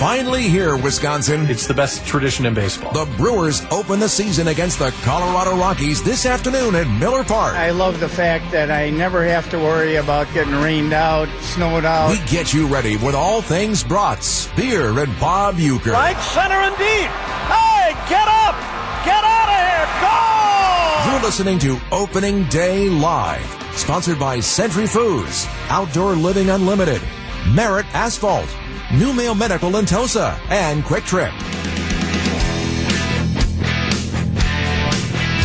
finally here, Wisconsin. It's the best tradition in baseball. The Brewers open the season against the Colorado Rockies this afternoon at Miller Park. I love the fact that I never have to worry about getting rained out, snowed out. We get you ready with all things brats, beer, and Bob Uecker. Right center and deep. Hey, get up! Get out of here! Go! You're listening to Opening Day Live, sponsored by Century Foods, Outdoor Living Unlimited, Merit Asphalt, New Mail Medical in Tosa, and Quick Trip.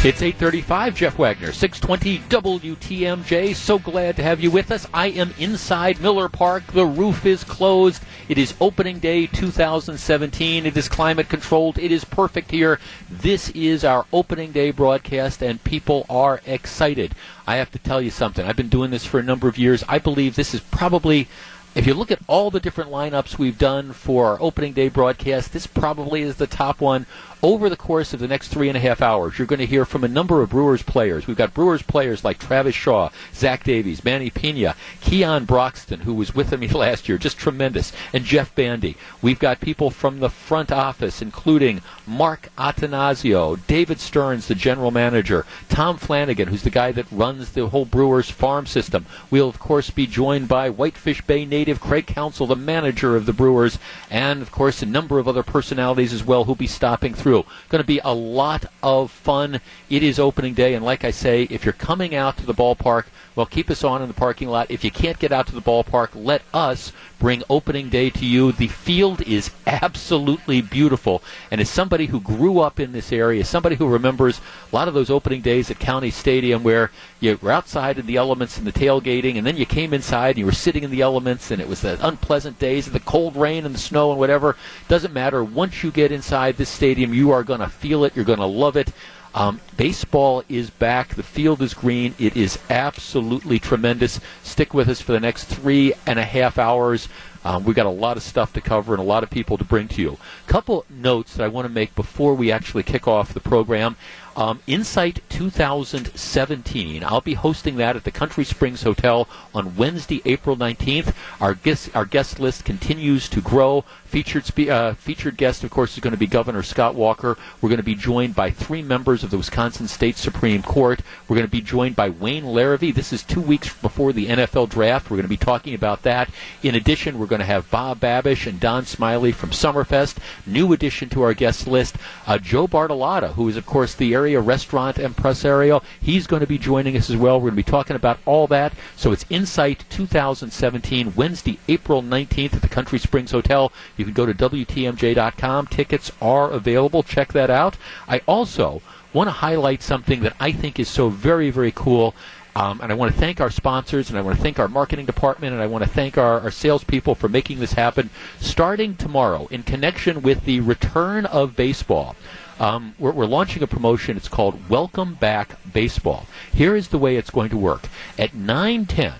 It's 8:35. Jeff Wagner, 620 WTMJ. So glad to have you with us. I am inside Miller Park. The roof is closed. It is opening day 2017. It is climate controlled. It is perfect here. This is our opening day broadcast, and people are excited. I have to tell you something. I've been doing this for a number of years. I believe this is probably if you look at all the different lineups we've done for our opening day broadcast, this probably is the top one over the course of the next three and a half hours, you're going to hear from a number of Brewers players. We've got Brewers players like Travis Shaw, Zach Davies, Manny Pena, Keon Broxton, who was with me last year, just tremendous, and Jett Bandy. We've got people from the front office, including Mark Attanasio, David Stearns, the general manager, Tom Flanagan, who's the guy that runs the whole Brewers farm system. We'll, of course, be joined by Whitefish Bay native Craig Counsell, the manager of the Brewers, and, of course, a number of other personalities as well who'll be stopping through through. Going to be a lot of fun. It is opening day, and like I say, if you're coming out to the ballpark, well, keep us on in the parking lot. If you can't get out to the ballpark, let us bring opening day to you. The field is absolutely beautiful. And as somebody who grew up in this area, somebody who remembers a lot of those opening days at County Stadium where you were outside in the elements and the tailgating, and then you came inside and you were sitting in the elements, and it was the unpleasant days and the cold rain and the snow and whatever. Doesn't matter. Once you get inside this stadium, you are going to feel it. You're going to love it. Um, baseball is back. The field is green. It is absolutely tremendous. Stick with us for the next three and a half hours. Um, we've got a lot of stuff to cover and a lot of people to bring to you. A couple notes that I want to make before we actually kick off the program. Um, Insight 2017. I'll be hosting that at the Country Springs Hotel on Wednesday, April 19th. Our guest, our guest list continues to grow. Featured, spe- uh, featured guest, of course, is going to be Governor Scott Walker. We're going to be joined by three members of the Wisconsin State Supreme Court. We're going to be joined by Wayne Larrivee. This is two weeks before the NFL draft. We're going to be talking about that. In addition, we're going to have Bob Babisch and Don Smiley from Summerfest. New addition to our guest list, uh, Joe Bartolotta, who is, of course, the area restaurant impresario. He's going to be joining us as well. We're going to be talking about all that. So it's Insight 2017, Wednesday, April 19th at the Country Springs Hotel. You can go to WTMJ.com. Tickets are available. Check that out. I also want to highlight something that I think is so very, very cool. Um, and I want to thank our sponsors, and I want to thank our marketing department, and I want to thank our, our salespeople for making this happen. Starting tomorrow, in connection with the return of baseball, um, we're, we're, launching a promotion. It's called Welcome Back Baseball. Here is the way it's going to work. At 9:10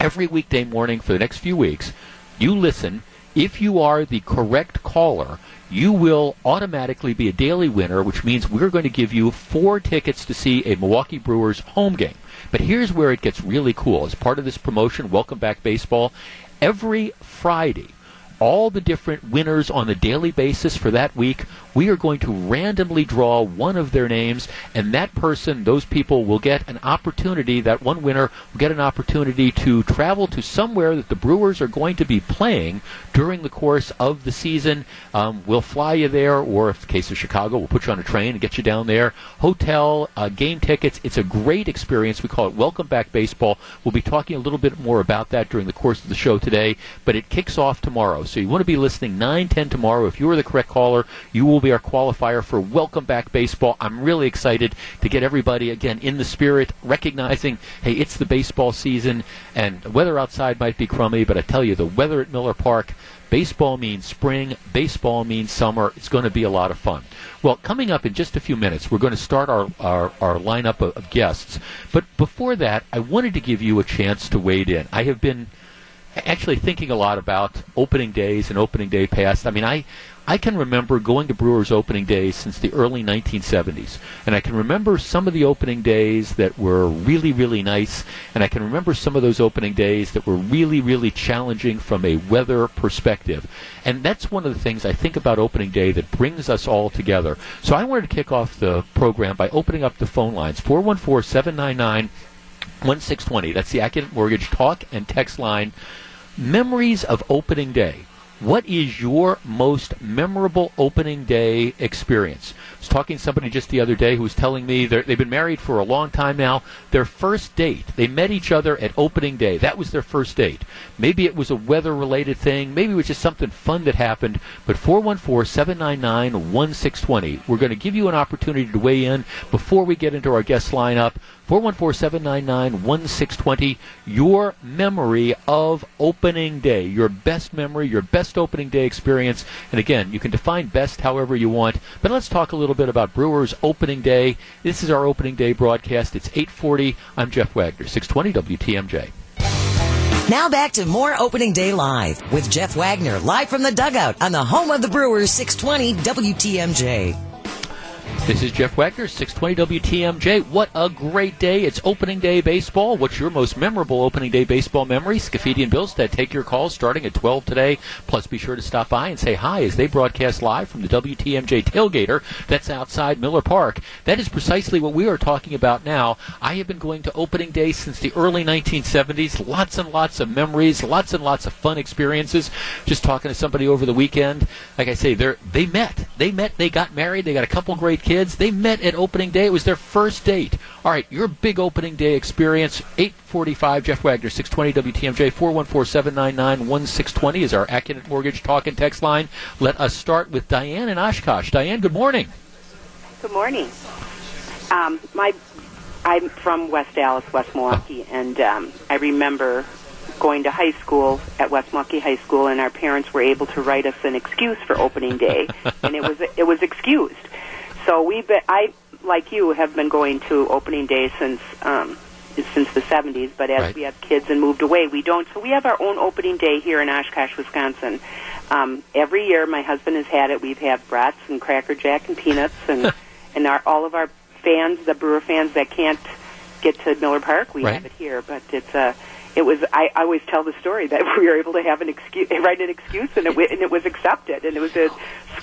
every weekday morning for the next few weeks, you listen. If you are the correct caller, you will automatically be a daily winner, which means we're going to give you four tickets to see a Milwaukee Brewers home game. But here's where it gets really cool. As part of this promotion, Welcome Back Baseball, every Friday, all the different winners on a daily basis for that week we are going to randomly draw one of their names, and that person, those people, will get an opportunity. That one winner will get an opportunity to travel to somewhere that the Brewers are going to be playing during the course of the season. Um, we'll fly you there, or if the case of Chicago, we'll put you on a train and get you down there. Hotel, uh, game tickets. It's a great experience. We call it Welcome Back Baseball. We'll be talking a little bit more about that during the course of the show today, but it kicks off tomorrow. So you want to be listening 9 10 tomorrow. If you are the correct caller, you will be our qualifier for Welcome Back Baseball. I'm really excited to get everybody again in the spirit, recognizing, hey, it's the baseball season, and the weather outside might be crummy, but I tell you, the weather at Miller Park. Baseball means spring. Baseball means summer. It's going to be a lot of fun. Well, coming up in just a few minutes, we're going to start our, our, our lineup of, of guests. But before that, I wanted to give you a chance to wade in. I have been actually thinking a lot about opening days and opening day past. I mean, I I can remember going to Brewers opening day since the early 1970s. And I can remember some of the opening days that were really, really nice. And I can remember some of those opening days that were really, really challenging from a weather perspective. And that's one of the things I think about opening day that brings us all together. So I wanted to kick off the program by opening up the phone lines 414 799 1620. That's the Accident Mortgage talk and text line. Memories of opening day. What is your most memorable opening day experience? I was talking to somebody just the other day who was telling me they've been married for a long time now. Their first date, they met each other at opening day. That was their first date. Maybe it was a weather related thing. Maybe it was just something fun that happened. But 414 799 1620. We're going to give you an opportunity to weigh in before we get into our guest lineup. 414-799-1620. Your memory of opening day, your best memory, your best opening day experience. And again, you can define best however you want. But let's talk a little bit about Brewers opening day. This is our opening day broadcast. It's 8:40. I'm Jeff Wagner, 620 WTMJ. Now back to more Opening Day Live with Jeff Wagner, live from the dugout on the home of the Brewers, 620 WTMJ. This is Jeff Wagner, 620 WTMJ. What a great day. It's opening day baseball. What's your most memorable opening day baseball memory? Scafidi and Billstead take your calls starting at 12 today. Plus, be sure to stop by and say hi as they broadcast live from the WTMJ tailgater that's outside Miller Park. That is precisely what we are talking about now. I have been going to opening day since the early 1970s. Lots and lots of memories, lots and lots of fun experiences. Just talking to somebody over the weekend. Like I say, they they met. They met, they got married, they got a couple great kids. They met at opening day. It was their first date. All right, your big opening day experience. 845 Jeff Wagner, 620 WTMJ, 414-799-1620 is our Accident Mortgage talk and text line. Let us start with Diane in Oshkosh. Diane, good morning. Good morning. Um, my, I'm from West Dallas, West Milwaukee, and um, I remember going to high school at West Milwaukee High School, and our parents were able to write us an excuse for opening day, and it was it was excused. So we've been, I like you have been going to opening day since um, since the 70s, but as Right. we have kids and moved away, we don't. So we have our own opening day here in Oshkosh, Wisconsin. Um, every year, my husband has had it. We've had brats and Cracker Jack and peanuts, and and our, all of our fans, the Brewer fans that can't get to Miller Park, we Right. have it here. But it's a it was I, I always tell the story that we were able to have an excuse write an excuse and it and it was accepted and it was a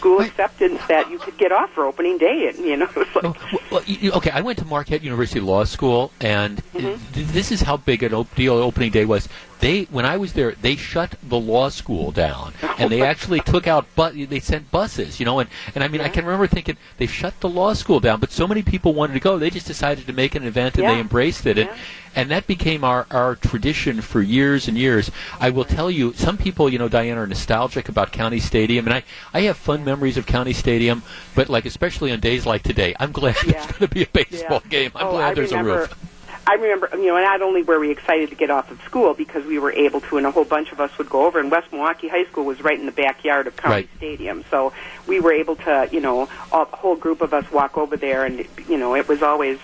school acceptance that you could get off for opening day and you know it was like Oh, well, well, you- okay, I went to Marquette University Law School, and mm-hmm. th- this is how big an op- deal opening day was. They, when I was there, they shut the law school down, and they actually took out, but they sent buses, you know, and and I mean, I can remember thinking they shut the law school down, but so many people wanted to go, they just decided to make an event, and they embraced it, and Yeah. and that became our our tradition for years and years. I will tell you, some people, you know, Diane, are nostalgic about County Stadium, and I I have fun memories of County Stadium, but like especially on days like today, I'm glad there's going to be a baseball Yeah. game. I'm Oh, glad I there's remember, a roof. I remember, you know, not only were we excited to get off of school because we were able to, and a whole bunch of us would go over. And West Milwaukee High School was right in the backyard of County Right. Stadium, so we were able to, you know, a whole group of us walk over there, and you know, it was always.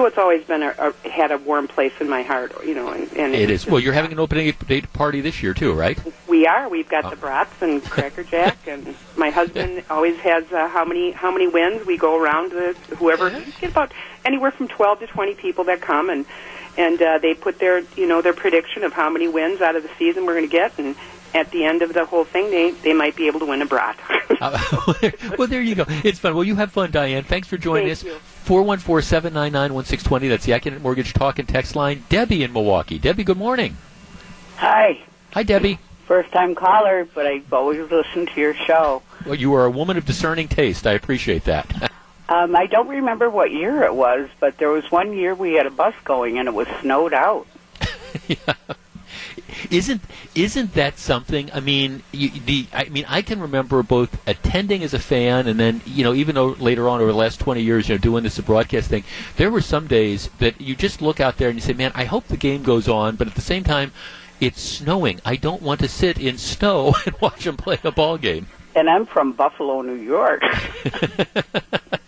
So it's always been a, a had a warm place in my heart, you know, and, and It was. Well, you're having an opening day party this year too, right? We are. We've got Oh. the brats and Cracker Jack, and my husband always has uh, how many how many wins. We go around to whoever. We get about anywhere from twelve to twenty people that come, and and uh, they put their you know their prediction of how many wins out of the season we're going to get, and at the end of the whole thing, they they might be able to win a brat. Uh, well, there you go. It's fun. Well, you have fun, Diane. Thanks for joining Thank us. you. Four one four seven nine nine one six twenty. That's the Accident Mortgage Talk and Text line. Debbie in Milwaukee. Debbie, good morning. Hi. Hi, Debbie. First time caller, but I've always listened to your show. Well, you are a woman of discerning taste. I appreciate that. Um, I don't remember what year it was, but there was one year we had a bus going and it was snowed out. Isn't isn't that something? I mean, you, the I mean, I can remember both attending as a fan and then you know even though later on over the last twenty years, you know, doing this broadcast thing. There were some days that you just look out there and you say, "Man, I hope the game goes on," but at the same time, it's snowing. I don't want to sit in snow and watch them play a ball game. And I'm from Buffalo, New York.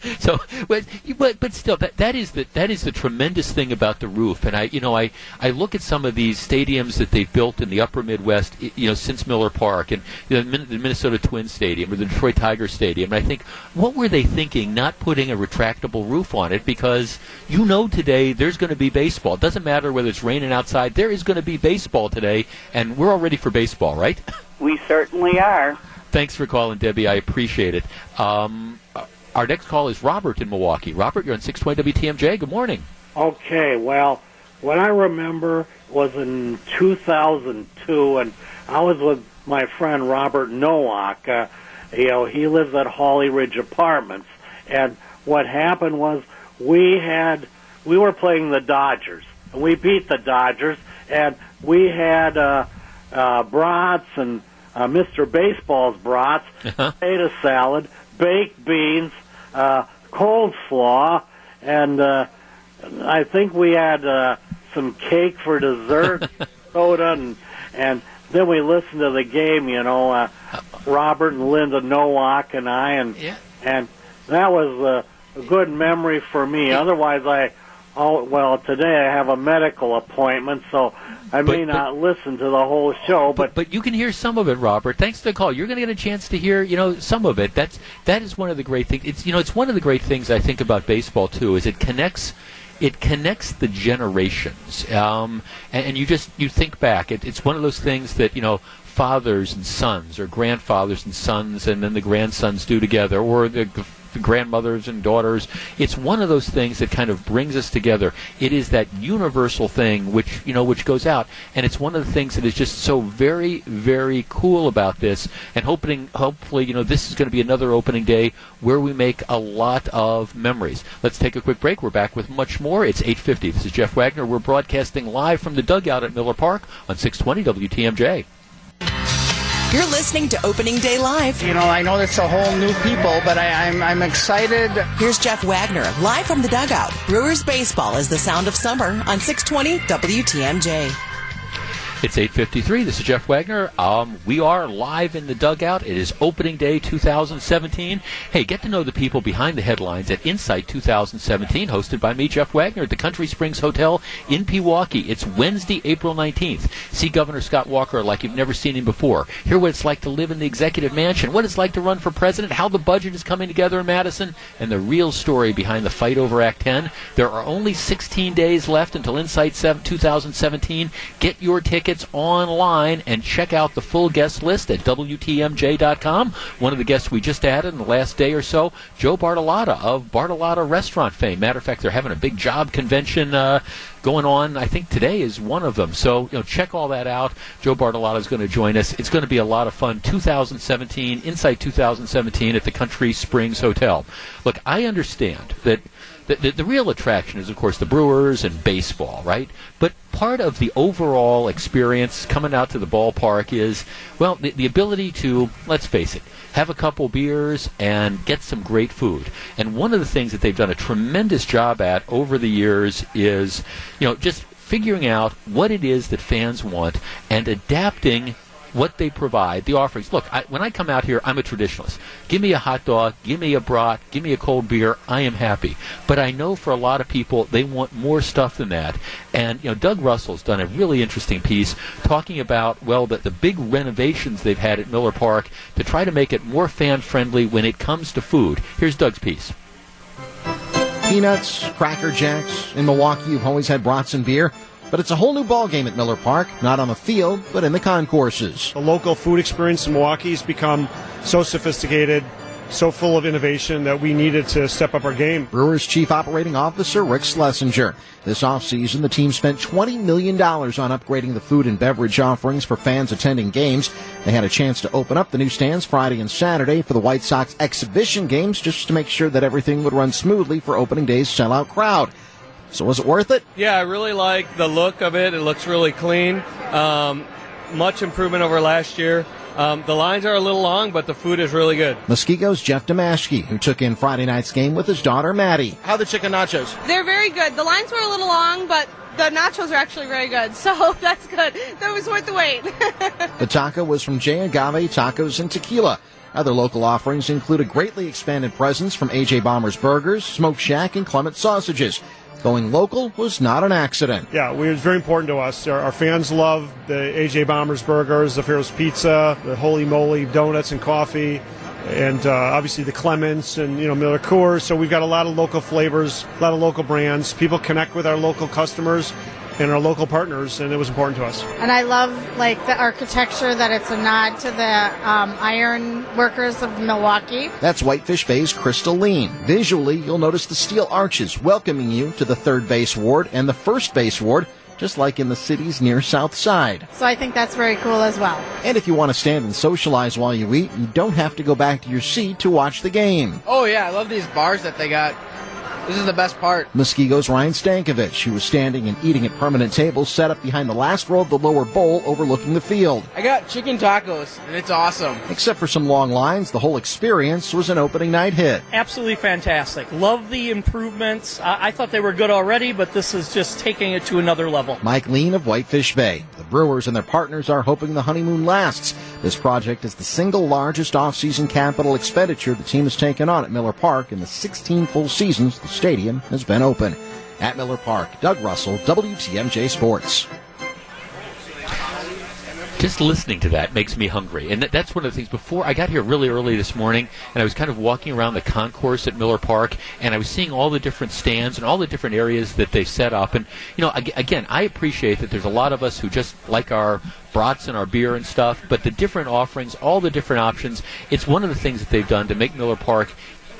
so, but, but but still, that that is the that is the tremendous thing about the roof. And I, you know, I I look at some of these stadiums that they've built in the Upper Midwest, you know, since Miller Park and you know, the Minnesota Twin Stadium or the Detroit Tiger Stadium. And I think, what were they thinking, not putting a retractable roof on it? Because you know, today there's going to be baseball. It doesn't matter whether it's raining outside. There is going to be baseball today, and we're all ready for baseball, right? We certainly are. Thanks for calling, Debbie. I appreciate it. Um, our next call is Robert in Milwaukee. Robert, you're on 620 WTMJ. Good morning. Okay, well, what I remember was in 2002, and I was with my friend Robert Nowak. Uh, you know, he lives at Holly Ridge Apartments, and what happened was we had we were playing the Dodgers, and we beat the Dodgers, and we had uh, uh, brats and uh, Mr. Baseball's brats, potato salad, baked beans, uh, coleslaw, and uh, I think we had uh, some cake for dessert, soda, and and then we listened to the game. You know, uh, Robert and Linda Nowak and I, and Yeah. and that was uh, a good memory for me. Otherwise, I. Oh well! Today I have a medical appointment, so I may But- but- not listen to the whole show. But But you can hear some of it, Robert. Thanks to the call. You're going to get a chance to hear, you know, some of it. That's that is one of the great things. It's you know, it's one of the great things I think about baseball too. Is it connects. It connects the generations, um, and, and you just you think back. It, it's one of those things that you know fathers and sons, or grandfathers and sons, and then the grandsons do together, or the, the grandmothers and daughters. It's one of those things that kind of brings us together. It is that universal thing which you know which goes out, and it's one of the things that is just so very very cool about this. And hoping hopefully you know this is going to be another opening day where we make a lot of memories. Let's take a quick break. We're back with much more. It's 8:50. This is Jeff Wagner. We're broadcasting live from the dugout at Miller Park on 620 WTMJ. You're listening to Opening Day Live. You know, I know it's a whole new people, but I, I'm I'm excited. Here's Jeff Wagner, live from the dugout. Brewers baseball is the sound of summer on 620 WTMJ. It's 8:53. This is Jeff Wagner. Um, we are live in the dugout. It is opening day 2017. Hey, get to know the people behind the headlines at Insight 2017, hosted by me, Jeff Wagner, at the Country Springs Hotel in Pewaukee. It's Wednesday, April 19th. See Governor Scott Walker like you've never seen him before. Hear what it's like to live in the executive mansion, what it's like to run for president, how the budget is coming together in Madison, and the real story behind the fight over Act 10. There are only 16 days left until Insight 7 2017. Get your tickets online and check out the full guest list at WTMJ.com. One of the guests we just added in the last day or so, Joe Bartolotta of Bartolotta Restaurant fame. Matter of fact, they're having a big job convention uh, going on. I think today is one of them. So you know, check all that out. Joe Bartolotta is going to join us. It's going to be a lot of fun. 2017, Insight 2017 at the Country Springs Hotel. Look, I understand that the, the, the real attraction is, of course, the Brewers and baseball, right? But part of the overall experience coming out to the ballpark is, well, the, the ability to, let's face it, have a couple beers and get some great food. And one of the things that they've done a tremendous job at over the years is, you know, just figuring out what it is that fans want and adapting what they provide, the offerings. Look, I, when I come out here, I'm a traditionalist. Give me a hot dog, give me a brat, give me a cold beer. I am happy. But I know for a lot of people, they want more stuff than that. And you know, Doug Russell's done a really interesting piece talking about well, the, the big renovations they've had at Miller Park to try to make it more fan friendly when it comes to food. Here's Doug's piece. Peanuts, Cracker Jacks. In Milwaukee, you've always had brats and beer. But it's a whole new ballgame at Miller Park, not on the field, but in the concourses. The local food experience in Milwaukee has become so sophisticated, so full of innovation that we needed to step up our game. Brewers Chief Operating Officer Rick Schlesinger. This offseason, the team spent $20 million on upgrading the food and beverage offerings for fans attending games. They had a chance to open up the new stands Friday and Saturday for the White Sox exhibition games just to make sure that everything would run smoothly for opening day's sellout crowd. So was it worth it? Yeah, I really like the look of it. It looks really clean. Um, much improvement over last year. Um, the lines are a little long, but the food is really good. Muskego's Jeff Damashki, who took in Friday night's game with his daughter Maddie. How the chicken nachos? They're very good. The lines were a little long, but the nachos are actually very good. So that's good. That was worth the wait. The taco was from J Agave Tacos and Tequila. Other local offerings include a greatly expanded presence from AJ Bomber's Burgers, Smoke Shack, and Klement Sausages. Going local was not an accident. Yeah, we, was very important to us. Our, our, fans love the AJ Bombers burgers, the Pharaoh's Pizza, the Holey Moley donuts and coffee, and uh, obviously the Klements and you know Miller Coors. So we've got a lot of local flavors, a lot of local brands. People connect with our local customers and our local partners, and it was important to us. And I love like the architecture that it's a nod to the um, iron workers of Milwaukee. That's Whitefish Bay's Crystal Lean. Visually, you'll notice the steel arches welcoming you to the third base ward and the first base ward. Just like in the city's near south side. So I think that's very cool as well. And if you want to stand and socialize while you eat, you don't have to go back to your seat to watch the game. Oh, yeah, I love these bars that they got this is the best part. Muskego's Ryan Stankovich, who was standing and eating at permanent tables set up behind the last row of the lower bowl overlooking the field. I got chicken tacos, and it's awesome. Except for some long lines, the whole experience was an opening night hit. Absolutely fantastic. Love the improvements. I, I thought they were good already, but this is just taking it to another level. Mike Lean of Whitefish Bay. The Brewers and their partners are hoping the honeymoon lasts. This project is the single largest off-season capital expenditure the team has taken on at Miller Park in the 16 full seasons the stadium has been open. At Miller Park, Doug Russell, WTMJ Sports just listening to that makes me hungry. And that's one of the things. Before I got here really early this morning, and I was kind of walking around the concourse at Miller Park, and I was seeing all the different stands and all the different areas that they set up. And you know, again, I appreciate that there's a lot of us who just like our brats and our beer and stuff, but the different offerings, all the different options, it's one of the things that they've done to make Miller Park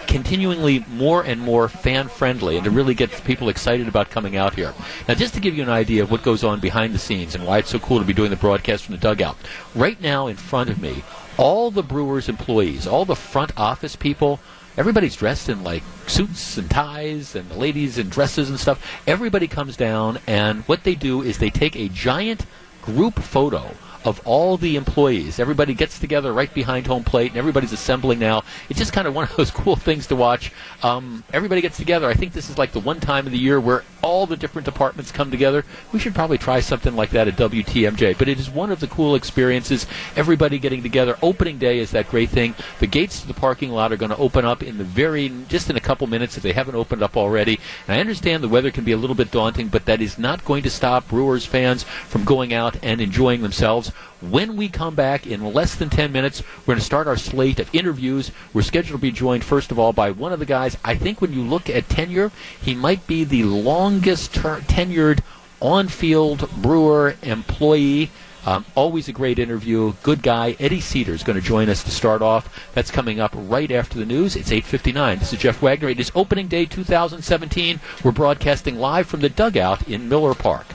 continually more and more fan friendly and to really get people excited about coming out here. Now, just to give you an idea of what goes on behind the scenes and why it's so cool to be doing the broadcast from the dugout, right now in front of me, all the Brewers employees, all the front office people, everybody's dressed in like suits and ties and the ladies in dresses and stuff. Everybody comes down and what they do is they take a giant group photo of all the employees. Everybody gets together right behind home plate, and everybody's assembling now. It's just kind of one of those cool things to watch. Um, everybody gets together. I think this is like the one time of the year where all the different departments come together. We should probably try something like that at WTMJ. But it is one of the cool experiences. Everybody getting together. Opening day is that great thing. The gates to the parking lot are going to open up in the very just in a couple minutes if they haven't opened up already. And I understand the weather can be a little bit daunting, but that is not going to stop Brewers fans from going out and enjoying themselves. When we come back in less than 10 minutes, we're going to start our slate of interviews. We're scheduled to be joined, first of all, by one of the guys. I think when you look at tenure, he might be the longest ter- tenured on field brewer employee. Um, always a great interview. Good guy. Eddie Sedar is going to join us to start off. That's coming up right after the news. It's 8.59. This is Jeff Wagner. It is opening day 2017. We're broadcasting live from the dugout in Miller Park.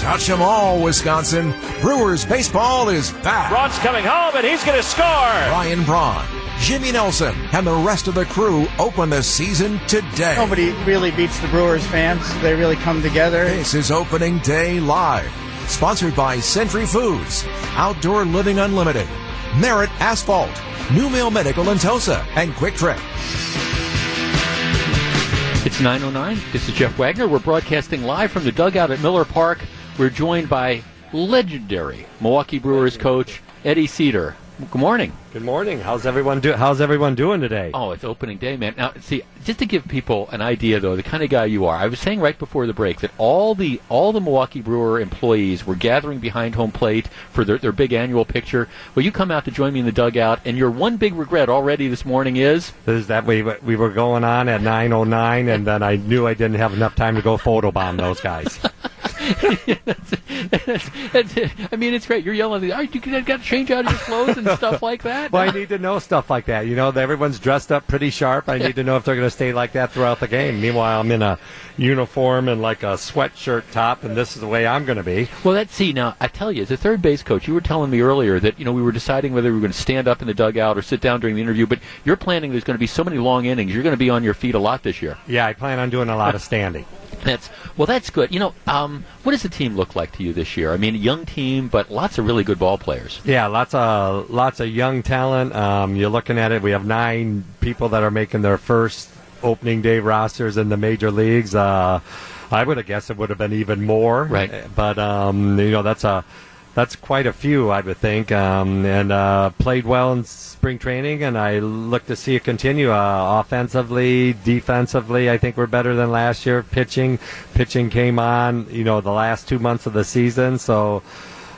Touch 'em all, Wisconsin. Brewers baseball is back. Braun's coming home, and he's going to score. Ryan Braun, Jimmy Nelson, and the rest of the crew open the season today. Nobody really beats the Brewers fans. They really come together. This is opening day live. Sponsored by Century Foods, Outdoor Living Unlimited, Merit Asphalt, New Mill Medical in Tosa, and Quick Trip. It's 909. This is Jeff Wagner. We're broadcasting live from the dugout at Miller Park. We're joined by legendary Milwaukee Brewers coach Eddie Sedar. Good morning. Good morning. How's everyone do? How's everyone doing today? Oh, it's opening day, man. Now, see, just to give people an idea, though, the kind of guy you are. I was saying right before the break that all the all the Milwaukee Brewer employees were gathering behind home plate for their, their big annual picture. Well, you come out to join me in the dugout, and your one big regret already this morning is is that we we were going on at 9:09, and then I knew I didn't have enough time to go photobomb those guys. I mean, it's great. You're yelling, "Are you got to change out of your clothes and stuff like that?" well, I need to know stuff like that. You know, everyone's dressed up pretty sharp. I need to know if they're going to stay like that throughout the game. Meanwhile, I'm in a uniform and like a sweatshirt top, and this is the way I'm going to be. Well, let's see. Now, I tell you, as a third base coach, you were telling me earlier that you know we were deciding whether we were going to stand up in the dugout or sit down during the interview. But you're planning there's going to be so many long innings. You're going to be on your feet a lot this year. Yeah, I plan on doing a lot of standing. That's well. That's good. You know, um, what does the team look like to you this year? I mean, a young team, but lots of really good ball players. Yeah, lots of lots of young talent. Um, you're looking at it. We have nine people that are making their first opening day rosters in the major leagues. Uh, I would have guessed it would have been even more. Right. But um, you know, that's a that's quite a few, I would think, um, and uh, played well in spring training, and I look to see it continue. Uh, offensively, defensively, I think we're better than last year. Pitching, pitching came on, you know, the last two months of the season, so.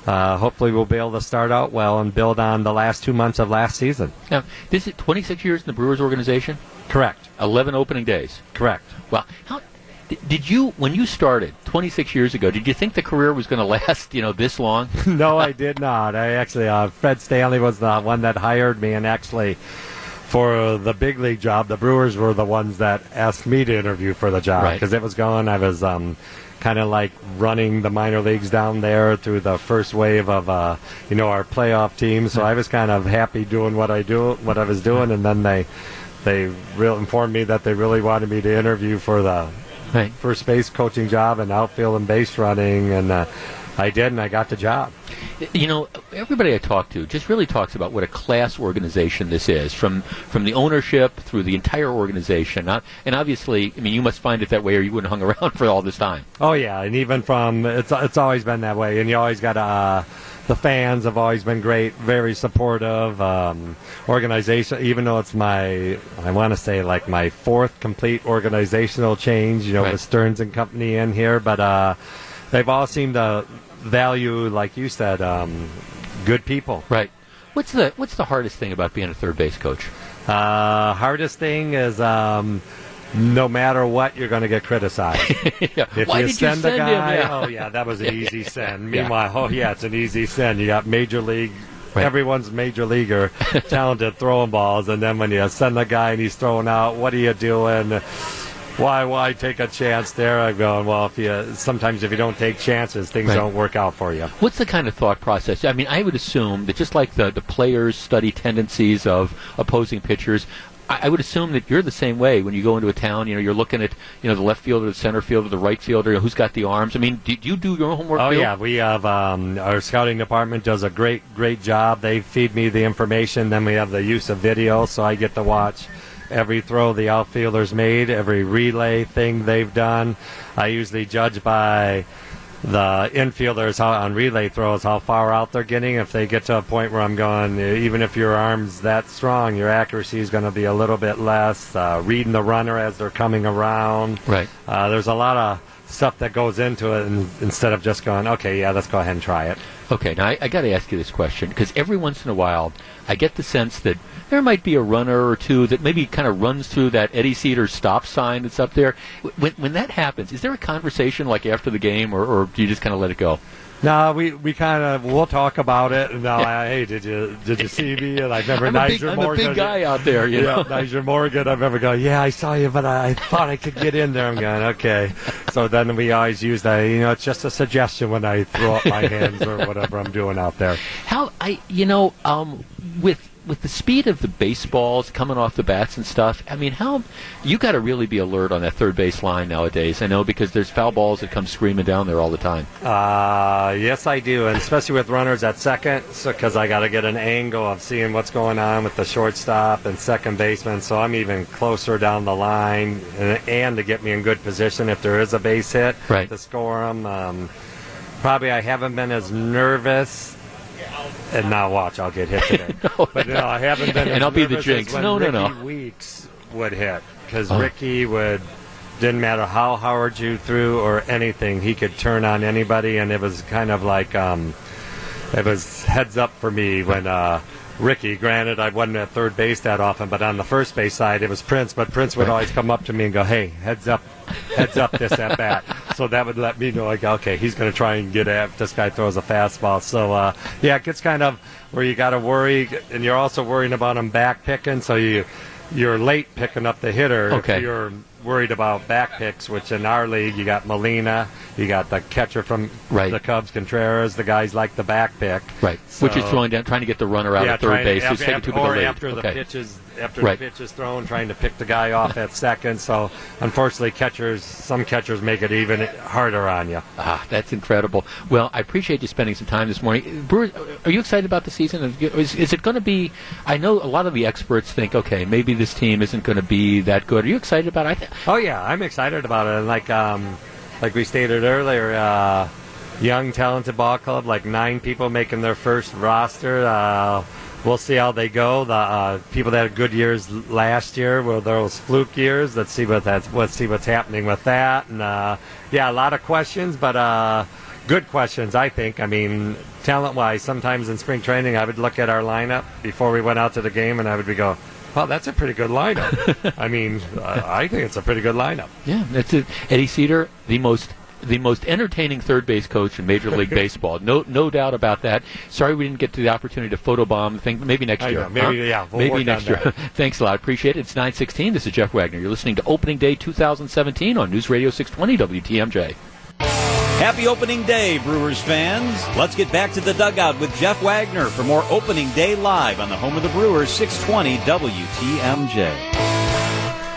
Uh, hopefully, we'll be able to start out well and build on the last two months of last season. Now, this is 26 years in the Brewers organization. Correct. 11 opening days. Correct. Well, how did you when you started 26 years ago? Did you think the career was going to last, you know, this long? no, I did not. I actually, uh, Fred Stanley was the one that hired me, and actually, for the big league job, the Brewers were the ones that asked me to interview for the job Right. because it was going. I was um, kind of like running the minor leagues down there through the first wave of, uh, you know, our playoff team. So I was kind of happy doing what I do, what I was doing, and then they. They real informed me that they really wanted me to interview for the Right. first base coaching job and outfield and base running, and uh, I did, and I got the job. You know, everybody I talk to just really talks about what a class organization this is, from from the ownership through the entire organization. Not, and obviously, I mean, you must find it that way, or you wouldn't have hung around for all this time. Oh yeah, and even from it's it's always been that way, and you always got uh, the fans have always been great, very supportive. Um, organization, even though it's my I want to say like my fourth complete organizational change, you know, Right. with Stearns and Company in here, but uh, they've all seemed to value, like you said, um, good people. Right. What's the What's the hardest thing about being a third base coach? Uh, hardest thing is. Um, no matter what, you're going to get criticized. If Why you did you send the send him? guy, Yeah. oh yeah, that was an easy send. Yeah. Meanwhile, oh yeah, it's an easy send. You got major league. Right. Everyone's major leaguer, talented throwing balls, and then when you send the guy and he's throwing out, what are you doing? Why, why take a chance there? I'm going. Well, if you sometimes if you don't take chances, things Right. don't work out for you. What's the kind of thought process? I mean, I would assume that just like the, the players study tendencies of opposing pitchers, I, I would assume that you're the same way when you go into a town. You know, you're looking at you know the left fielder, the center fielder, the right fielder, who's got the arms. I mean, do, do you do your homework? Oh Bill? yeah, we have um, our scouting department does a great great job. They feed me the information. Then we have the use of video, so I get to watch every throw the outfielders made, every relay thing they've done. I usually judge by the infielders how, on relay throws how far out they're getting. If they get to a point where I'm going, even if your arm's that strong, your accuracy is going to be a little bit less. Uh, reading the runner as they're coming around. Right. Uh, there's a lot of stuff that goes into it, and instead of just going, okay, yeah, let's go ahead and try it. Okay, now I, I got to ask you this question because every once in a while I get the sense that there might be a runner or two that maybe kind of runs through that Eddie Sedar stop sign that's up there. When, when that happens, is there a conversation like after the game, or, or do you just kind of let it go? No, we, we kind of we'll talk about it. And now, I, hey, did you did you see me? And I remember I'm a big- Nyjer I'm a Morgan. big guy out there, you yeah, know. Nyjer Morgan. I've never going, yeah, I saw you, but I, I thought I could get in there. I'm going, okay. So then we always use that. You know, it's just a suggestion when I throw up my hands or whatever I'm doing out there. How I you know um, with with the speed of the baseballs coming off the bats and stuff. I mean, how you got to really be alert on that third base line nowadays. I know because there's foul balls that come screaming down there all the time. Uh, yes, I do, and especially with runners at second, because I got to get an angle of seeing what's going on with the shortstop and second baseman. So I'm even closer down the line, and, and to get me in good position if there is a base hit Right. to score them. Um, probably I haven't been as nervous. And now watch, I'll get hit today. but no, I haven't been. And I'll be the jinx. when No, no, no. Weeks would hit because Oh. Rickie would didn't matter how hard you threw or anything, he could turn on anybody, and it was kind of like um, it was heads up for me when uh, Rickie. Granted, I wasn't at third base that often, but on the first base side, it was Prince. But Prince would always come up to me and go, "Hey, heads up, heads up, this at bat." So that would let me know, like, okay, he's going to try and get at. This guy throws a fastball. So uh, yeah, it gets kind of where you got to worry, and you're also worrying about him back picking. So you you're late picking up the hitter. Okay. If you're worried about back picks, which in our league you got Molina, you got the catcher from Right. the Cubs, Contreras. The guys like the back pick. Right. Which is throwing down, trying to get the runner out yeah, at third trying to- base. Who's after, taking after, too big a or after the Okay. pitches after Right. the pitch is thrown, trying to pick the guy off at second. So unfortunately, catchers some catchers make it even harder on you. Ah, that's incredible. Well, I appreciate you spending some time this morning. Brewers, are you excited about the season? Is, is it going to be? I know a lot of the experts think, okay, maybe this team isn't going to be that good. Are you excited about it? I th- Oh yeah, I'm excited about it. And like um, like we stated earlier, uh, young, talented ball club, like nine people making their first roster. Uh, we'll see how they go. The uh, people that had good years last year were those fluke years. Let's see what that's. Let's see what's happening with that. And uh, yeah, a lot of questions, but uh, good questions, I think. I mean, talent-wise, sometimes in spring training, I would look at our lineup before we went out to the game, and I would be go. Well, that's a pretty good lineup. I mean, I I think it's a pretty good lineup. Yeah, that's it. Eddie Sedar, the most the most entertaining third base coach in Major League Baseball. No, no doubt about that. Sorry we didn't get to the opportunity to photobomb. Think maybe next I year. know, maybe, huh? yeah, we'll maybe next year. Thanks a lot. Appreciate it. It's 9:16. This is Jeff Wagner. You're listening to Opening Day 2017 on News Radio 620 WTMJ. Happy opening day, Brewers fans. Let's get back to the dugout with Jeff Wagner for more opening day live on the home of the Brewers, 620 WTMJ.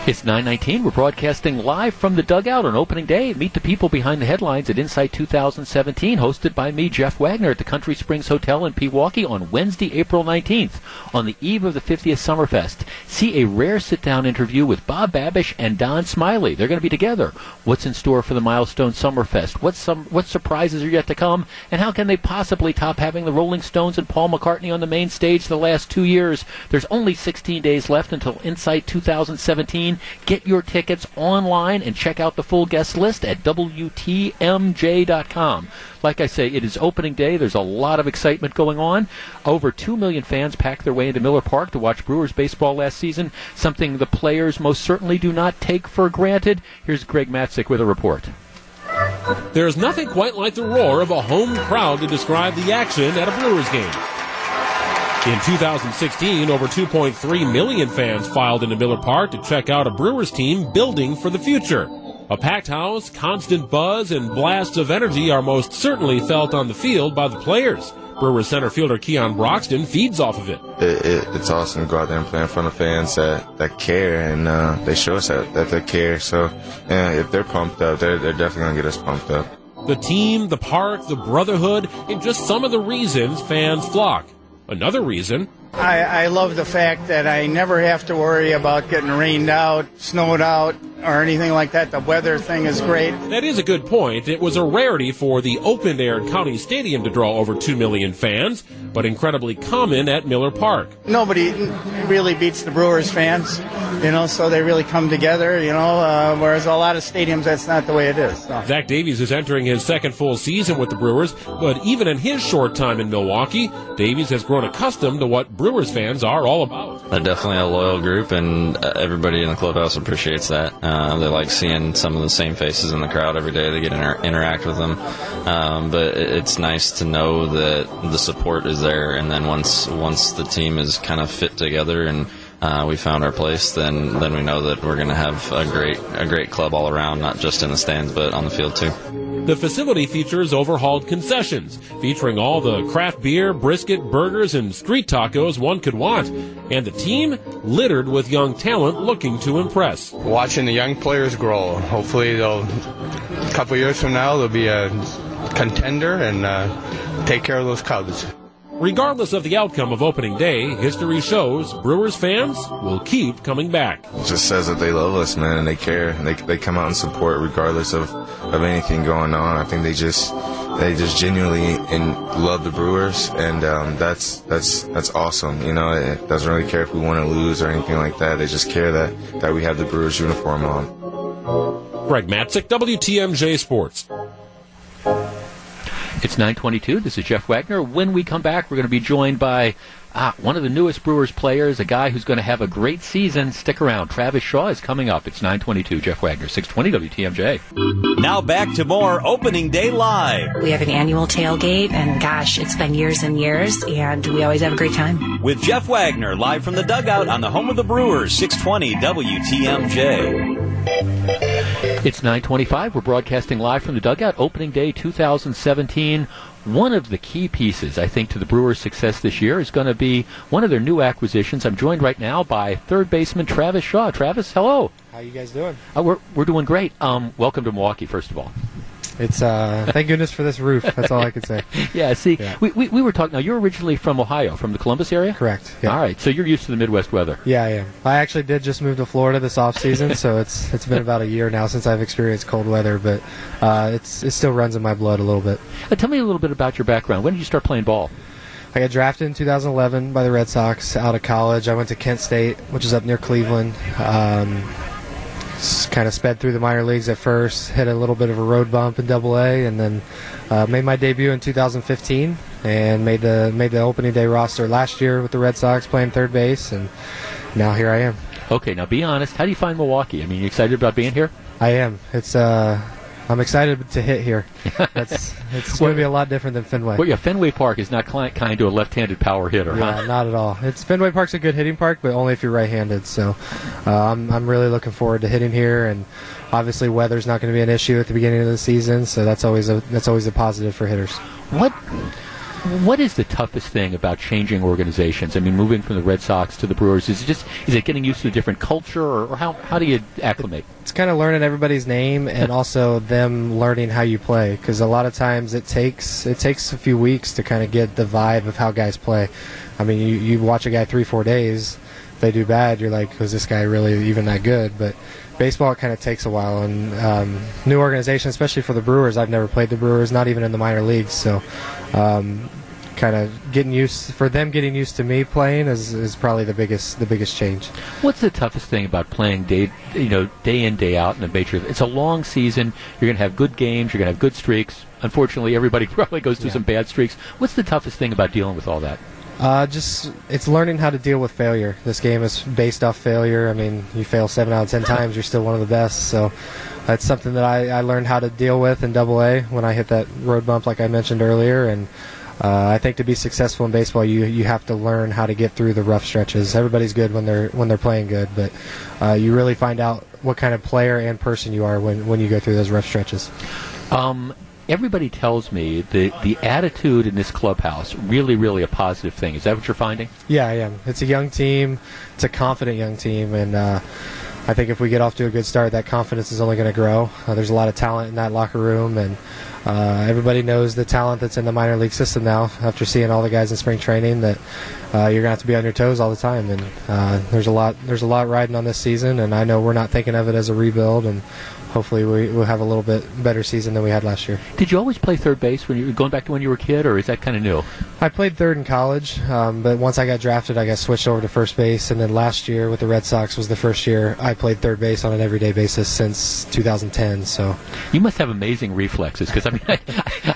It's 9:19. We're broadcasting live from the dugout on opening day. Meet the people behind the headlines at Insight 2017, hosted by me, Jeff Wagner, at the Country Springs Hotel in Pewaukee on Wednesday, April 19th, on the eve of the 50th Summerfest. See a rare sit-down interview with Bob Babisch and Don Smiley. They're going to be together. What's in store for the Milestone Summerfest? What some what surprises are yet to come? And how can they possibly top having the Rolling Stones and Paul McCartney on the main stage the last two years? There's only 16 days left until Insight 2017. Get your tickets online and check out the full guest list at WTMJ.com. Like I say, it is opening day. There's a lot of excitement going on. Over 2 million fans packed their way into Miller Park to watch Brewers baseball last season, something the players most certainly do not take for granted. Here's Greg Matzek with a report. There's nothing quite like the roar of a home crowd to describe the action at a Brewers game. In 2016, over 2.3 million fans filed into Miller Park to check out a Brewers team building for the future. A packed house, constant buzz, and blasts of energy are most certainly felt on the field by the players. Brewers center fielder Keon Broxton feeds off of it. It, it, it's awesome to go out there and play in front of fans that, that care, and uh, they show us that, that they care. So yeah, if they're pumped up, they're, they're definitely going to get us pumped up. The team, the park, the brotherhood, and just some of the reasons fans flock. Another reason, I, I love the fact that I never have to worry about getting rained out, snowed out, or anything like that. The weather thing is great. That is a good point. It was a rarity for the open air county stadium to draw over 2 million fans, but incredibly common at Miller Park. Nobody really beats the Brewers fans, you know, so they really come together, you know, uh, whereas a lot of stadiums, that's not the way it is. So. Zach Davies is entering his second full season with the Brewers, but even in his short time in Milwaukee, Davies has grown accustomed to what Brewers fans are all about. They're definitely a loyal group, and uh, everybody in the clubhouse appreciates that. Uh, they like seeing some of the same faces in the crowd every day. They get to inter- interact with them, um, but it's nice to know that the support is there. And then once once the team is kind of fit together and uh, we found our place, then then we know that we're going to have a great a great club all around, not just in the stands but on the field too. The facility features overhauled concessions, featuring all the craft beer, brisket, burgers, and street tacos one could want, and the team littered with young talent looking to impress. watching the young players grow. Hopefully, they'll a couple years from now they'll be a contender and uh, take care of those Cubs. Regardless of the outcome of opening day, history shows Brewers fans will keep coming back. It just says that they love us, man, and they care, and they, they come out and support regardless of, of anything going on. I think they just they just genuinely and love the Brewers, and um, that's that's that's awesome. You know, it doesn't really care if we want to lose or anything like that. They just care that that we have the Brewers uniform on. Greg Matzek, WTMJ Sports. It's 9:22. This is Jeff Wagner. When we come back, we're going to be joined by ah, one of the newest Brewers players, a guy who's going to have a great season. Stick around. Travis Shaw is coming up. It's 9:22. Jeff Wagner, 620 WTMJ. Now back to more opening day live We have an annual tailgate, and gosh, it's been years and years, and we always have a great time. with Jeff Wagner live from the dugout on the home of the Brewers, 620 WTMJ. It's 9:25. We're broadcasting live from the dugout. Opening day 2017. One of the key pieces, I think, to the Brewers' success this year is going to be one of their new acquisitions. I'm joined right now by third baseman Travis Shaw. Travis, hello. How you guys doing? Uh, we're we're doing great. Um, welcome to Milwaukee, first of all. It's uh, thank goodness for this roof. That's all I can say. yeah, see, Yeah. We, we, we were talking. Now, you're originally from Ohio, from the Columbus area? Correct. All right, so you're used to the Midwest weather. Yeah, I am. I actually did just move to Florida this off season, so it's it's been about a year now since I've experienced cold weather, but uh, it's it still runs in my blood a little bit. Uh, tell me a little bit about your background. When did you start playing ball? I got drafted in 2011 by the Red Sox out of college. I went to Kent State, which is up near Cleveland. Um, kind of sped through the minor leagues at first, hit a little bit of a road bump in Double A, and then uh, made my debut in 2015 and made the made the opening day roster last year with the Red Sox playing third base, and now here I am. Okay, now be honest. How do you find Milwaukee? I mean, you excited about being here? I am. It's uh, I'm excited to hit here. That's it's going to be a lot different than Fenway. Well, yeah, Fenway Park is not kind to a left-handed power hitter, Yeah, huh? not at all. It's Fenway Park's a good hitting park, but only if you're right-handed. So uh, I'm I'm really looking forward to hitting here, and obviously weather's not going to be an issue at the beginning of the season, so that's always a that's always a positive for hitters. What what is the toughest thing about changing organizations? I mean, moving from the Red Sox to the Brewers is it just is it getting used to a different culture, or, or how how do you acclimate? It's kind of learning everybody's name and also them learning how you play because a lot of times it takes it takes a few weeks to kind of get the vibe of how guys play. I mean, you, you watch a guy three four days, they do bad, you're like, was this guy really even that good? But baseball it kind of takes a while and um, new organization, especially for the Brewers. I've never played the Brewers, not even in the minor leagues, so. Um, kind of getting used for them getting used to me playing is, is probably the biggest the biggest change What's the toughest thing about playing day you know day in day out in a major? It's a long season. You're going to have good games. You're going to have good streaks. Unfortunately, everybody probably goes through some bad streaks. What's the toughest thing about dealing with all that? Uh, just it's learning how to deal with failure. This game is based off failure. I mean, you fail seven out of ten times, you're still one of the best. So that's something that I, I learned how to deal with in Double A when I hit that road bump, like I mentioned earlier. And uh, I think to be successful in baseball, you you have to learn how to get through the rough stretches. Everybody's good when they're when they're playing good, but uh, you really find out what kind of player and person you are when when you go through those rough stretches. Um, everybody tells me the the attitude in this clubhouse really really a positive thing. Is that what you're finding? Yeah, I am. It's a young team. It's a confident young team, and uh, I think if we get off to a good start, that confidence is only going to grow. Uh, there's a lot of talent in that locker room, and uh, everybody knows the talent that's in the minor league system now. After seeing all the guys in spring training, that uh, you're going to have to be on your toes all the time, and uh, there's a lot there's a lot riding on this season. And I know we're not thinking of it as a rebuild, and hopefully we, we'll have a little bit better season than we had last year. Did you always play third base when you were going back to when you were a kid, or is that kind of new? I played third in college, um, but once I got drafted, I got switched over to first base. And then last year with the Red Sox was the first year I played third base on an everyday basis since 2010. So You must have amazing reflexes because I mean, I,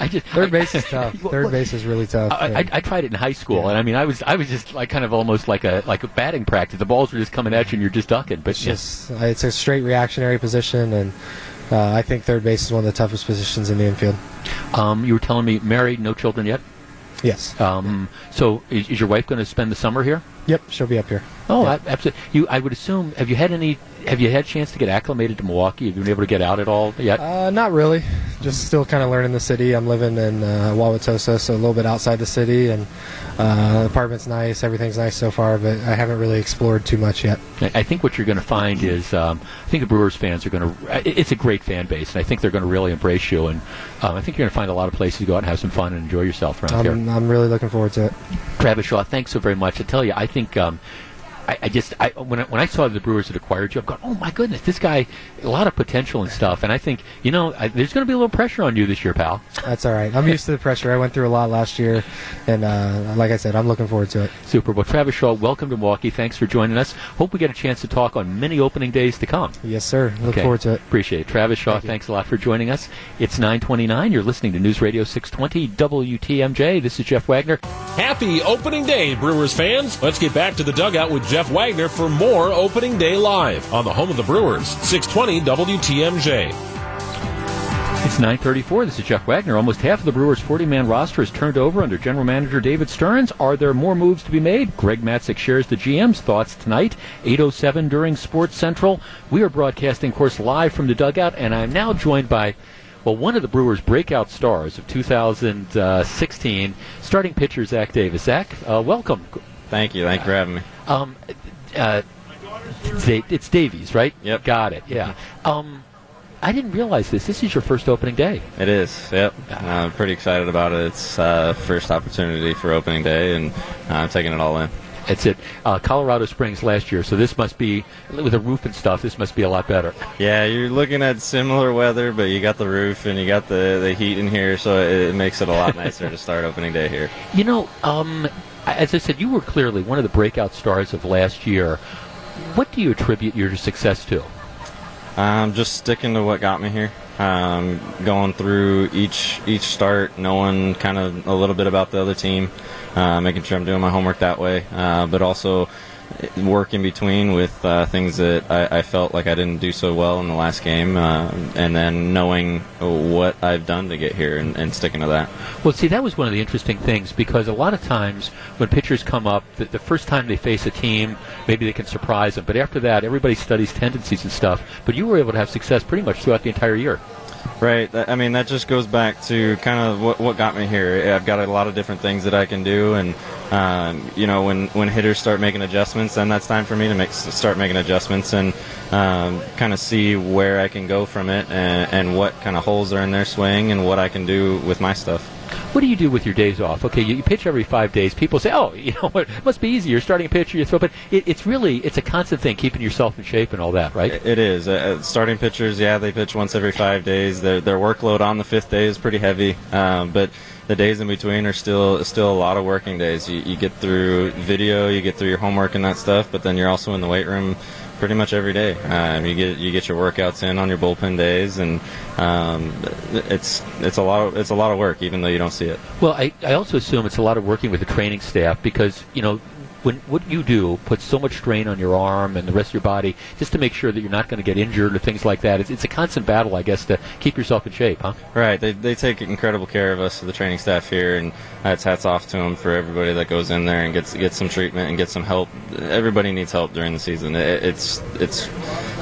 I just third base is tough. Third base is really tough. I, I, I tried it in high school, and I mean, I was I was just like kind of almost like a like a batting practice. The balls were just coming at you, and you're just ducking. But It's just uh, it's a straight reactionary position, and uh, I think third base is one of the toughest positions in the infield. Um, you were telling me married, no children yet. Yes. Um, so is, is your wife going to spend the summer here? Yep, she'll be up here. Oh, absolutely. You, I would assume. Have you had any? Have you had a chance to get acclimated to Milwaukee? Have you been able to get out at all yet? Uh, not really. Just still kind of learning the city. I'm living in uh, Wauwatosa, so a little bit outside the city, and uh, the apartment's nice. Everything's nice so far, but I haven't really explored too much yet. I think what you're going to find is, um, I think the Brewers fans are going to. It's a great fan base, and I think they're going to really embrace you. And um, I think you're going to find a lot of places to go out and have some fun and enjoy yourself around here. I'm, I'm really looking forward to it. Travis Shaw, thanks so very much. I tell you, I think um, I, I just I, when I, when I saw the Brewers had acquired you, I've gone, oh my goodness, this guy, a lot of potential and stuff. And I think you know, I, there's going to be a little pressure on you this year, pal. That's all right. I'm used to the pressure. I went through a lot last year, and uh, like I said, I'm looking forward to it. Super. Well, Travis Shaw, welcome to Milwaukee. Thanks for joining us. Hope we get a chance to talk on many opening days to come. Yes, sir. Look Okay. forward to it. Appreciate it. Travis Shaw, thanks a lot for joining us. It's 929. You're listening to News Radio 620 WTMJ. This is Jeff Wagner. Happy opening day, Brewers fans. Let's get back to the dugout with Jeff Wagner for more opening day live on the home of the Brewers, 620 WTMJ. It's 9:34. This is Jeff Wagner. Almost half of the Brewers' 40-man roster is turned over under general manager David Stearns. Are there more moves to be made? Greg Matzek shares the GM's thoughts tonight, 8:07 during Sports Central. We are broadcasting, of course, live from the dugout, and I'm now joined by. Well, one of the Brewers' breakout stars of 2016, starting pitcher Zach Davis. Zach, uh, welcome. Thank you. Thank you for having me. Um, uh, it's Da- Davies, right? Yep. Got it. Yeah. Um, I didn't realize this. This is your first opening day. It is. Yep. I'm pretty excited about it. It's uh, first opportunity for opening day, and uh, I'm taking it all in. It's it. Uh, Colorado Springs last year, so this must be with the roof and stuff. This must be a lot better. Yeah, you're looking at similar weather, but you got the roof and you got the, the heat in here, so it, it makes it a lot nicer to start opening day here. You know, um, as I said, you were clearly one of the breakout stars of last year. What do you attribute your success to? Um, just sticking to what got me here. Um, going through each each start, knowing kind of a little bit about the other team, uh, making sure I'm doing my homework that way, uh, but also work in between with uh, things that I, I, felt like I didn't do so well in the last game, uh, and then knowing what I've done to get here and, and, sticking to that. Well, see, that was one of the interesting things because a lot of times when pitchers come up, the, the first time they face a team, maybe they can surprise them, but after that, everybody studies tendencies and stuff. But you were able to have success pretty much throughout the entire year. Right. I mean, that just goes back to kind of what, what got me here. I've got a lot of different things that I can do, and um, you know, when when hitters start making adjustments, then that's time for me to make start making adjustments and um, kind of see where I can go from it and, and what kind of holes are in their swing and what I can do with my stuff. What do you do with your days off? Okay, you, you pitch every five days. People say, "Oh, you know, what it must be easy. You're starting a pitcher, you throw." But it, it's really it's a constant thing, keeping yourself in shape and all that, right? It is. Uh, uh, starting pitchers, yeah, they pitch once every five days. Their their workload on the fifth day is pretty heavy, um, but the days in between are still still a lot of working days. You, you get through video, you get through your homework and that stuff, but then you're also in the weight room pretty much every day. Um, you get you get your workouts in on your bullpen days, and um, it's it's a lot of it's a lot of work, even though you don't see it. Well, I, I also assume it's a lot of working with the training staff because you know when what you do puts so much strain on your arm and the rest of your body just to make sure that you're not going to get injured or things like that. It's, it's a constant battle, I guess, to keep yourself in shape, huh? Right. They, they take incredible care of us, the training staff here, and that's hats off to them for everybody that goes in there and gets gets some treatment and gets some help. Everybody needs help during the season. It, it's it's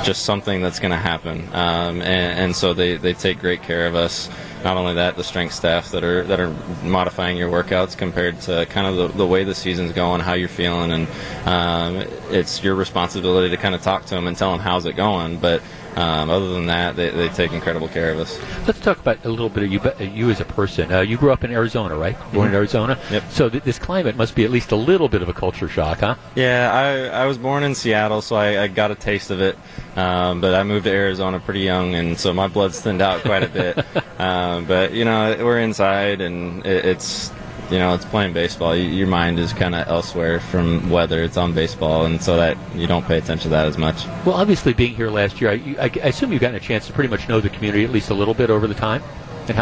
just something that's going to happen, um, and, and so they, they take great care of us not only that, the strength staff that are that are modifying your workouts compared to kind of the, the way the season's going, how you're feeling, and um, it's your responsibility to kind of talk to them and tell them how's it going. But um, other than that, they, they take incredible care of us. Let's talk about a little bit of you, uh, you as a person. Uh, you grew up in Arizona, right? Born mm-hmm. in Arizona. Yep. So th- this climate must be at least a little bit of a culture shock, huh? Yeah, I, I was born in Seattle, so I, I got a taste of it. Um, but I moved to Arizona pretty young, and so my blood's thinned out quite a bit. um, but you know, we're inside, and it, it's you know, it's playing baseball. You, your mind is kind of elsewhere from weather. It's on baseball, and so that you don't pay attention to that as much. Well, obviously, being here last year, I, I, I assume you've gotten a chance to pretty much know the community at least a little bit over the time.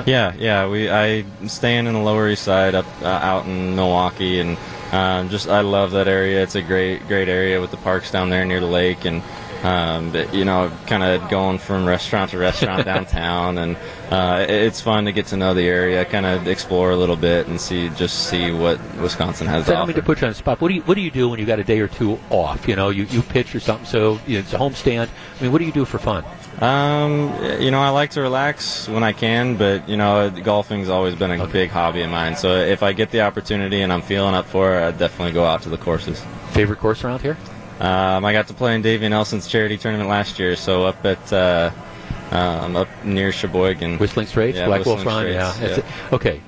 Yeah, yeah. We I staying in the Lower East Side, up uh, out in Milwaukee, and um, just I love that area. It's a great great area with the parks down there near the lake, and um, but, you know, kind of going from restaurant to restaurant downtown, and uh, it's fun to get to know the area, kind of explore a little bit, and see just see what Wisconsin has so to offer. me to put you on the spot. What do you what do you do when you got a day or two off? You know, you, you pitch or something, so you know, it's a homestand. I mean, what do you do for fun? Um, you know, I like to relax when I can, but you know, golfing's always been a okay. big hobby of mine. So if I get the opportunity and I'm feeling up for it, I definitely go out to the courses. Favorite course around here? Um, I got to play in Davey Nelson's charity tournament last year, so up at uh, um, up near Sheboygan. Whistling Straits, yeah, Black Wolf Run. Straits, Yeah. yeah. Okay.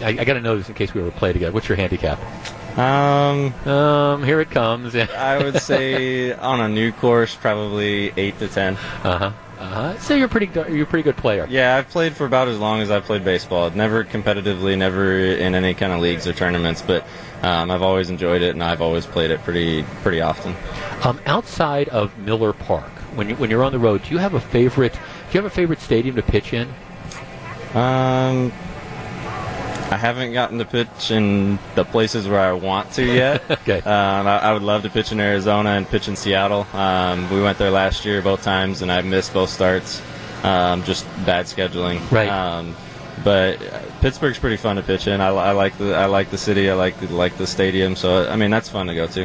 I, I got to know this in case we ever play together. What's your handicap? Um, um, here it comes. I would say on a new course, probably eight to ten. Uh huh. Uh-huh. So you're pretty you're a pretty good player. Yeah, I've played for about as long as I've played baseball. Never competitively, never in any kind of leagues or tournaments, but um, I've always enjoyed it and I've always played it pretty pretty often. Um, outside of Miller Park, when you when you're on the road, do you have a favorite? Do you have a favorite stadium to pitch in? Um, I haven't gotten to pitch in the places where I want to yet. okay. Um, I, I, would love to pitch in Arizona and pitch in Seattle. Um, we went there last year both times, and I missed both starts. Um, just bad scheduling. Right. Um, but Pittsburgh's pretty fun to pitch in. I, I, like the I like the city. I like the, like the stadium. So I mean that's fun to go to.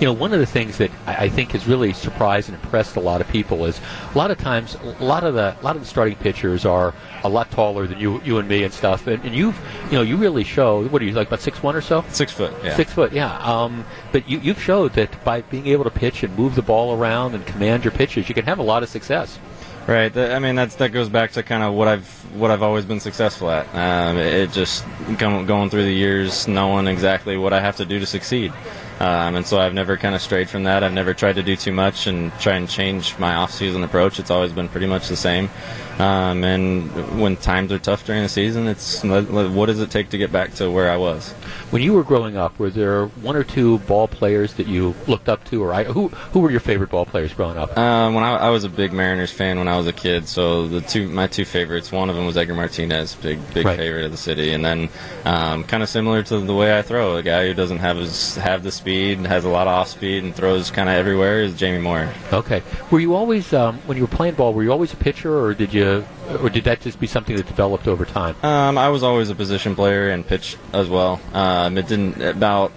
You know, one of the things that I, I think has really surprised and impressed a lot of people is a lot of times a lot of the a lot of the starting pitchers are a lot taller than you you and me and stuff. And, and you've you know you really show what are you like about six one or so? Six foot. Yeah. Six foot. Yeah. Um, but you you've showed that by being able to pitch and move the ball around and command your pitches, you can have a lot of success. Right. I mean, that's that goes back to kind of what I've what I've always been successful at. Um, it, it just going, going through the years, knowing exactly what I have to do to succeed. Um, and so I've never kind of strayed from that. I've never tried to do too much and try and change my off-season approach. It's always been pretty much the same. Um, and when times are tough during the season, it's what does it take to get back to where I was? When you were growing up, were there one or two ball players that you looked up to, or I, who who were your favorite ball players growing up? Um, when I, I, was a big Mariners fan when I was a kid, so the two my two favorites, one of them was Edgar Martinez, big big right. favorite of the city, and then um, kind of similar to the way I throw, a guy who doesn't have his have the speed, has a lot of off speed, and throws kind of everywhere is Jamie Moyer. Okay, were you always um, when you were playing ball, were you always a pitcher, or did you or did that just be something that developed over time? Um, I was always a position player and pitched as well. Um, it didn't about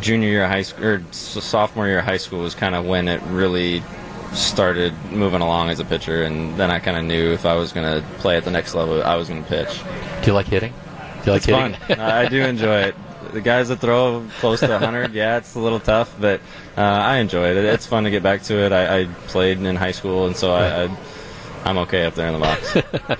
junior year of high school or sophomore year of high school was kind of when it really started moving along as a pitcher, and then I kind of knew if I was going to play at the next level, I was going to pitch. Do you like hitting? Do you like it's hitting? Fun. I do enjoy it. The guys that throw close to 100, yeah, it's a little tough, but uh, I enjoy it. It's fun to get back to it. I, I played in high school, and so I, I I'm okay up there in the box.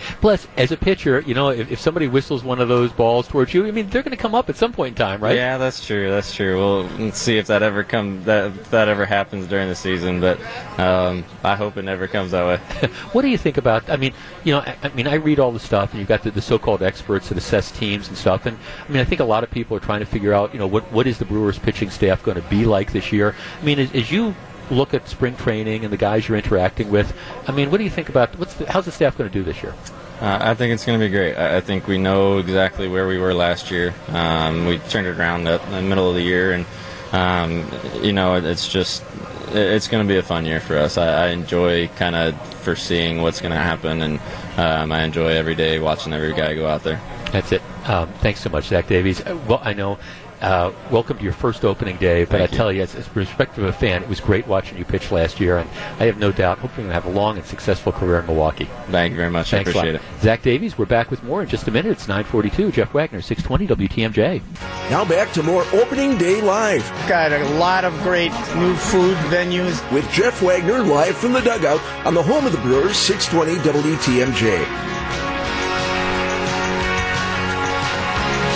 Plus, as a pitcher, you know, if, if somebody whistles one of those balls towards you, I mean, they're going to come up at some point in time, right? Yeah, that's true. That's true. We'll see if that ever come that that ever happens during the season, but um, I hope it never comes that way. what do you think about? I mean, you know, I, I, mean, I read all the stuff, and you've got the, the so-called experts that assess teams and stuff, and I mean, I think a lot of people are trying to figure out, you know, what what is the Brewers pitching staff going to be like this year? I mean, as, as you look at spring training and the guys you're interacting with, I mean, what do you think about what's the, how's the staff going to do this year? Uh, I think it's going to be great. I, I, think we know exactly where we were last year. Um, we turned it around in the middle of the year, and um, you know, it's just it's going to be a fun year for us. I, I enjoy kind of foreseeing what's going to happen, and um, I enjoy every day watching every guy go out there. That's it. Um, thanks so much, Zach Davies. Uh, well, I know uh, welcome to your first opening day. But Thank I tell you, as, as perspective of a fan, it was great watching you pitch last year, and I have no doubt, hopefully, hoping to have a long and successful career in Milwaukee. Thank you very much. Thanks I appreciate it. Zach Davies, we're back with more in just a minute. It's 9:42. Jeff Wagner, 620 WTMJ. Now back to more opening day live. Got a lot of great new food venues with Jeff Wagner live from the dugout on the home of the Brewers, 620 WTMJ.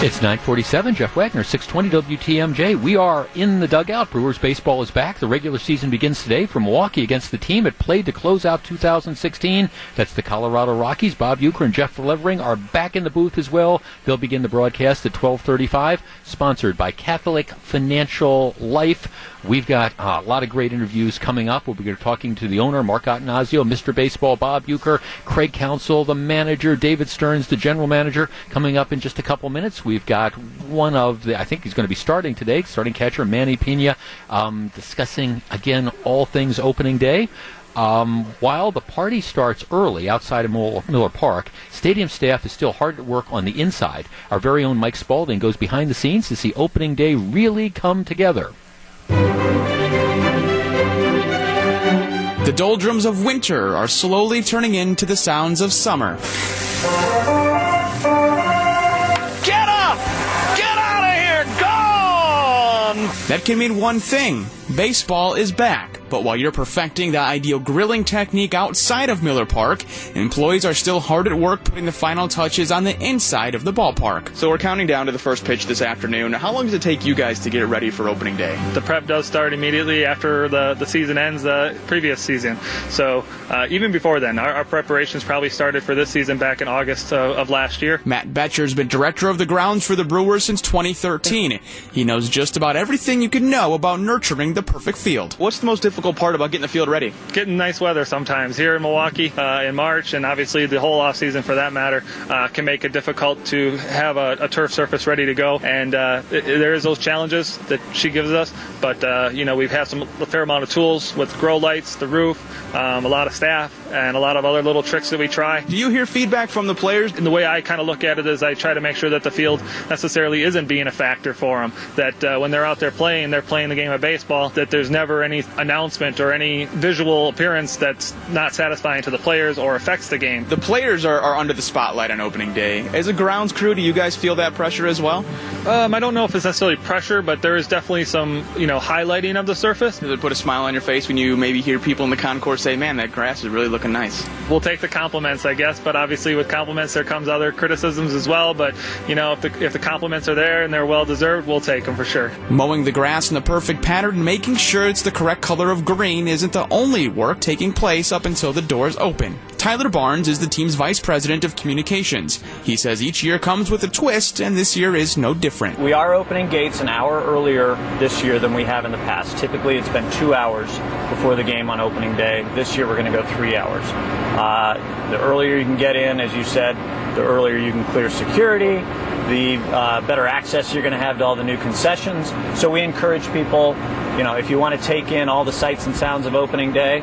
It's 947. Jeff Wagner, 620 WTMJ. We are in the dugout. Brewers baseball is back. The regular season begins today for Milwaukee against the team it played to close out 2016. That's the Colorado Rockies. Bob Uecker and Jeff Levering are back in the booth as well. They'll begin the broadcast at 1235. Sponsored by Catholic Financial Life. We've got uh, a lot of great interviews coming up. We'll be talking to the owner, Mark Attanasio, Mr. Baseball, Bob Uecker, Craig Counsell, the manager, David Stearns, the general manager, coming up in just a couple minutes. We've got one of the, I think he's going to be starting today, starting catcher Manny Pina, um, discussing, again, all things opening day. Um, while the party starts early outside of Miller Park, stadium staff is still hard at work on the inside. Our very own Mike Spalding goes behind the scenes to see opening day really come together. The doldrums of winter are slowly turning into the sounds of summer. That can mean one thing baseball is back. But while you're perfecting the ideal grilling technique outside of Miller Park, employees are still hard at work putting the final touches on the inside of the ballpark. So we're counting down to the first pitch this afternoon. How long does it take you guys to get it ready for opening day? The prep does start immediately after the, the season ends the previous season. So uh, even before then, our, our, preparations probably started for this season back in August of, of last year. Matt Betcher's been director of the grounds for the Brewers since 2013. He knows just about everything you can know about nurturing the perfect field. What's the most difficult part about getting the field ready? Getting nice weather sometimes. Here in Milwaukee uh, in March, and obviously the whole off season for that matter, uh, can make it difficult to have a, a turf surface ready to go. And uh, it, there is those challenges that she gives us, but uh, you know we've had some a fair amount of tools with grow lights, the roof, um, a lot of staff, and a lot of other little tricks that we try. Do you hear feedback from the players? And the way I kind of look at it is I try to make sure that the field necessarily isn't being a factor for them. That uh, when they're out there playing, they're playing the game of baseball. That there's never any announcement or any visual appearance that's not satisfying to the players or affects the game. The players are, are under the spotlight on opening day. As a grounds crew, do you guys feel that pressure as well? Um, I don't know if it's necessarily pressure, but there is definitely some, you know, highlighting of the surface. Does it put a smile on your face when you maybe hear people in the concourse say, "Man, that grass is really looking nice. We'll take the compliments, I guess, but obviously with compliments there comes other criticisms as well. But you know, if the if the compliments are there and they're well deserved, we'll take them for sure. Mowing the grass in the perfect pattern and making sure it's the correct color of green isn't the only work taking place up until the doors open. Tyler Barnes is the team's vice president of communications. He says each year comes with a twist, and this year is no different. We are opening gates an hour earlier this year than we have in the past. Typically, it's been two hours before the game on opening day. This year, we're going to go three hours. Uh, the earlier you can get in, as you said, the earlier you can clear security, the uh, better access you're going to have to all the new concessions. So we encourage people, you know, if you want to take in all the sights and sounds of opening day,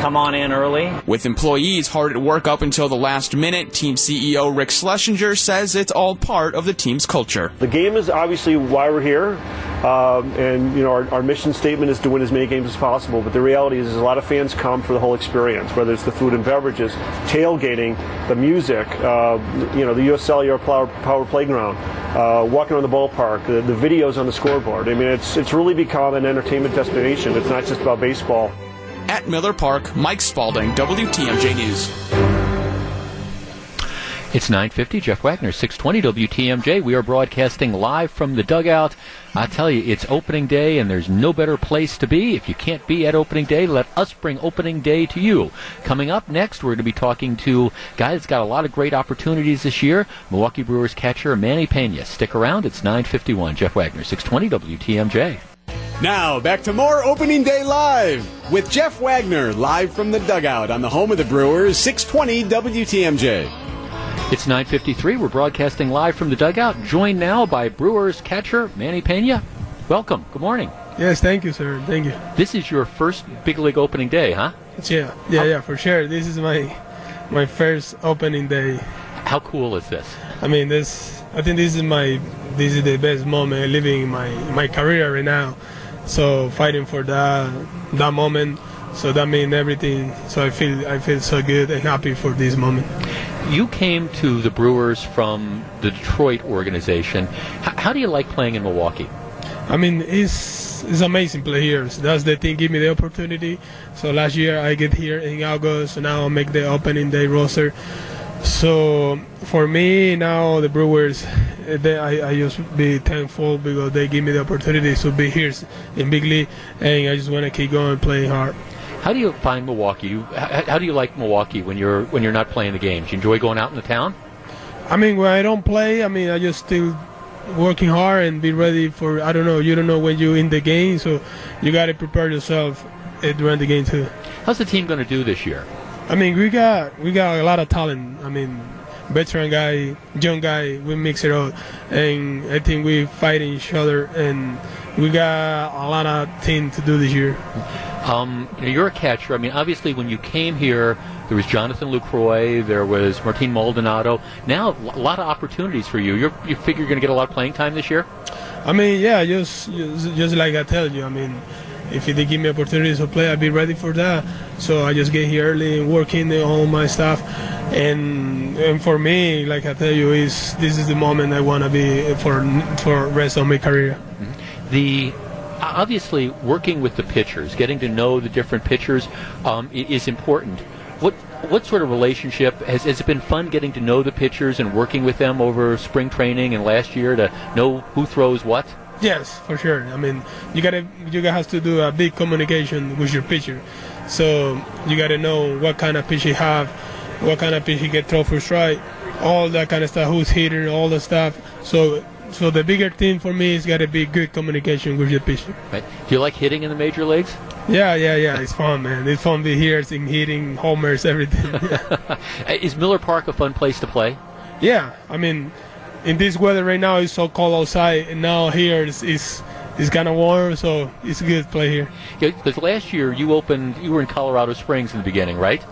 come on in early. With employees hard at work up until the last minute, team CEO Rick Schlesinger says it's all part of the team's culture. The game is obviously why we're here. Um, and you know our, our, mission statement is to win as many games as possible. But the reality is, is a lot of fans come for the whole experience, whether it's the food and beverages, tailgating, the music, uh, you know, the US Cellular Power, Power Playground, uh, walking around the ballpark, the, the videos on the scoreboard. I mean, it's it's really become an entertainment destination. It's not just about baseball. At Miller Park, Mike Spalding, WTMJ News. It's 9:50. Jeff Wagner, 620 WTMJ. We are broadcasting live from the dugout. I tell you, it's opening day, and there's no better place to be. If you can't be at opening day, let us bring opening day to you. Coming up next, we're going to be talking to a guy that's got a lot of great opportunities this year. Milwaukee Brewers catcher Manny Pena. Stick around. It's 9:51. Jeff Wagner, 620 WTMJ. Now, back to more Opening Day Live with Jeff Wagner, live from the dugout on the home of the Brewers, 620 WTMJ. It's 9:53. We're broadcasting live from the dugout, joined now by Brewers catcher Manny Pena. Welcome. Good morning. Yes, thank you, sir. Thank you. This is your first big league opening day, huh? Yeah, yeah, yeah, for sure. This is my my first opening day. How cool is this? I mean, this. I think this is my this is the best moment living my my career right now. So fighting for that that moment. So that means everything. So I feel I feel so good and happy for this moment. You came to the Brewers from the Detroit organization. H- how do you like playing in Milwaukee? I mean, it's it's amazing play here. So that's the thing. Give me the opportunity. So last year I get here in August. So now I make the opening day roster. So for me now the Brewers, they, I, I just be thankful because they give me the opportunity to be here in big league, and I just want to keep going playing hard. How do you find Milwaukee? How, how do you like Milwaukee when you're when you're not playing the games? You enjoy going out in the town? I mean, when I don't play, I mean, I just still working hard and be ready for. I don't know. You don't know when you're in the game, so you got to prepare yourself eh, during the game too. How's the team going to do this year? I mean, we got we got a lot of talent. I mean, veteran guy, young guy, we mix it up, and I think we fight each other, and we got a lot of things to do this year. Um, you're a catcher. I mean, obviously, when you came here, there was Jonathan Lucroy, there was Martin Maldonado. Now, a lot of opportunities for you. You're, you figure you're going to get a lot of playing time this year? I mean, yeah, just, just just like I tell you. I mean, if they give me opportunities to play, I'll be ready for that. So I just get here early working on my stuff. And and for me, like I tell you, is this is the moment I want to be for for rest of my career. Mm-hmm. The obviously working with the pitchers, getting to know the different pitchers um, is important. What what sort of relationship has, has it been fun getting to know the pitchers and working with them over spring training and last year to know who throws what? Yes, for sure. I mean, you gotta you gotta have to do a big communication with your pitcher. So you gotta know what kind of pitch he have, what kind of pitch he get throw for strike, all that kind of stuff. Who's hitting, all the stuff. So so the bigger thing for me is got to be good communication with your pitcher. Right. Do you like hitting in the major leagues? Yeah, yeah, yeah. It's fun, man. It's fun to be here, seeing hitting, homers, everything. is Miller Park a fun place to play? Yeah, I mean, in this weather right now, it's so cold outside, and now here it's it's, it's kind of warm, so it's a good to play here. Yeah, because last year you opened, you were in Colorado Springs in the beginning, right?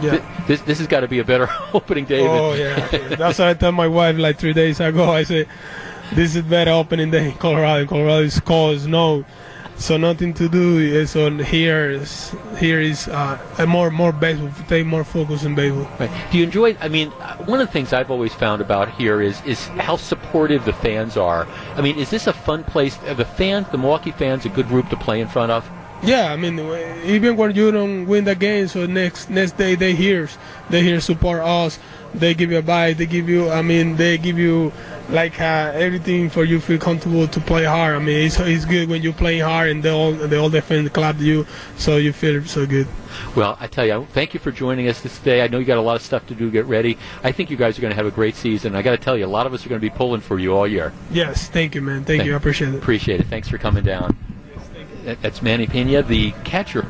Yeah. This this has got to be a better opening day. Oh yeah, that's what I told my wife like three days ago. I said this is better opening day in Colorado. Colorado is cold, snow, so nothing to do. So here is here is uh, a more more baseball. Take more focus in baseball. Right. Do you enjoy? I mean, one of the things I've always found about here is is how supportive the fans are. I mean, is this a fun place? Are the fans, the Milwaukee fans, a good group to play in front of? Yeah, I mean, even when you don't win the game, so next next day they here, they here support us. They give you a bite. They give you, I mean, they give you like uh, everything for you feel comfortable to play hard. I mean, it's, it's good when you play hard and they all they all defend clap you, so you feel so good. Well, I tell you, thank you for joining us this day. I know you got a lot of stuff to do to get ready. I think you guys are going to have a great season. I got to tell you, a lot of us are going to be pulling for you all year. Yes, thank you, man. Thank, thank you. I appreciate it. Appreciate it. Thanks for coming down. That's Manny Pena, the catcher.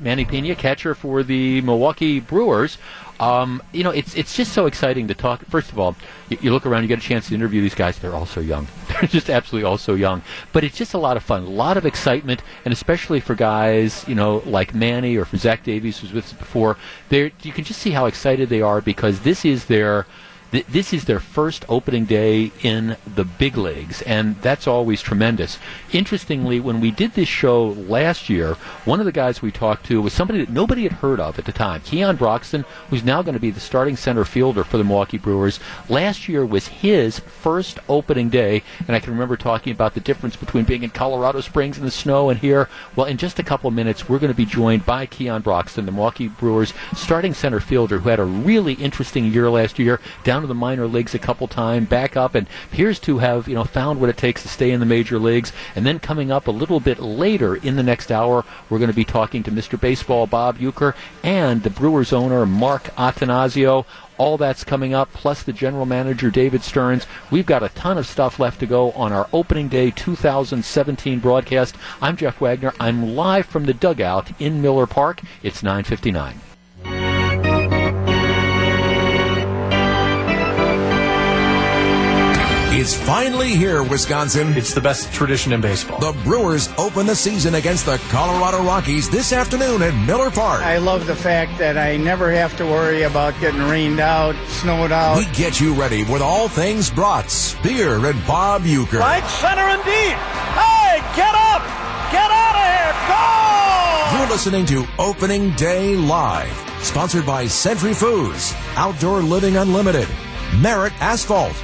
Manny Pena, catcher for the Milwaukee Brewers. Um, you know, it's it's just so exciting to talk. First of all, you, you, look around, you get a chance to interview these guys. They're all so young. They're just absolutely all so young. But it's just a lot of fun, a lot of excitement, and especially for guys, you know, like Manny or for Zach Davies, who's with us before. They you can just see how excited they are because this is their th- this is their first opening day in the big leagues, and that's always tremendous. Interestingly, when we did this show last year, one of the guys we talked to was somebody that nobody had heard of at the time, Keon Broxton, who's now going to be the starting center fielder for the Milwaukee Brewers. Last year was his first opening day, and I can remember talking about the difference between being in Colorado Springs in the snow and here. Well, in just a couple of minutes, we're going to be joined by Keon Broxton, the Milwaukee Brewers starting center fielder, who had a really interesting year last year down down to the minor leagues a couple times, back up, and appears to have you know found what it takes to stay in the major leagues. And then coming up a little bit later in the next hour, we're going to be talking to Mr. Baseball Bob Uecker and the Brewers owner Mark Attanasio. All that's coming up, plus the general manager David Stearns. We've got a ton of stuff left to go on our opening day 2017 broadcast. I'm Jeff Wagner. I'm live from the dugout in Miller Park. It's 9:59. It's finally here, Wisconsin. It's the best tradition in baseball. The Brewers open the season against the Colorado Rockies this afternoon at Miller Park. I love the fact that I never have to worry about getting rained out, snowed out. We get you ready with all things brats, beer, and Bob Uecker. Right center indeed. Hey, get up! Get out of here! Go! You're listening to Opening Day Live, sponsored by Century Foods, Outdoor Living Unlimited, Merit Asphalt,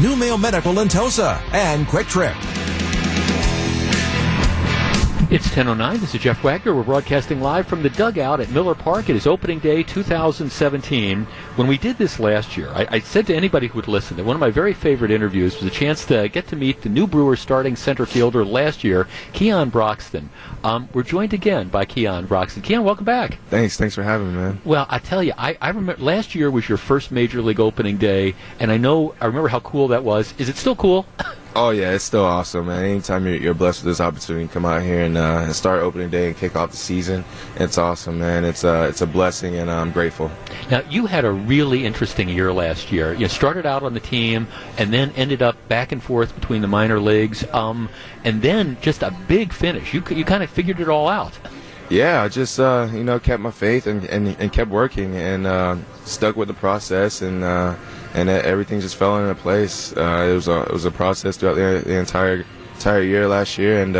New Mayo Medical in Tosa, and Kwik Trip. It's 10.09. This is Jeff Wagner. We're broadcasting live from the dugout at Miller Park. It is opening day 2017. When we did this last year, I, I, said to anybody who would listen that one of my very favorite interviews was a chance to get to meet the new Brewers starting center fielder last year, Keon Broxton. Um, we're joined again by Keon Broxton. Keon, welcome back. Thanks. Thanks for having me, man. Well, I tell you, I, I remember last year was your first major league opening day, and I know I remember how cool that was. Is it still cool? Oh yeah, it's still awesome, man. Anytime you're, you're blessed with this opportunity to come out here and, uh, and, start opening day and kick off the season, it's awesome, man. It's uh, it's a blessing, and I'm grateful. Now you had a really interesting year last year. You started out on the team, and then ended up back and forth between the minor leagues, um, and then just a big finish. You you kind of figured it all out. Yeah, I just uh, you know kept my faith and, and, and kept working and uh, stuck with the process and uh, and everything just fell into place. Uh, it was a it was a process throughout the, the entire entire year last year, and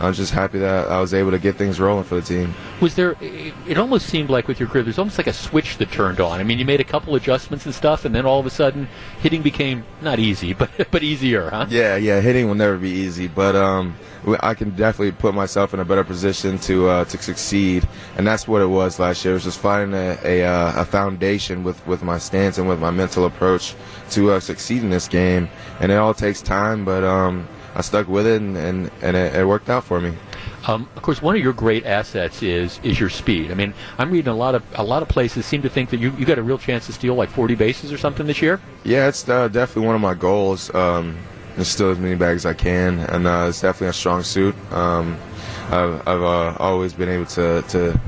uh, I'm just happy that I was able to get things rolling for the team. Was there? It almost seemed like with your career, there's almost like a switch that turned on. I mean, you made a couple adjustments and stuff, and then all of a sudden, hitting became not easy, but but easier, huh? Yeah, yeah. Hitting will never be easy, but um, I can definitely put myself in a better position to uh, to succeed, and that's what it was last year. It was just finding a a, uh, a foundation with with my stance and with my mental approach to uh, succeed in this game, and it all takes time, but um I stuck with it, and and, and it, it worked out for me. Um, of course, one of your great assets is is your speed. I mean, I'm reading a lot of a lot of places seem to think that you you got a real chance to steal like 40 bases or something this year. Yeah, it's uh, definitely one of my goals. Um, to steal as many bags as I can, and uh, it's definitely a strong suit. Um, I've, I've uh, always been able to to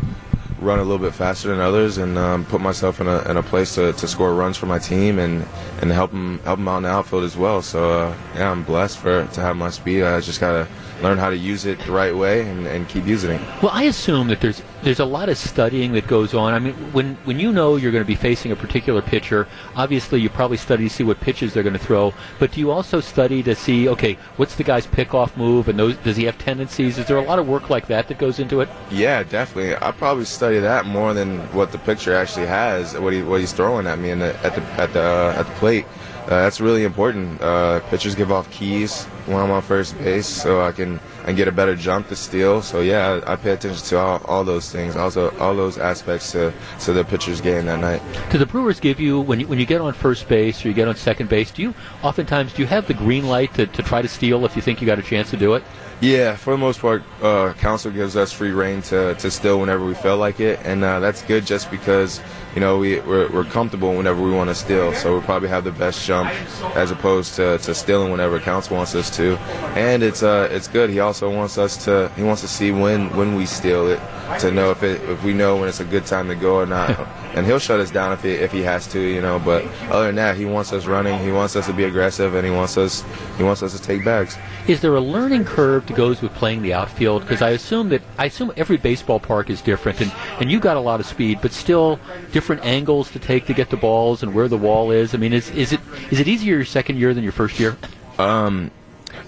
run a little bit faster than others and um, put myself in a, in a place to, to score runs for my team and, and help them help them out in the outfield as well. So uh, yeah, I'm blessed for to have my speed. I just gotta learn how to use it the right way and, and keep using it. Well, I assume that there's there's a lot of studying that goes on. I mean, when when you know you're going to be facing a particular pitcher, obviously you probably study to see what pitches they're going to throw. But do you also study to see, okay, what's the guy's pickoff move, and those does he have tendencies? Is there a lot of work like that that goes into it? Yeah, definitely. I probably study that more than what the pitcher actually has, what he what he's throwing at me in the, at the at the uh, at the plate. Uh, that's really important. Uh, pitchers give off keys when I'm on first base, so I can and get a better jump to steal. So yeah, I, pay attention to all, all those things, also all those aspects to to the pitcher's game that night. Do the Brewers give you when you when you get on first base or you get on second base? Do you oftentimes do you have the green light to, to try to steal if you think you got a chance to do it? Yeah, for the most part, uh, Counsell gives us free reign to, to steal whenever we feel like it, and uh, that's good just because you know we we're, we're comfortable whenever we want to steal, so we'll probably have the best jump as opposed to, to stealing whenever Counsell wants us to, and it's uh it's good. He also wants us to he wants to see when when we steal it to know if it if we know when it's a good time to go or not, and he'll shut us down if he if he has to, you know. But other than that, he wants us running, he wants us to be aggressive, and he wants us he wants us to take bags. Is there a learning curve that goes with playing the outfield? Because I assume that I assume every baseball park is different, and and you got a lot of speed, but still different angles to take to get the balls and where the wall is. I mean, is is it is it easier your second year than your first year? Um,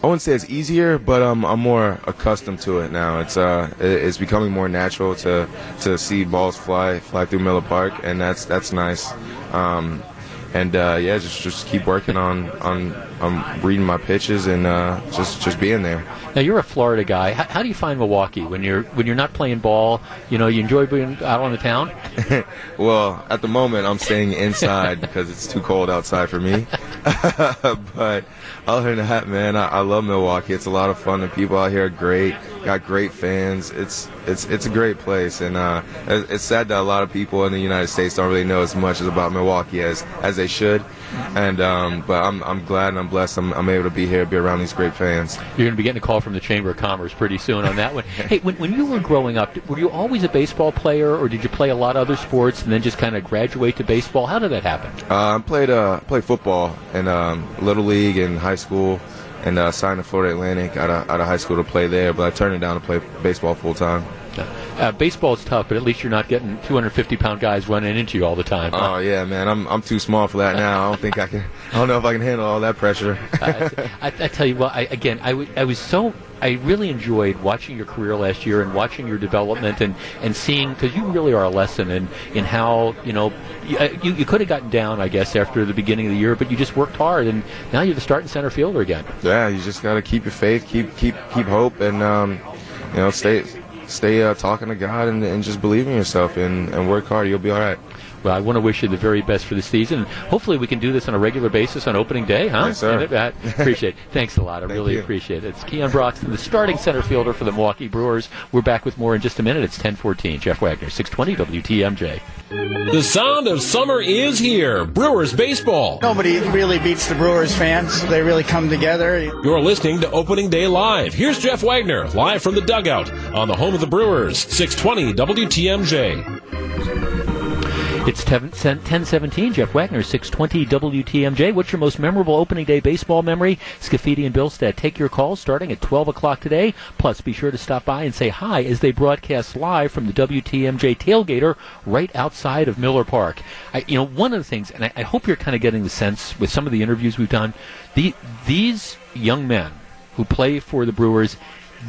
I wouldn't say it's easier, but um, I'm more accustomed to it now. It's uh, it's becoming more natural to to see balls fly fly through Miller Park, and that's that's nice. Um, and uh, yeah, just just keep working on on on reading my pitches and uh, just just being there. Now you're a Florida guy. How, how do you find Milwaukee when you're when you're not playing ball? You know, you enjoy being out on the town. well, at the moment, I'm staying inside because it's too cold outside for me. but other than that, man, I, I love Milwaukee. It's a lot of fun. The people out here are great. Got great fans. It's it's it's a great place, and uh, it's sad that a lot of people in the United States don't really know as much as about Milwaukee as as they should. And um, but I'm I'm glad and I'm blessed. I'm, I'm able to be here, be around these great fans. You're going to be getting a call from the Chamber of Commerce pretty soon on that one. hey, when, when you were growing up, were you always a baseball player, or did you play a lot of other sports and then just kind of graduate to baseball? How did that happen? Uh, I played uh, played football in um, little league in high school, and uh, signed to Florida Atlantic out of, out of high school to play there. But I turned it down to play baseball full time. Uh, baseball is tough, but at least you're not getting 250 pound guys running into you all the time. huh? Oh yeah, man, I'm I'm too small for that now. I don't think I can. I don't know if I can handle all that pressure. I, I tell you what, I, again, I, w- I was so I really enjoyed watching your career last year and watching your development and, and seeing because you really are a lesson in, in how you know you, uh, you, you could have gotten down I guess after the beginning of the year, but you just worked hard and now you're the starting center fielder again. yeah, you just gotta keep your faith, keep keep keep hope, and um, you know, stay stay uh, talking to God and, and just believe in yourself and, and work hard. You'll be all right. Well, I want to wish you the very best for the season. Hopefully, we can do this on a regular basis on opening day, huh? Yes, sir. I appreciate it. Thanks a lot. I really you. appreciate it. It's Keon Broxton, the starting center fielder for the Milwaukee Brewers. We're back with more in just a minute. It's 1014. Jeff Wagner, 620 WTMJ. The sound of summer is here. Brewers baseball. Nobody really beats the Brewers fans. They really come together. You're listening to Opening Day Live. Here's Jeff Wagner, live from the dugout on the home of the Brewers, 620 WTMJ. It's 10, 1017. Jeff Wagner, 620 WTMJ. What's your most memorable opening day baseball memory? Scaffidi and Billstead take your calls starting at 12 o'clock today. Plus, be sure to stop by and say hi as they broadcast live from the WTMJ tailgater right outside of Miller Park. I, you know, one of the things, and I, I hope you're kind of getting the sense with some of the interviews we've done, the, these young men who play for the Brewers,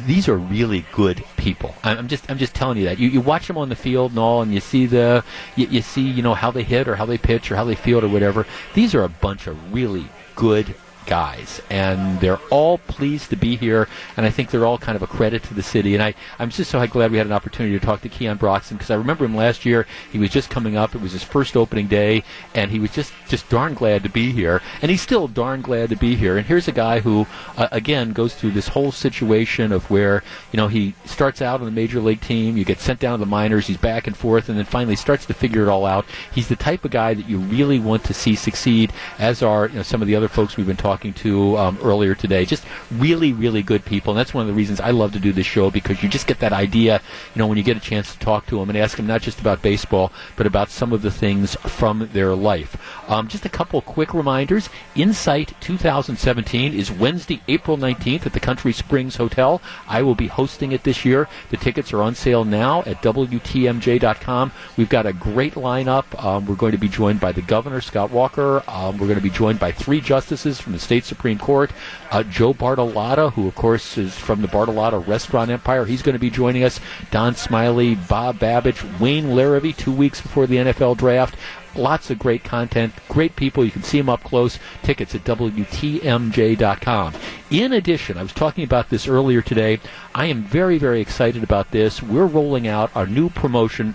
these are really good people. I'm just I'm just telling you that. You you watch them on the field and all, and you see the you, you see you know how they hit or how they pitch or how they field or whatever. These are a bunch of really good guys, and they're all pleased to be here, and I think they're all kind of a credit to the city. And I, I'm just so glad we had an opportunity to talk to Keon Broxton because I remember him last year. He was just coming up; it was his first opening day, and he was just just darn glad to be here, and he's still darn glad to be here. And here's a guy who, uh, again, goes through this whole situation of where you know he starts out on the major league team, you get sent down to the minors, he's back and forth, and then finally starts to figure it all out. He's the type of guy that you really want to see succeed, as are you know, some of the other folks we've been talking to um, earlier today. Just really, really good people, and that's one of the reasons I love to do this show because you just get that idea, you know, when you get a chance to talk to them and ask them not just about baseball, but about some of the things from their life. Um, just a couple quick reminders. Insight 2017 is Wednesday, April 19th at the Country Springs Hotel. I will be hosting it this year. The tickets are on sale now at WTMJ.com. We've got a great lineup. Um, we're going to be joined by the governor, Scott Walker. Um, we're going to be joined by three justices from the state Supreme Court. Uh, Joe Bartolotta, who, of course, is from the Bartolotta Restaurant Empire. He's going to be joining us. Don Smiley, Bob Babisch, Wayne Larrivee, two weeks before the NFL draft. Lots of great content, great people. You can see them up close. Tickets at WTMJ.com. In addition, I was talking about this earlier today. I am very, very excited about this. We're rolling out our new promotion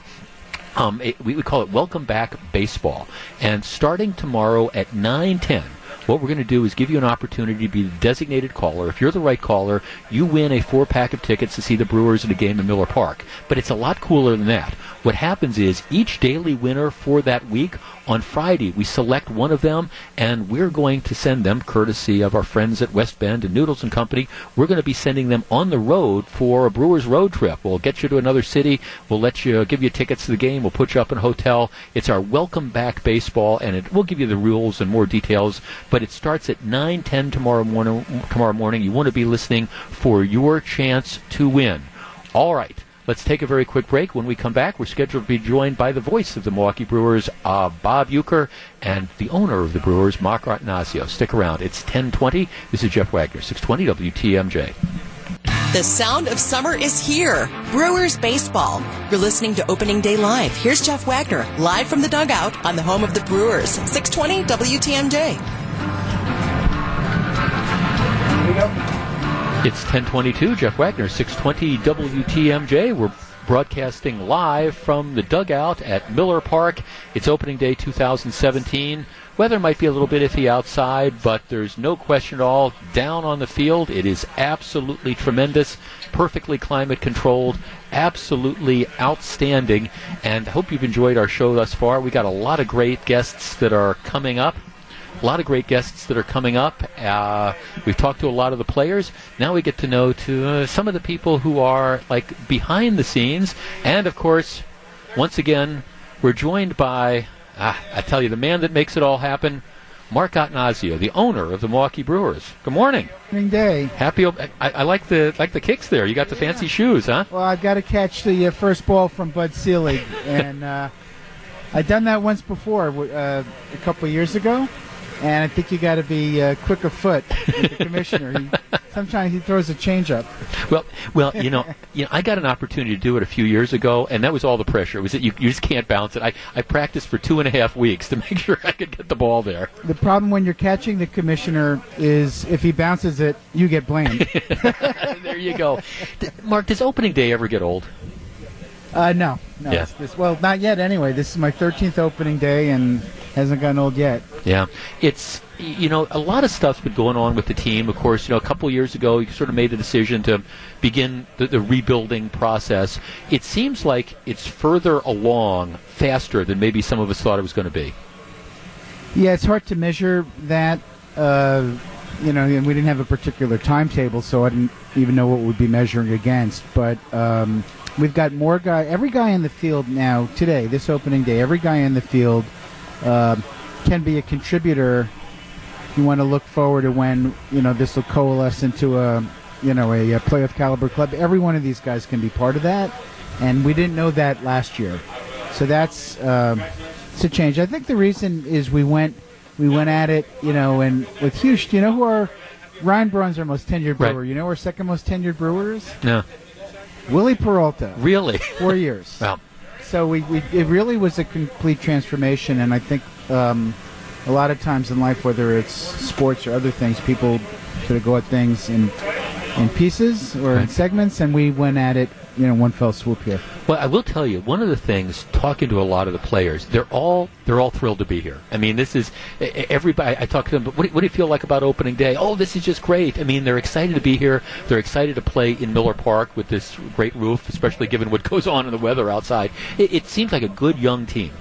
um, it, we, we call it Welcome Back Baseball. And starting tomorrow at 9:10, what we're going to do is give you an opportunity to be the designated caller. If you're the right caller, you win a four pack of tickets to see the Brewers in a game in Miller Park. But it's a lot cooler than that. What happens is each daily winner for that week on Friday, we select one of them, and we're going to send them, courtesy of our friends at West Bend and Noodles and Company, we're going to be sending them on the road for a Brewers road trip. We'll get you to another city. We'll let you give you tickets to the game. We'll put you up in a hotel. It's our welcome back baseball, and it, we'll give you the rules and more details. But it starts at 9:10 tomorrow morning. Tomorrow morning, you want to be listening for your chance to win. All right. Let's take a very quick break. When we come back, we're scheduled to be joined by the voice of the Milwaukee Brewers, uh, Bob Uecker, and the owner of the Brewers, Mark Attanasio. Stick around. It's 1020. This is Jeff Wagner, 620 WTMJ. The sound of summer is here. Brewers baseball. You're listening to Opening Day Live. Here's Jeff Wagner, live from the dugout on the home of the Brewers, 620 WTMJ. It's 1022. Jeff Wagner, 620 WTMJ. We're broadcasting live from the dugout at Miller Park. It's opening day 2017. Weather might be a little bit iffy outside, but there's no question at all. Down on the field, it is absolutely tremendous, perfectly climate controlled, absolutely outstanding. And I hope you've enjoyed our show thus far. We got a lot of great guests that are coming up a lot of great guests that are coming up. Uh, we've talked to a lot of the players. Now we get to know to uh, some of the people who are like behind the scenes, and of course, once again, we're joined by ah, I tell you the man that makes it all happen. Mark Attanasio, the owner of the Milwaukee Brewers. Good morning. Morning day. Happy. I, I like the like the kicks there. You got the fancy shoes, huh? Well, I've got to catch the uh, first ball from Bud Selig, and uh, I've done that once before, uh, a couple of years ago and I think you got to be uh, quick of foot with the commissioner. He, sometimes he throws a changeup. Well, well, you know, you know, I got an opportunity to do it a few years ago, and that was all the pressure. It was that you, you just can't bounce it. I, I practiced for two and a half weeks to make sure I could get the ball there. The problem when you're catching the commissioner is if he bounces it, you get blamed. there you go. Mark, does opening day ever get old? Uh, no, no. Yeah. This, well, not yet. Anyway, this is my 13th opening day, and hasn't gotten old yet. Yeah, it's you know a lot of stuff's been going on with the team. Of course, you know a couple years ago you sort of made the decision to begin the, the rebuilding process. It seems like it's further along faster than maybe some of us thought it was going to be. Yeah, it's hard to measure that. Uh, you know, and we didn't have a particular timetable, so I didn't even know what we'd be measuring against. But um, we've got more guy. Every guy in the field now today, this opening day, every guy in the field uh, can be a contributor. You want to look forward to when you know this will coalesce into a you know a, a playoff caliber club. Every one of these guys can be part of that, and we didn't know that last year. So that's uh, it's a change. I think the reason is we went we went at it, you know, and with Hughes, you know who our Ryan Braun's our most tenured brewer. Right. You know our second most tenured brewers? is No. Wily Peralta. Really? Four years. Well, So we, we it really was a complete transformation, and I think um, a lot of times in life, whether it's sports or other things, people sort of go at things in in pieces or in segments, and we went at it, you know, one fell swoop here. Well, I will tell you one of the things. Talking to a lot of the players, they're all they're all thrilled to be here. I mean, this is everybody. I talk to them. But what do, what do you feel like about opening day? Oh, this is just great. I mean, they're excited to be here. They're excited to play in Miller Park with this great roof, especially given what goes on in the weather outside. It, it seems like a good young team.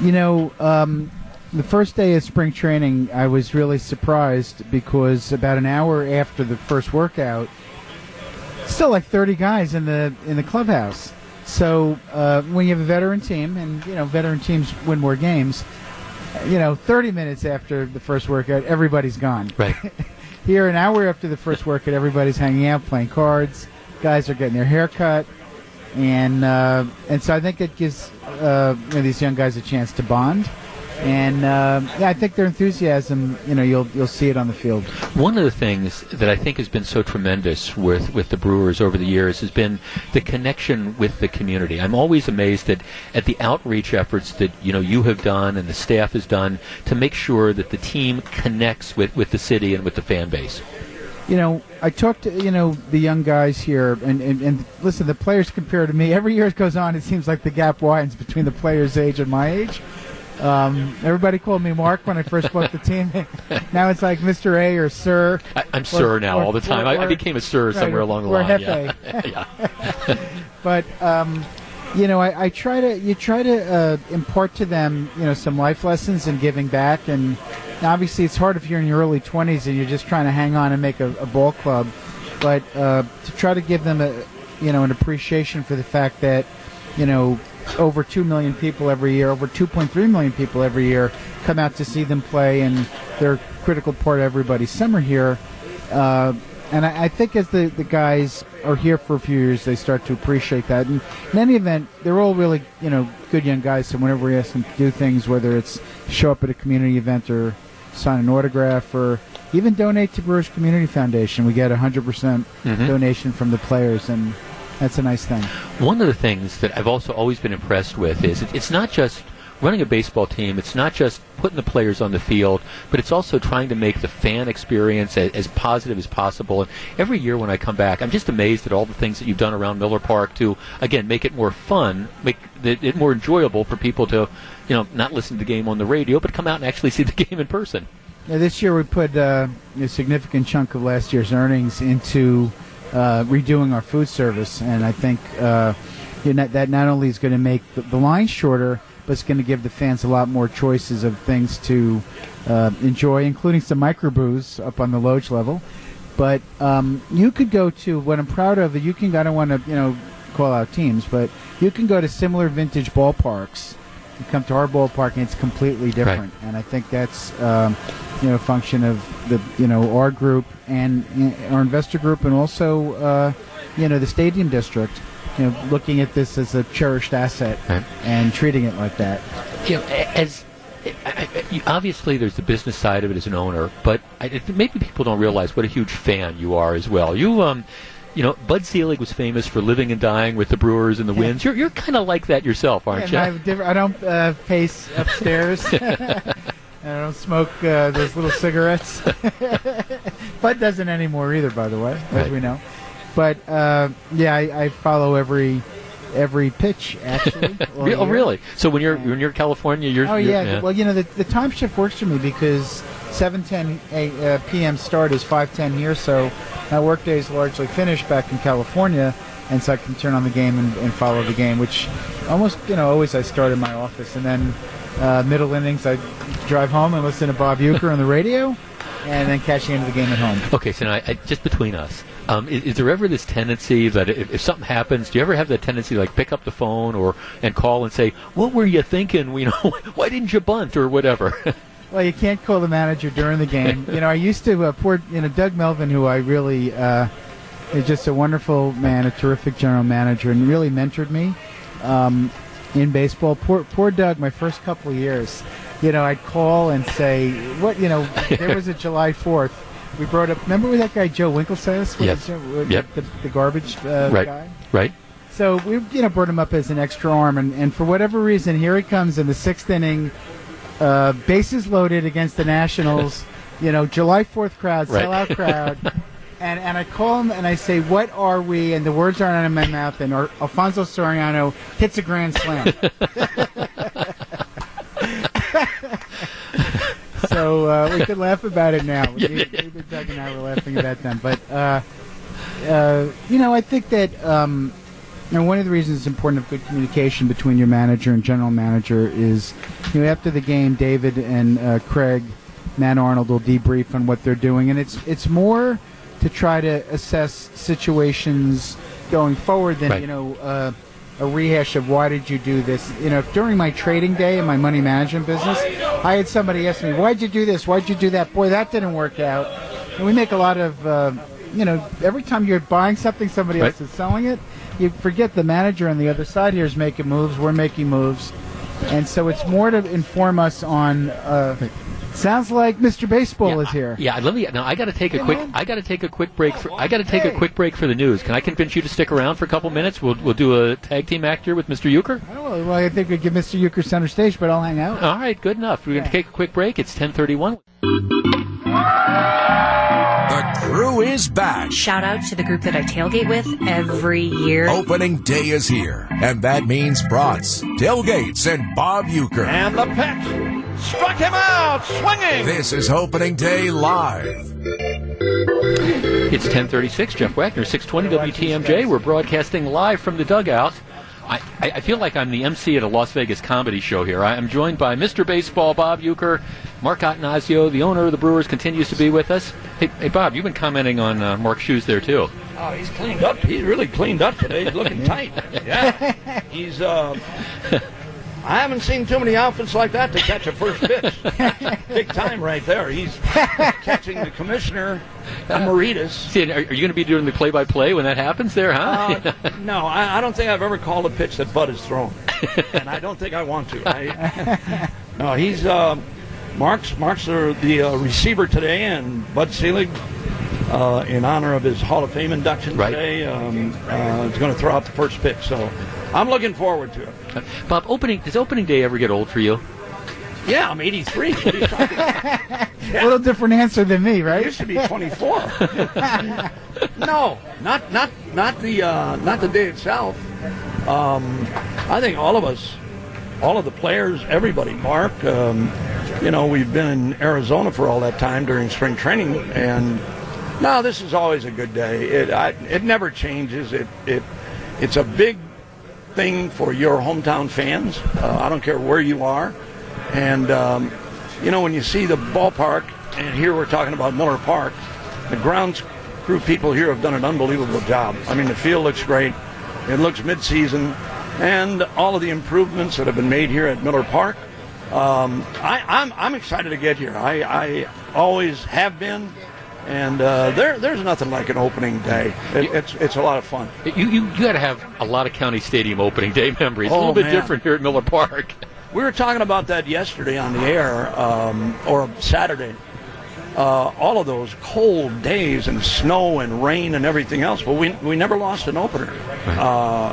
You know, um, the first day of spring training, I was really surprised because about an hour after the first workout, still like 30 guys in the in the clubhouse. So uh, when you have a veteran team, and you know veteran teams win more games, you know 30 minutes after the first workout, everybody's gone. Right. Here, an hour after the first workout, everybody's hanging out, playing cards. Guys are getting their hair cut, and uh, and so I think it gives uh, you know, these young guys a chance to bond. And uh, yeah, I think their enthusiasm, you know, you'll you'll see it on the field. One of the things that I think has been so tremendous with, with the Brewers over the years has been the connection with the community. I'm always amazed at, at the outreach efforts that you know you have done and the staff has done to make sure that the team connects with, with the city and with the fan base. You know, I talked to you know the young guys here, and, and, and listen, the players compare to me. Every year it goes on, it seems like the gap widens between the players' age and my age. Um, everybody called me Mark when I first booked the team. now it's like Mr. A or Sir. I, I'm Sir now or- all the time. or- I, I became a Sir right, somewhere along the or line. Hefe. Yeah. yeah. but um, you know, I, I try to you try to uh, impart to them you know some life lessons and giving back, and obviously it's hard if you're in your early 20s and you're just trying to hang on and make a, a ball club, but uh, to try to give them a you know an appreciation for the fact that you know over 2 million people every year, over 2.3 million people every year come out to see them play, and they're a critical part of everybody's summer here. Uh, and I, I think as the, the guys are here for a few years, they start to appreciate that. And in any event, they're all really, you know, good young guys. So whenever we ask them to do things, whether it's show up at a community event or sign an autograph or even donate to Brewers Community Foundation, we get 100% Mhm. donation from the players, and that's a nice thing. One of the things that I've also always been impressed with is it, it's not just running a baseball team, it's not just putting the players on the field, but it's also trying to make the fan experience as, as positive as possible. And every year when I come back, I'm just amazed at all the things that you've done around Miller Park to, again, make it more fun, make it, it more enjoyable for people to, you know, not listen to the game on the radio, but come out and actually see the game in person. Yeah, this year we put uh, a significant chunk of last year's earnings into uh, redoing our food service, and I think uh, you know, that not only is going to make the, the line shorter, but it's going to give the fans a lot more choices of things to uh, enjoy, including some microbrews up on the Loge level. But um, you could go to what I'm proud of. You can I don't want to you know call out teams, but you can go to similar vintage ballparks. You come to our ballpark and it's completely different. And I think that's um, you know a function of the you know our group and our investor group, and also uh, you know the stadium district. You know, looking at this as a cherished asset Right. and treating it like that. you know, as I- I- you- obviously there's the business side of it as an owner, but I, I- maybe people don't realize what a huge fan you are as well. You, um, you know, Bud Selig was famous for living and dying with the Brewers and the Winds. You're you're kind of like that yourself, aren't And you? I, have I don't uh, pace upstairs. I don't smoke uh, those little cigarettes. Bud doesn't anymore either, by the way, as Right. we know. But uh, yeah, I, I follow every every pitch actually. oh, year. really? So when you're when you're in California, you're Oh you're- yeah. Well, you know the, the time shift works for me because 7:10 a, uh, p.m. start is 5:10 here, so my workday is largely finished back in California, and so I can turn on the game and, and follow the game. Which almost you know always I start in my office, and then uh, middle innings I drive home and listen to Bob Uecker on the radio, and then catch the end of the game at home. Okay, so now I, I, just between us, um, is, is there ever this tendency that if, if something happens, do you ever have that tendency like pick up the phone or and call and say, "What were you thinking? You know, why didn't you bunt or whatever?" Well, you can't call the manager during the game. you know, I used to uh, poor you know Doug Melvin, who I really uh, is just a wonderful man, a terrific general manager, and really mentored me um, in baseball. Poor poor Doug, my first couple of years. You know, I'd call and say, "What? You know, there was a July Fourth. We brought up. Remember that guy Joe Winkelsas? What Yes. is Yep. The, the garbage uh, right, guy. right. So we, you know, brought him up as an extra arm, and, and for whatever reason, here he comes in the sixth inning, uh, bases loaded against the Nationals. you know, July Fourth crowd, Right. sellout crowd, and and I call him and I say, "What are we?" And the words aren't out of my mouth, and Alfonso Soriano hits a grand slam. so uh, we could laugh about it now. We- we- Doug and I were laughing about them, but uh, uh, you know, I think that um, you know one of the reasons it's important of good communication between your manager and general manager is, you know, after the game, David and uh, Craig, Matt Arnold will debrief on what they're doing, and it's it's more to try to assess situations going forward than Right. you know. Uh, a rehash of why did you do this? You know, during my trading day in my money management business, I had somebody ask me, "Why'd you do this? Why'd you do that? Boy, that didn't work out." And we make a lot of, uh, you know, every time you're buying something, somebody else is selling it. You forget the manager on the other side here is making moves. We're making moves, and so it's more to inform us on. Uh, sounds like Mr. Baseball is here. Yeah, let me. Now I got to take a quick. I got to take a quick break. For, I got to take a quick break for the news. Can I convince you to stick around for a couple minutes? We'll we'll do a tag team act here with Mr. Uecker. Oh, well, I think we give Mr. Uecker center stage, but I'll hang out. All right, good enough. We're going to take a quick break. It's 10:31. The crew is back. Shout out to the group that I tailgate with every year. Opening day is here, and that means brats, tailgates, and Bob Uecker. And the pitch struck him out, swinging. This is opening day live. It's 10:36. Jeff Wagner, 620 WTMJ. We're broadcasting live from the dugout. I, I, I feel like I'm the MC at a Las Vegas comedy show here. I am joined by Mr. Baseball, Bob Uecker. Mark Attanasio, the owner of the Brewers, continues to be with us. Hey, hey Bob, you've been commenting on uh, Mark's shoes there too. Oh, he's cleaned up. He's really cleaned up today. He's looking tight. Yeah, he's. Uh, I haven't seen too many outfits like that to catch a first pitch. Big time right there. He's catching the commissioner emeritus. See, are, are you going to be doing the play-by-play when that happens there, huh? Uh, no, I, I don't think I've ever called a pitch that Bud has thrown, and I don't think I want to. I, no, he's uh, Mark's Mark's the, the uh, receiver today, and Bud Selig. Uh, in honor of his Hall of Fame induction Right. today, um, uh, is going to throw out the first pitch. So, I'm looking forward to it. Bob, opening does opening day ever get old for you? Yeah, I'm 83. What are you talking about? A little different answer than me, right? I used to be 24. no, not not not the uh, not the day itself. Um, I think all of us, all of the players, everybody, Mark. Um, you know, we've been in Arizona for all that time during spring training, and no, this is always a good day. It I, it never changes. It it it's a big thing for your hometown fans. Uh, I don't care where you are, and um, you know when you see the ballpark, and here we're talking about Miller Park, the grounds crew people here have done an unbelievable job. I mean, the field looks great. It looks mid-season, and all of the improvements that have been made here at Miller Park. Um, I, I'm I'm excited to get here. I, I always have been. And uh, there, there's nothing like an opening day. It, it's, it's a lot of fun. You you, you got to have a lot of county stadium opening day memories. a Oh, little bit man. different here at Miller Park. We were talking about that yesterday on the air, um, or Saturday. Uh, all of those cold days and snow and rain and everything else, but we, we never lost an opener. Uh,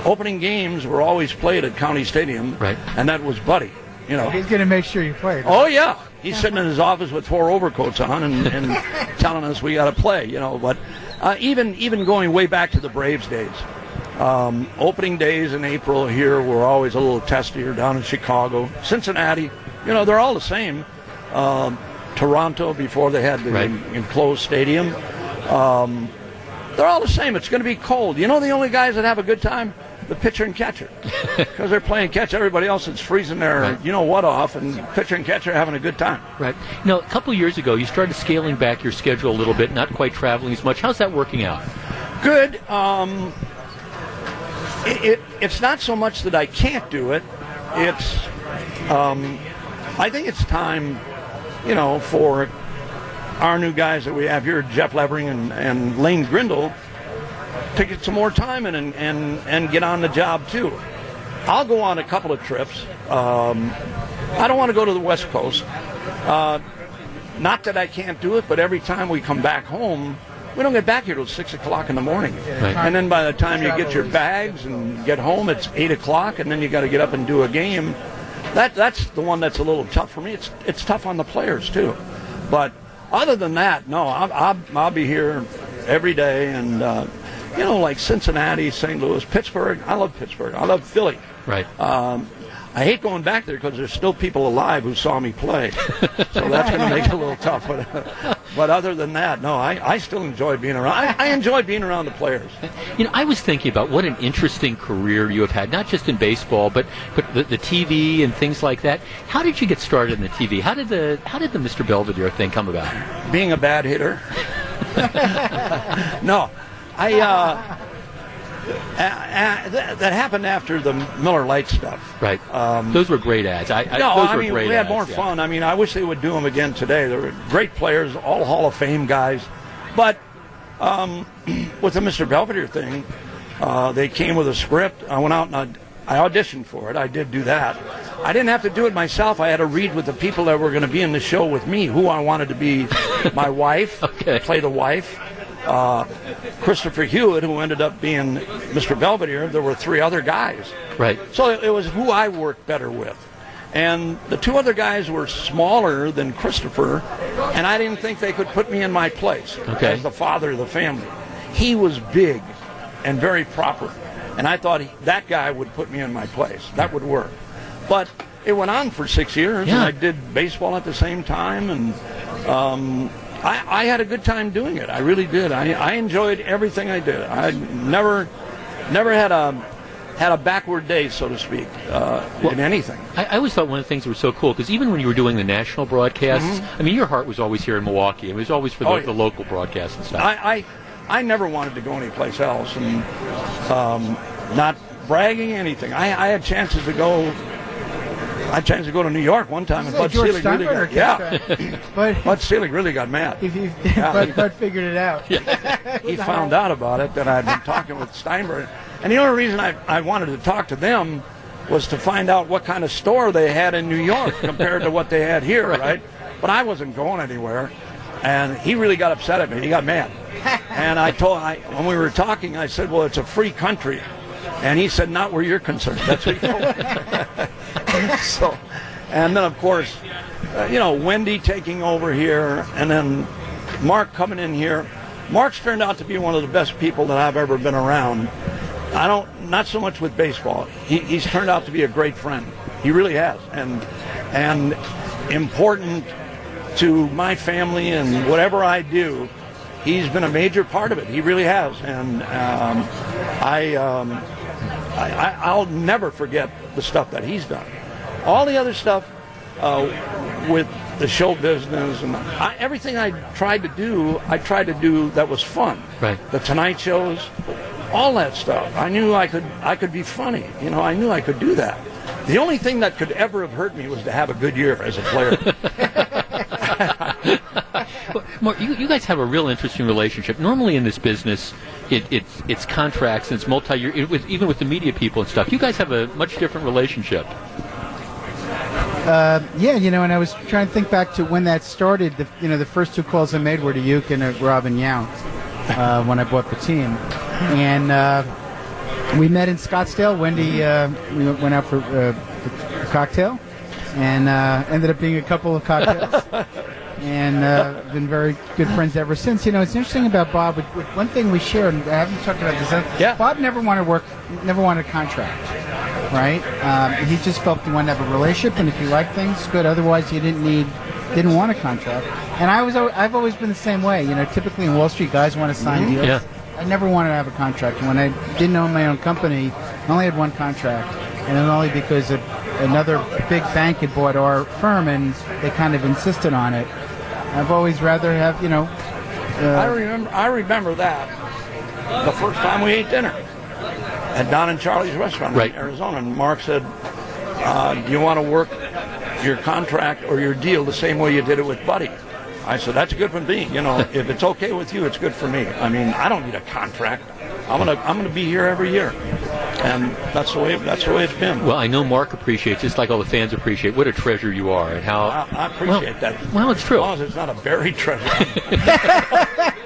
opening games were always played at County Stadium, right? And that was Buddy. You know, He's going to make sure you play. Oh yeah, he's sitting in his office with four overcoats on and, and telling us we got to play. You know, but uh, even even going way back to the Braves days, um, opening days in April here were always a little testier. Down in Chicago, Cincinnati, you know, they're all the same. Um, Toronto before they had the Right. enclosed stadium. Um, they're all the same. It's going to be cold. You know, the only guys that have a good time, the pitcher and catcher, because they're playing catch. Everybody else is freezing their, you know what, off, and pitcher and catcher are having a good time. Right. Now, a couple years ago, you started scaling back your schedule a little bit, not quite traveling as much. How's that working out? Good. Um, it, it, it's not so much that I can't do it. It's, um, I think it's time, you know, for our new guys that we have here, Jeff Levering and, and Lane Grindle, to get some more time in and, and, and get on the job too. I'll go on a couple of trips. Um, I don't want to go to the West Coast. Uh, not that I can't do it, but every time we come back home, we don't get back here till six o'clock in the morning. Right. And then by the time you get your bags and get home, it's eight o'clock, and then you got to get up and do a game. That that's the one that's a little tough for me. It's it's tough on the players too. But other than that, no, I'll, I'll, I'll be here every day, and uh, you know, like Cincinnati, St. Louis, Pittsburgh. I love Pittsburgh. I love Philly. Right. Um, I hate going back there because there's still people alive who saw me play, so that's going to make it a little tough. But, but other than that, no, I, I still enjoy being around. I, I enjoy being around the players. You know, I was thinking about what an interesting career you have had, not just in baseball, but but the, the TV and things like that. How did you get started in the TV? How did the how did the Mr. Belvedere thing come about? Being a bad hitter. no, I. Uh, uh, uh, that, that happened after the Miller Lite stuff. Right. Um, those were great ads. I, I, no, those I were mean we had ads, more yeah. fun. I mean, I wish they would do them again today. They were great players, all Hall of Fame guys. But um, with the Mr. Belvedere thing, uh, they came with a script. I went out and I I auditioned for it. I did do that. I didn't have to do it myself. I had to read with the people that were going to be in the show with me who I wanted to be my wife, okay. play the wife. Uh, Christopher Hewitt, who ended up being Mr. Belvedere. There were three other guys. Right. So it, it was who I worked better with. And the two other guys were smaller than Christopher, and I didn't think they could put me in my place Okay. as the father of the family. He was big and very proper, and I thought he, that guy would put me in my place. That would work. But it went on for six years, and Yeah. I did baseball at the same time, and um, I, I had a good time doing it. I really did. I, I enjoyed everything I did. I never, never had a had a backward day, so to speak, uh, in anything. I, I always thought one of the things that was so cool because even when you were doing the national broadcasts, I mean, your heart was always here in Milwaukee. It was always for the, Mm-hmm. Oh, the local broadcasts and stuff. I, I, I never wanted to go anyplace else, and um, not bragging anything. I, I had chances to go. I had a chance to go to New York one time, and Bud Selig really got yeah. But Bud Selig really got mad. if you, Yeah. Bud, Bud figured it out. he found out about it that I'd been talking with Steinberg. And the only reason I, I wanted to talk to them was to find out what kind of store they had in New York compared to what they had here, right? But I wasn't going anywhere. And he really got upset at me. He got mad. And I told I when we were talking, I said, "Well, it's a free country," and he said, "Not where you're concerned." That's what he told me. so, and then of course, uh, you know, Wendy taking over here, and then Mark coming in here. Mark's turned out to be one of the best people that I've ever been around. I don't, not so much with baseball. He, he's turned out to be a great friend. He really has, and and important to my family and whatever I do. He's been a major part of it. He really has, and um, I, um, I, I'll never forget the stuff that he's done. All the other stuff uh, with the show business and I, everything I tried to do, I tried to do that was fun. Right. The Tonight shows, all that stuff. I knew I could I could be funny. You know, I knew I could do that. The only thing that could ever have hurt me was to have a good year as a player. Mark, you, you guys have a real interesting relationship. Normally in this business, it, it's it's contracts and it's multi-year. It, with, even with the media people and stuff, you guys have a much different relationship. Uh, yeah, you know, and I was trying to think back to when that started. The, you know, the first two calls I made were to Uke and uh, Robin Yount uh, when I bought the team, and uh, we met in Scottsdale. Wendy, uh, we went out for uh, a cocktail, and uh, ended up being a couple of cocktails. and uh, been very good friends ever since. You know, it's interesting about Bob. One thing we share, and I haven't talked about this. Yeah. Bob never wanted to work, never wanted a contract, right? Um, he just felt he wanted to have a relationship, and if you like things, good. Otherwise, you didn't need, didn't want a contract. And I was, I've always been the same way. You know, typically in Wall Street, guys want to sign Mhm. deals. Yeah. I never wanted to have a contract. When I didn't own my own company, I only had one contract, and it was only because a, another big bank had bought our firm, and they kind of insisted on it. I've always rather have, you know. I Uh, remember I remember that the first time we ate dinner at Don and Charlie's restaurant Right. in Arizona, and Mark said, uh, "Do you want to work your contract or your deal the same way you did it with Buddy?" I said, "That's good for me. You know, if it's okay with you, it's good for me. I mean, I don't need a contract. I'm gonna I'm gonna be here every year, and that's the way that's the way it's been." Well, I know Mark appreciates, just like all the fans appreciate, what a treasure you are and how. I, I appreciate that. Well, it's true. As long as it's not a buried treasure.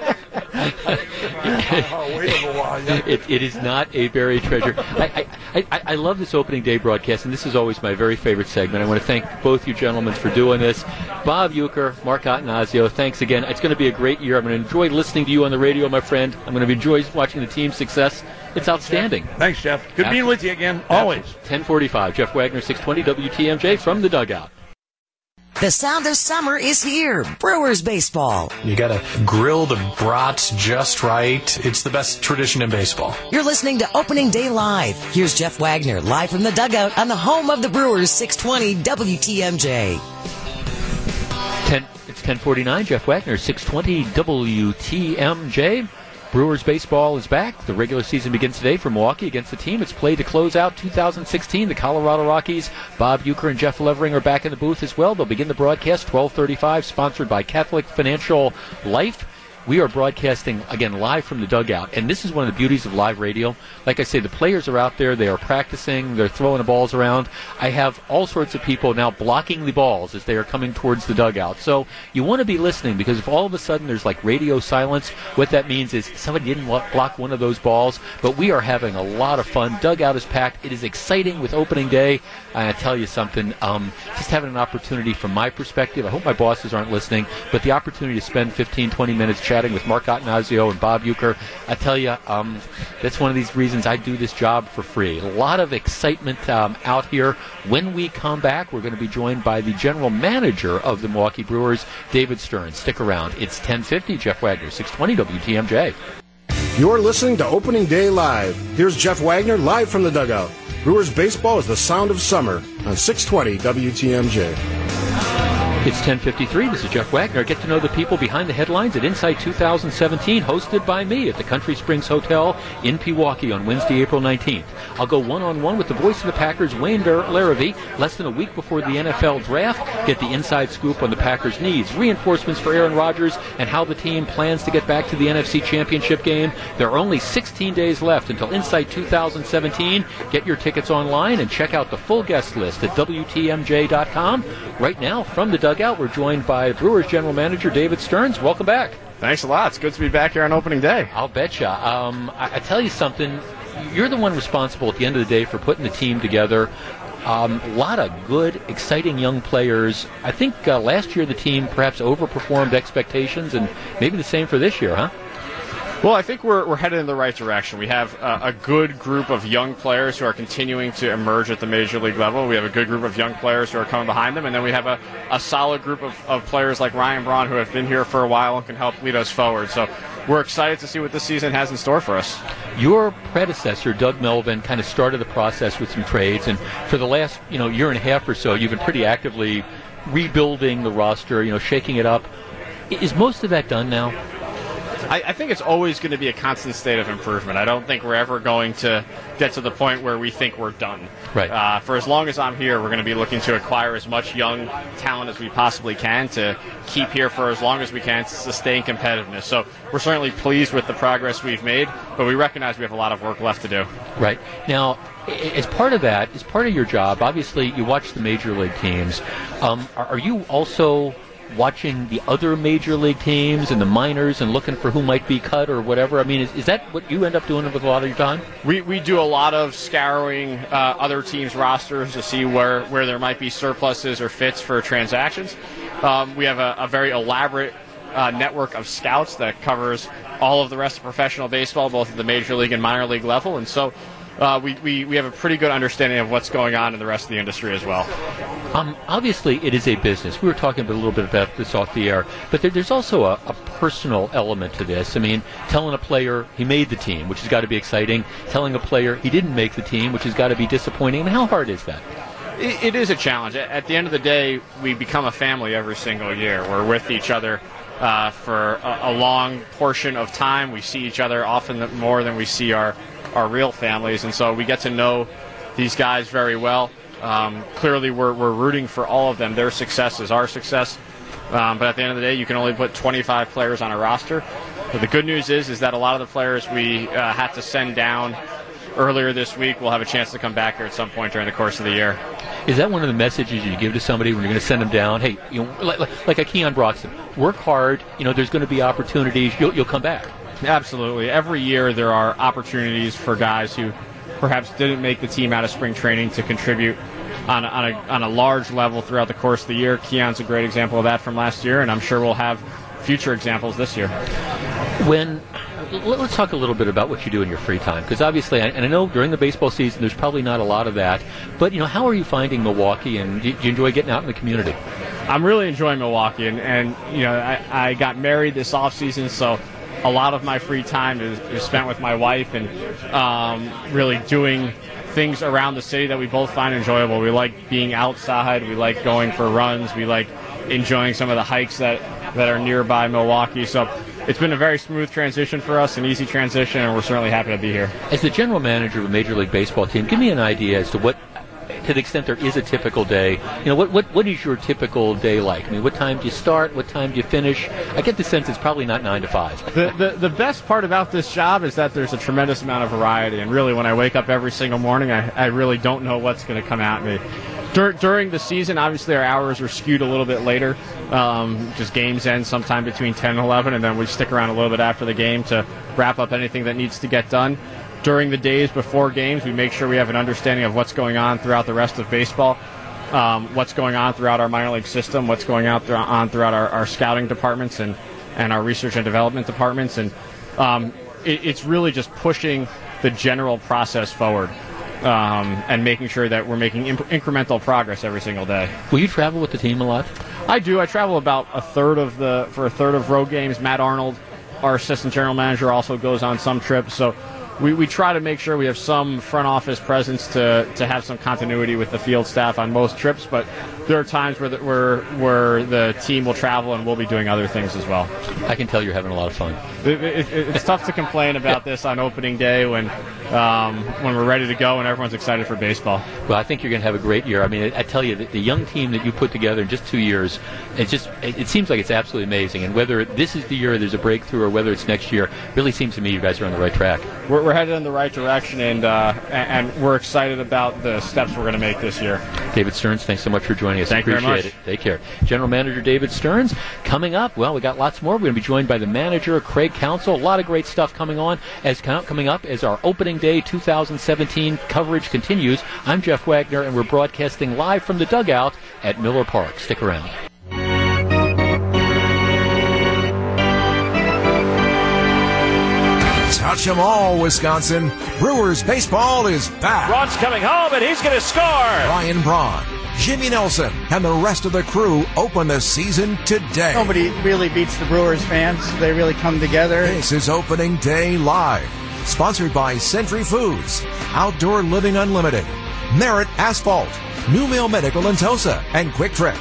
it, it is not a buried treasure. I, I, I, I love this opening day broadcast, and this is always my very favorite segment. I want to thank both you gentlemen for doing this. Bob Uecker, Mark Attanasio, thanks again. It's going to be a great year. I'm going to enjoy listening to you on the radio, my friend. I'm going to enjoy watching the team's success. It's outstanding. Thanks, Jeff. Good being with you again. Always. 1045. Jeff Wagner, 620 WTMJ from the dugout. The sound of summer is here. Brewers baseball. You gotta grill the brats just right. It's the best tradition in baseball. You're listening to Opening Day Live. Here's Jeff Wagner live from the dugout on the home of the Brewers 620 WTMJ. 10, it's 1049. Jeff Wagner, 620 WTMJ. Brewers baseball is back. The regular season begins today for Milwaukee against the team. It's played to close out 2016. The Colorado Rockies, Bob Uecker and Jeff Levering are back in the booth as well. They'll begin the broadcast 1235, sponsored by Catholic Financial Life. We are broadcasting again live from the dugout, and this is one of the beauties of live radio. Like I say, the players are out there; they are practicing, they're throwing the balls around. I have all sorts of people now blocking the balls as they are coming towards the dugout. So you want to be listening because if all of a sudden there's like radio silence, what that means is somebody didn't block one of those balls. But we are having a lot of fun. Dugout is packed. It is exciting with opening day. I tell you something, um, just having an opportunity from my perspective. I hope my bosses aren't listening, but the opportunity to spend 15, 20 minutes chatting with Mark Attanasio and Bob Uecker, I tell you, um, that's one of these reasons I do this job for free. A lot of excitement um, out here. When we come back, we're going to be joined by the general manager of the Milwaukee Brewers, David Stearns. Stick around. It's 1050, Jeff Wagner, 620 WTMJ. You're listening to Opening Day Live. Here's Jeff Wagner live from the dugout. Brewers baseball is the sound of summer on 620 WTMJ. It's 1053. This is Jeff Wagner. Get to know the people behind the headlines at Insight 2017, hosted by me at the Country Springs Hotel in Pewaukee on Wednesday, April 19th. I'll go one-on-one with the voice of the Packers, Wayne Larrivee, less than a week before the NFL draft. Get the inside scoop on the Packers' needs, reinforcements for Aaron Rodgers, and how the team plans to get back to the NFC Championship game. There are only 16 days left until Insight 2017. Get your tickets online and check out the full guest list at WTMJ.com. Right now, from the dugout, we're joined by Brewers General Manager David Stearns. Welcome back. Thanks a lot. It's good to be back here on opening day. I'll betcha. Um, I, I tell you something. You're the one responsible at the end of the day for putting the team together. Um, a lot of good, exciting young players. I think uh, last year the team perhaps overperformed expectations, and maybe the same for this year, huh? Well, I think we're, we're headed in the right direction. We have uh, a good group of young players who are continuing to emerge at the major league level. We have a good group of young players who are coming behind them, and then we have a, a solid group of, of players like Ryan Braun who have been here for a while and can help lead us forward. So we're excited to see what this season has in store for us. Your predecessor, Doug Melvin, kind of started the process with some trades, and for the last you know year and a half or so, you've been pretty actively rebuilding the roster, you know, shaking it up. Is most of that done now? I, I, think it's always going to be a constant state of improvement. I don't think we're ever going to get to the point where we think we're done. Right. Uh, for as long as I'm here, we're going to be looking to acquire as much young talent as we possibly can to keep here for as long as we can to sustain competitiveness. So we're certainly pleased with the progress we've made, but we recognize we have a lot of work left to do. Right. Now, as part of that, as part of your job, obviously you watch the major league teams. Um, are, are you also watching the other major league teams and the minors and looking for who might be cut or whatever? I mean, is, is that what you end up doing with a lot of your time? We, we do a lot of scouring uh, other teams' rosters to see where, where there might be surpluses or fits for transactions. Um, we have a, a very elaborate uh, network of scouts that covers all of the rest of professional baseball, both at the major league and minor league level. And so uh, we, we, we have a pretty good understanding of what's going on in the rest of the industry as well. Um, obviously, it is a business. We were talking a little bit about this off the air, but there, there's also a, a, personal element to this. I mean, telling a player he made the team, which has got to be exciting, telling a player he didn't make the team, which has got to be disappointing. I mean, how hard is that? It, it is a challenge. At the end of the day, we become a family every single year. We're with each other. Uh, for a, a long portion of time, we see each other often more than we see our, our real families, and so we get to know these guys very well. Um, clearly, we're, we're rooting for all of them. Their success is our success. Um, but at the end of the day, you can only put 25 players on a roster. But the good news is, is that a lot of the players we uh, had to send down earlier this week will have a chance to come back here at some point during the course of the year. Is that one of the messages you give to somebody when you're going to send them down? Hey, you know, like, like, like a Keon Broxton, work hard. You know, there's going to be opportunities. You'll, you'll come back. Absolutely. Every year there are opportunities for guys who perhaps didn't make the team out of spring training to contribute on a, on a, on a large level throughout the course of the year. Keon's a great example of that from last year, and I'm sure we'll have future examples this year. When let's talk a little bit about what you do in your free time because obviously and i know during the baseball season there's probably not a lot of that but you know how are you finding milwaukee and do you enjoy getting out in the community i'm really enjoying milwaukee and, and you know I, I got married this off season so a lot of my free time is, is spent with my wife and um, really doing things around the city that we both find enjoyable. We like being outside. We like going for runs. We like enjoying some of the hikes that, that are nearby Milwaukee. So it's been a very smooth transition for us, an easy transition, and we're certainly happy to be here. As the general manager of a Major League Baseball team, give me an idea as to what to the extent there is a typical day, you know, what, what, what is your typical day like? I mean, what time do you start? What time do you finish? I get the sense it's probably not 9 to 5. The, the, the best part about this job is that there's a tremendous amount of variety. And really, when I wake up every single morning, I, I really don't know what's going to come at me. Dur- during the season, obviously, our hours are skewed a little bit later. Um, just games end sometime between 10 and 11, and then we stick around a little bit after the game to wrap up anything that needs to get done. During the days before games, we make sure we have an understanding of what's going on throughout the rest of baseball. Um, what's going on throughout our minor league system, what's going on, thro- on throughout our, our scouting departments and, and our research and development departments. And um, it, it's really just pushing the general process forward um, and making sure that we're making imp- incremental progress every single day. Will you travel with the team a lot? I do. I travel about a third of the for a third of road games. Matt Arnold, our assistant general manager, also goes on some trips. So we, we try to make sure we have some front office presence to, to have some continuity with the field staff on most trips. But there are times where the, where where the team will travel and we'll be doing other things as well. I can tell you're having a lot of fun. It, it, it's tough to complain about this on opening day when um, when we're ready to go and everyone's excited for baseball. Well, I think you're going to have a great year. I mean, I, I tell you, the, the young team that you put together in just two years, it just it, it seems like it's absolutely amazing. And whether this is the year there's a breakthrough or whether it's next year, really seems to me you guys are on the right track. We're, we're headed in the right direction, and uh, and, we're excited about the steps we're going to make this year. David Stearns, thanks so much for joining us. Thank you very Appreciate much. it. Take care. General Manager David Stearns coming up. Well, we got lots more. We're going to be joined by the manager Craig Counsell. A lot of great stuff coming on as coming up as our opening day 2017 coverage continues. I'm Jeff Wagner, and we're broadcasting live from the dugout at Miller Park. Stick around. Touch 'em all, Wisconsin. Brewers baseball is back. Braun's coming home, and he's going to score. Ryan Braun, Jimmy Nelson, and the rest of the crew open the season today. Nobody really beats the Brewers fans. They really come together. This is opening day live. Sponsored by Century Foods, Outdoor Living Unlimited, Merit Asphalt, New Mill Medical in Tosa, and Kwik Trip.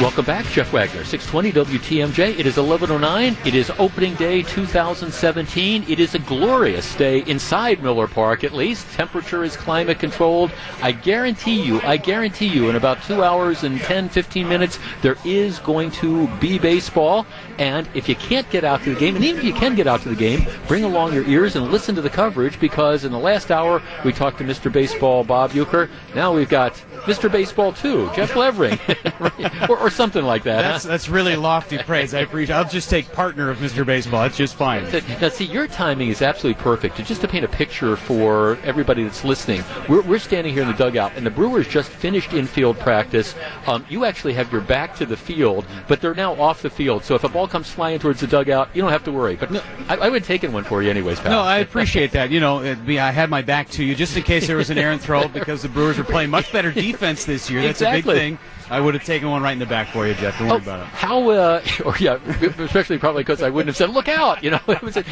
Welcome back, Jeff Wagner, 620 WTMJ. It is 11:09. It is opening day 2017. It is a glorious day inside Miller Park, at least. Temperature is climate controlled. I guarantee you, I guarantee you, in about two hours and 10, 15 minutes, there is going to be baseball. And if you can't get out to the game, and even if you can get out to the game, bring along your ears and listen to the coverage because in the last hour we talked to Mr. Baseball Bob Uecker. Now we've got Mr. Baseball 2, Jeff Levering, or something like that. That's huh? that's really lofty praise. I appreciate. I'll just take partner of Mr. Baseball. That's just fine. Now, see, your timing is absolutely perfect. Just to paint a picture for everybody that's listening, we're, we're standing here in the dugout, and the Brewers just finished infield practice. Um, you actually have your back to the field, but they're now off the field. So if a ball comes flying towards the dugout, you don't have to worry. But I, I would have taken one for you anyways, pal. No, I appreciate that. You know, be- I had my back to you just in case there was an errant throw because the Brewers are playing much better defense this year. That's a big thing. I would have taken one right in the back for you, Jeff. Don't worry Oh, about it. How, uh, or yeah, especially probably because I wouldn't have said, "Look out!" You know, it was. A,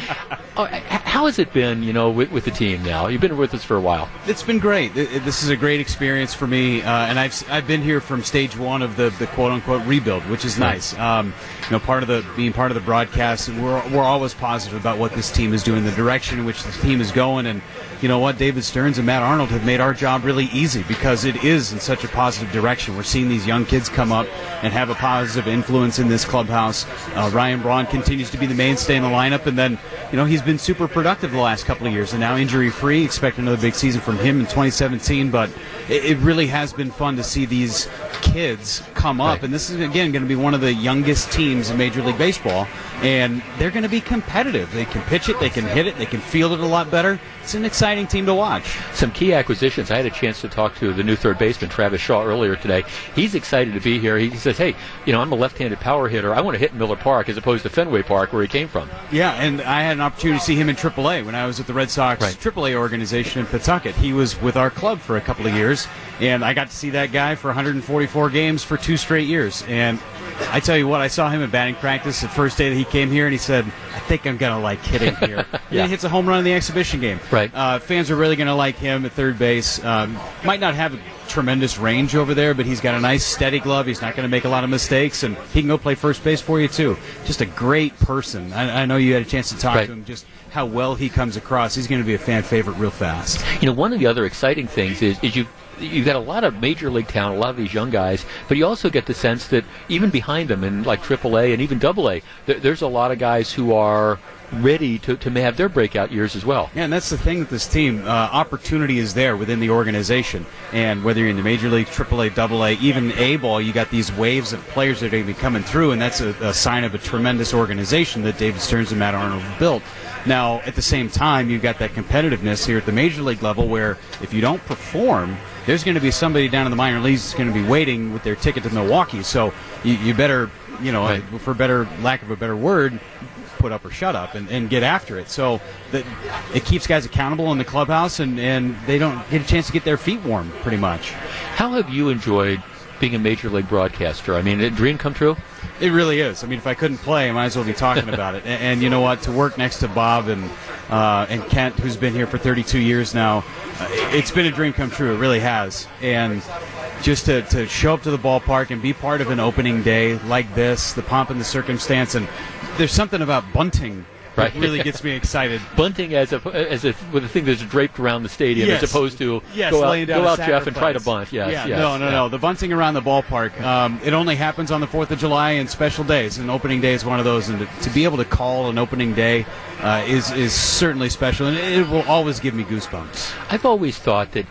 oh, how has it been? You know, with, with the team now. You've been with us for a while. It's been great. This is a great experience for me, uh, and I've I've been here from stage one of the, the quote unquote rebuild, which is nice. Um, you know, part of the being part of the broadcast, we're we're always positive about what this team is doing, the direction in which this team is going, and you know what, David Stearns and Matt Arnold have made our job really easy because it is in such a positive direction. We're seeing these young kids come up and have a positive influence in this clubhouse. Uh, Ryan Braun continues to be the mainstay in the lineup, and then you know he's been super productive the last couple of years, and now injury free. Expect another big season from him in 2017, but it, it really has been fun to see these kids come up, and this is again going to be one of the youngest teams in Major League Baseball, and they're going to be competitive. They can pitch it, they can hit it, they can field it a lot better. It's an exciting team to watch. Some key acquisitions. I had a chance to talk to the new third baseman, Travis Shaw, earlier today. He's excited to be here. He says, "Hey, you know, I'm a left-handed power hitter. I want to hit in Miller Park as opposed to Fenway Park, where he came from." Yeah, and I had an opportunity to see him in AAA when I was at the Red Sox AAA organization in Pawtucket. He was with our club for a couple of years, And I got to see that guy for 144 games for two straight years. And I tell you what, I saw him in batting practice the first day that he came here, and he said, "I think I'm gonna like hitting here." Yeah. He hits a home run in the exhibition game. Right. Uh, fans are really gonna like him at third base. Um, might not have a tremendous range over there, but he's got a nice steady glove. He's not going to make a lot of mistakes, and he can go play first base for you too. Just a great person. I, I know you had a chance to talk Right. to him. Just how well he comes across. He's going to be a fan favorite real fast. You know, one of the other exciting things is, is you you've got a lot of major league talent, a lot of these young guys, but you also get the sense that even behind them in like AAA and even AA, there, there's a lot of guys who are ready to, to have their breakout years as well. Yeah, and that's the thing with this team. Uh, opportunity is there within the organization, and whether you're in the major league, AAA, AA, even A ball, you got these waves of players that are going to be coming through, and that's a, a sign of a tremendous organization that David Stearns and Matt Arnold built. Now, at the same time, you've got that competitiveness here at the major league level, where if you don't perform, there's going to be somebody down in the minor leagues that's going to be waiting with their ticket to Milwaukee. So you, you better, you know, for better lack of a better word, put up or shut up and, and get after it. So that it keeps guys accountable in the clubhouse, and, and they don't get a chance to get their feet warm, pretty much. How have you enjoyed being a major league broadcaster? I mean, a dream come true? It really is. I mean, if I couldn't play, I might as well be talking about it. And, and you know what? To work next to Bob and uh, and Kent, who's been here for 32 years now, uh, it's been a dream come true. It really has. And just to, to show up to the ballpark and be part of an opening day like this, the pomp and the circumstance, and there's something about bunting Right. that really gets me excited. Bunting as a as a with a thing that's draped around the stadium Yes. as opposed to Yes, go out, down go out Jeff, and try to bunt. Yes, yeah, yes, no, no, yeah. no. The bunting around the ballpark, um, it only happens on the 4th of July and special days, and opening day is one of those. And to, to be able to call an opening day uh, is, is certainly special, and it will always give me goosebumps. I've always thought that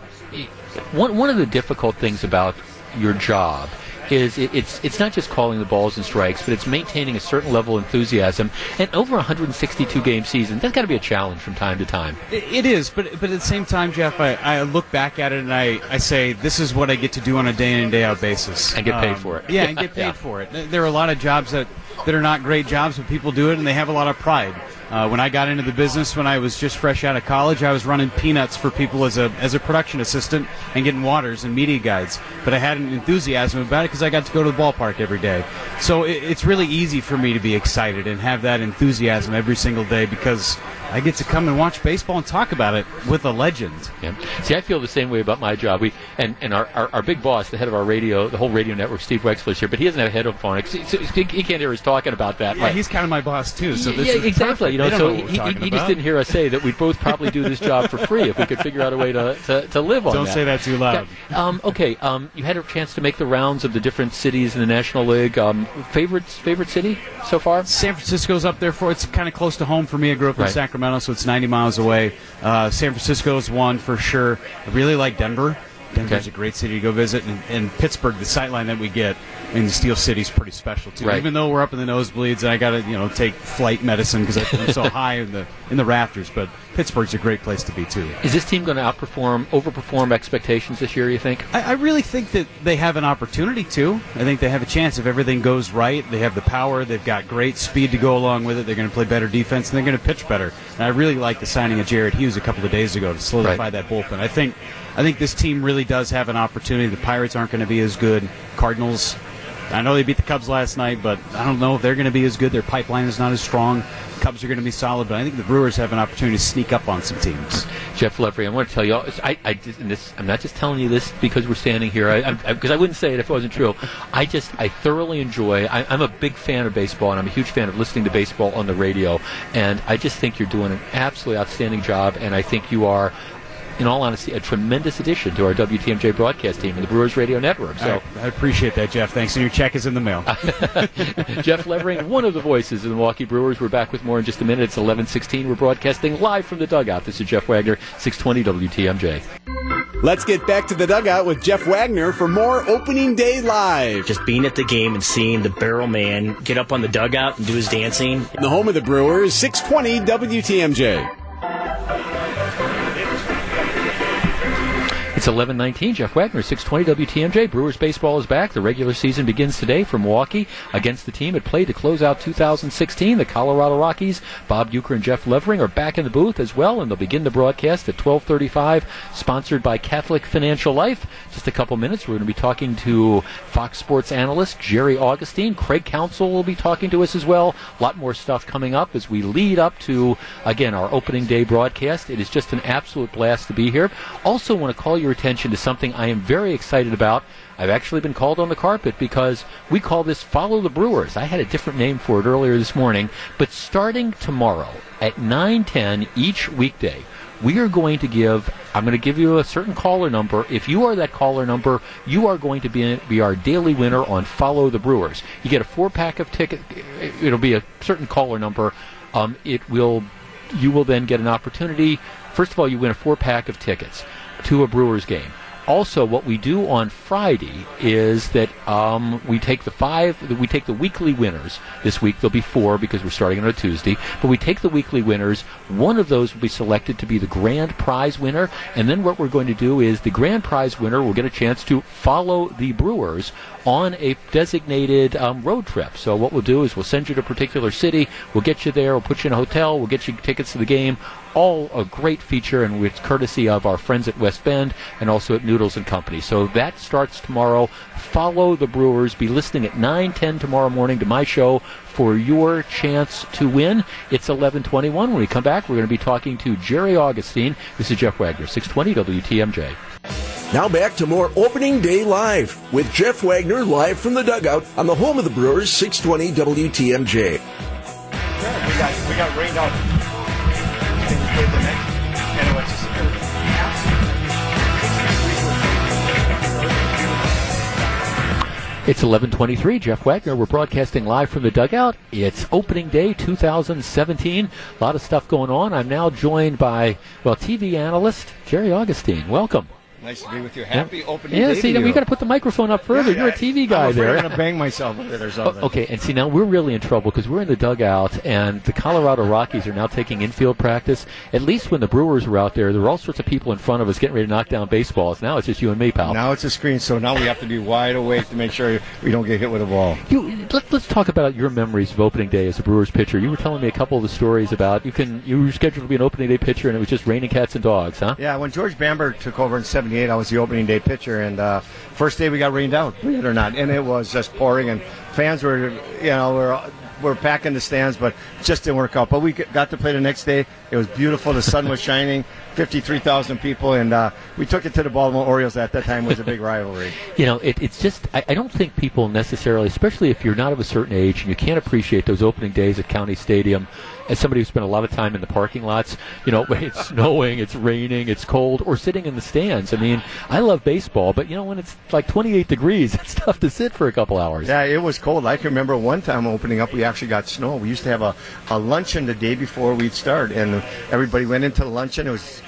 one one of the difficult things about your job is it, it's it's not just calling the balls and strikes, but it's maintaining a certain level of enthusiasm. And over a 162 game season, that's got to be a challenge from time to time. It, it is, but but at the same time, Jeff, I, I look back at it and I, I say this is what I get to do on a day in and day out basis, And get paid um, for it. Yeah, and get paid Yeah. for it. There are a lot of jobs that that are not great jobs, but people do it and they have a lot of pride. Uh, when I got into the business, when I was just fresh out of college, I was running peanuts for people as a as a production assistant and getting waters and media guides. But I had an enthusiasm about it because I got to go to the ballpark every day. So it, it's really easy for me to be excited and have that enthusiasm every single day because I get to come and watch baseball and talk about it with a legend. Yeah. See, I feel the same way about my job. We and, and our, our, our big boss, the head of our radio, the whole radio network, Steve Wexler's here, but he doesn't have a headphone. on. He, he he can't hear us talking about that. Yeah, Right. he's kind of my boss too. So this yeah, exactly. Know, so know what we're he, he, he just didn't hear us say that we'd both probably do this job for free if we could figure out a way to, to, to live on it. Don't that. say that too loud. Yeah. Um, okay, um, you had a chance to make the rounds of the different cities in the National League. Um, favorites, favorite city so far? San Francisco's up there for it's kind of close to home for me. I grew up in Right. Sacramento, so it's 90 miles away. Uh, San Francisco's one for sure. I really like Denver. Denver's Okay. a great city to go visit, and, and Pittsburgh, the sightline that we get in the Steel City's pretty special too. Right. Even though we're up in the nosebleeds, and I got to you know take flight medicine because I'm so high in the in the rafters. But Pittsburgh's a great place to be too. Is this team going to outperform, overperform expectations this year? You think? I, I really think that they have an opportunity to. I think they have a chance if everything goes right. They have the power. They've got great speed to go along with it. They're going to play better defense and they're going to pitch better. And I really like the signing of Jared Hughes a couple of days ago to solidify that bullpen. I think, I think this team really does have an opportunity. The Pirates aren't going to be as good. Cardinals. I know they beat the Cubs last night, but I don't know if they're going to be as good. Their pipeline is not as strong. Cubs are going to be solid, but I think the Brewers have an opportunity to sneak up on some teams. Jeff Levering, I want to tell you, I, I did- and this, I'm not just telling you this because we're standing here, I, I, because I wouldn't say it if it wasn't true. I just, I thoroughly enjoy. I, I'm a big fan of baseball, and I'm a huge fan of listening to baseball on the radio. And I just think you're doing an absolutely outstanding job, and I think you are. In all honesty, a tremendous addition to our WTMJ broadcast team and the Brewers Radio Network. So, I, I appreciate that, Jeff. Thanks, and your check is in the mail. Jeff Levering, one of the voices of the Milwaukee Brewers. We're back with more in just a minute. It's 11:16. We're broadcasting live from the dugout. This is Jeff Wagner, 620 WTMJ. Let's get back to the dugout with Jeff Wagner for more Opening Day Live. Just being at the game and seeing the barrel man get up on the dugout and do his dancing. The home of the Brewers, 620 WTMJ. It's 11:19. Jeff Wagner, 620 WTMJ. Brewers baseball is back. The regular season begins today for Milwaukee against the team it played to close out 2016. The Colorado Rockies. Bob Uecker and Jeff Levering are back in the booth as well, and they'll begin the broadcast at 12:35. Sponsored by Catholic Financial Life. Just a couple minutes, we're going to be talking to Fox Sports analyst Jerry Augustine. Craig Counsell will be talking to us as well. A lot more stuff coming up as we lead up to again our opening day broadcast. It is just an absolute blast to be here. Also, want to call your attention to something I am very excited about. I've actually been called on the carpet because we call this Follow the Brewers. I had a different name for it earlier this morning, but starting tomorrow at 9:10 each weekday, we are going to give I'm going to give you a certain caller number. If you are that caller number, you are going to be be our daily winner on Follow the Brewers. You get a four pack of ticket. It'll be a certain caller number. Um, it will you will then get an opportunity. First of all, you win a four pack of tickets to a Brewers game. Also, what we do on Friday is that um, we take the five, we take the weekly winners. This week there'll be four because we're starting on a Tuesday. But we take the weekly winners. One of those will be selected to be the grand prize winner, and then what we're going to do is the grand prize winner will get a chance to follow the Brewers on a designated um, road trip. So what we'll do is we'll send you to a particular city, we'll get you there, we'll put you in a hotel, we'll get you tickets to the game. All a great feature, and it's courtesy of our friends at West Bend and also at Noodles and Company. So that starts tomorrow. Follow the Brewers. Be listening at 9:10 tomorrow morning to my show for your chance to win. It's 11:21. When we come back, we're going to be talking to Jerry Augustine. This is Jeff Wagner, 620 WTMJ. Now back to more Opening Day Live with Jeff Wagner live from the dugout on the home of the Brewers, 620 WTMJ. We got, we got rained out. Anyway, just It's 11:23. Jeff Wagner. We're broadcasting live from the dugout. It's opening day 2017. A lot of stuff going on. I'm now joined by well, TV analyst Jerry Augustine. Welcome. Nice to be with you. Happy opening Yeah, day see, to we got to put the microphone up further. Yeah, You're a. TV guy I'm there. I'm gonna bang myself with it or something. Okay, and see now we're really in trouble because we're in the dugout, and the Colorado Rockies are now taking infield practice. At least when the Brewers were out there, there were all sorts of people in front of us getting ready to knock down baseballs. Now it's just you and me, pal. Now it's a screen, so now we have to be wide awake to make sure we don't get hit with a ball. You, let, let's talk about your memories of opening day as a Brewers pitcher. You were telling me a couple of the stories about you can you were scheduled to be an opening day pitcher, and it was just raining cats and dogs, huh? Yeah, when George Bamberger took over in '78, I was the opening day pitcher, and uh, first day we got rained out, believe it or not, and it was just pouring, and fans were, you know, were were packing the stands, but just didn't work out. But we got to play the next day. It was beautiful. The sun was shining. 53,000 people, and uh, we took it to the Baltimore Orioles. At that time, was a big rivalry. You know, it, it's just, I, I don't think people necessarily, especially if you're not of a certain age and you can't appreciate those opening days at County Stadium, as somebody who spent a lot of time in the parking lots, you know, when it's snowing, it's raining, it's cold, or sitting in the stands. I mean, I love baseball, but, you know, when it's like 28 degrees, it's tough to sit for a couple hours. Yeah, it was cold. I can remember one time opening up, we actually got snow. We used to have a, a luncheon the day before we'd start, and everybody went into the luncheon. It was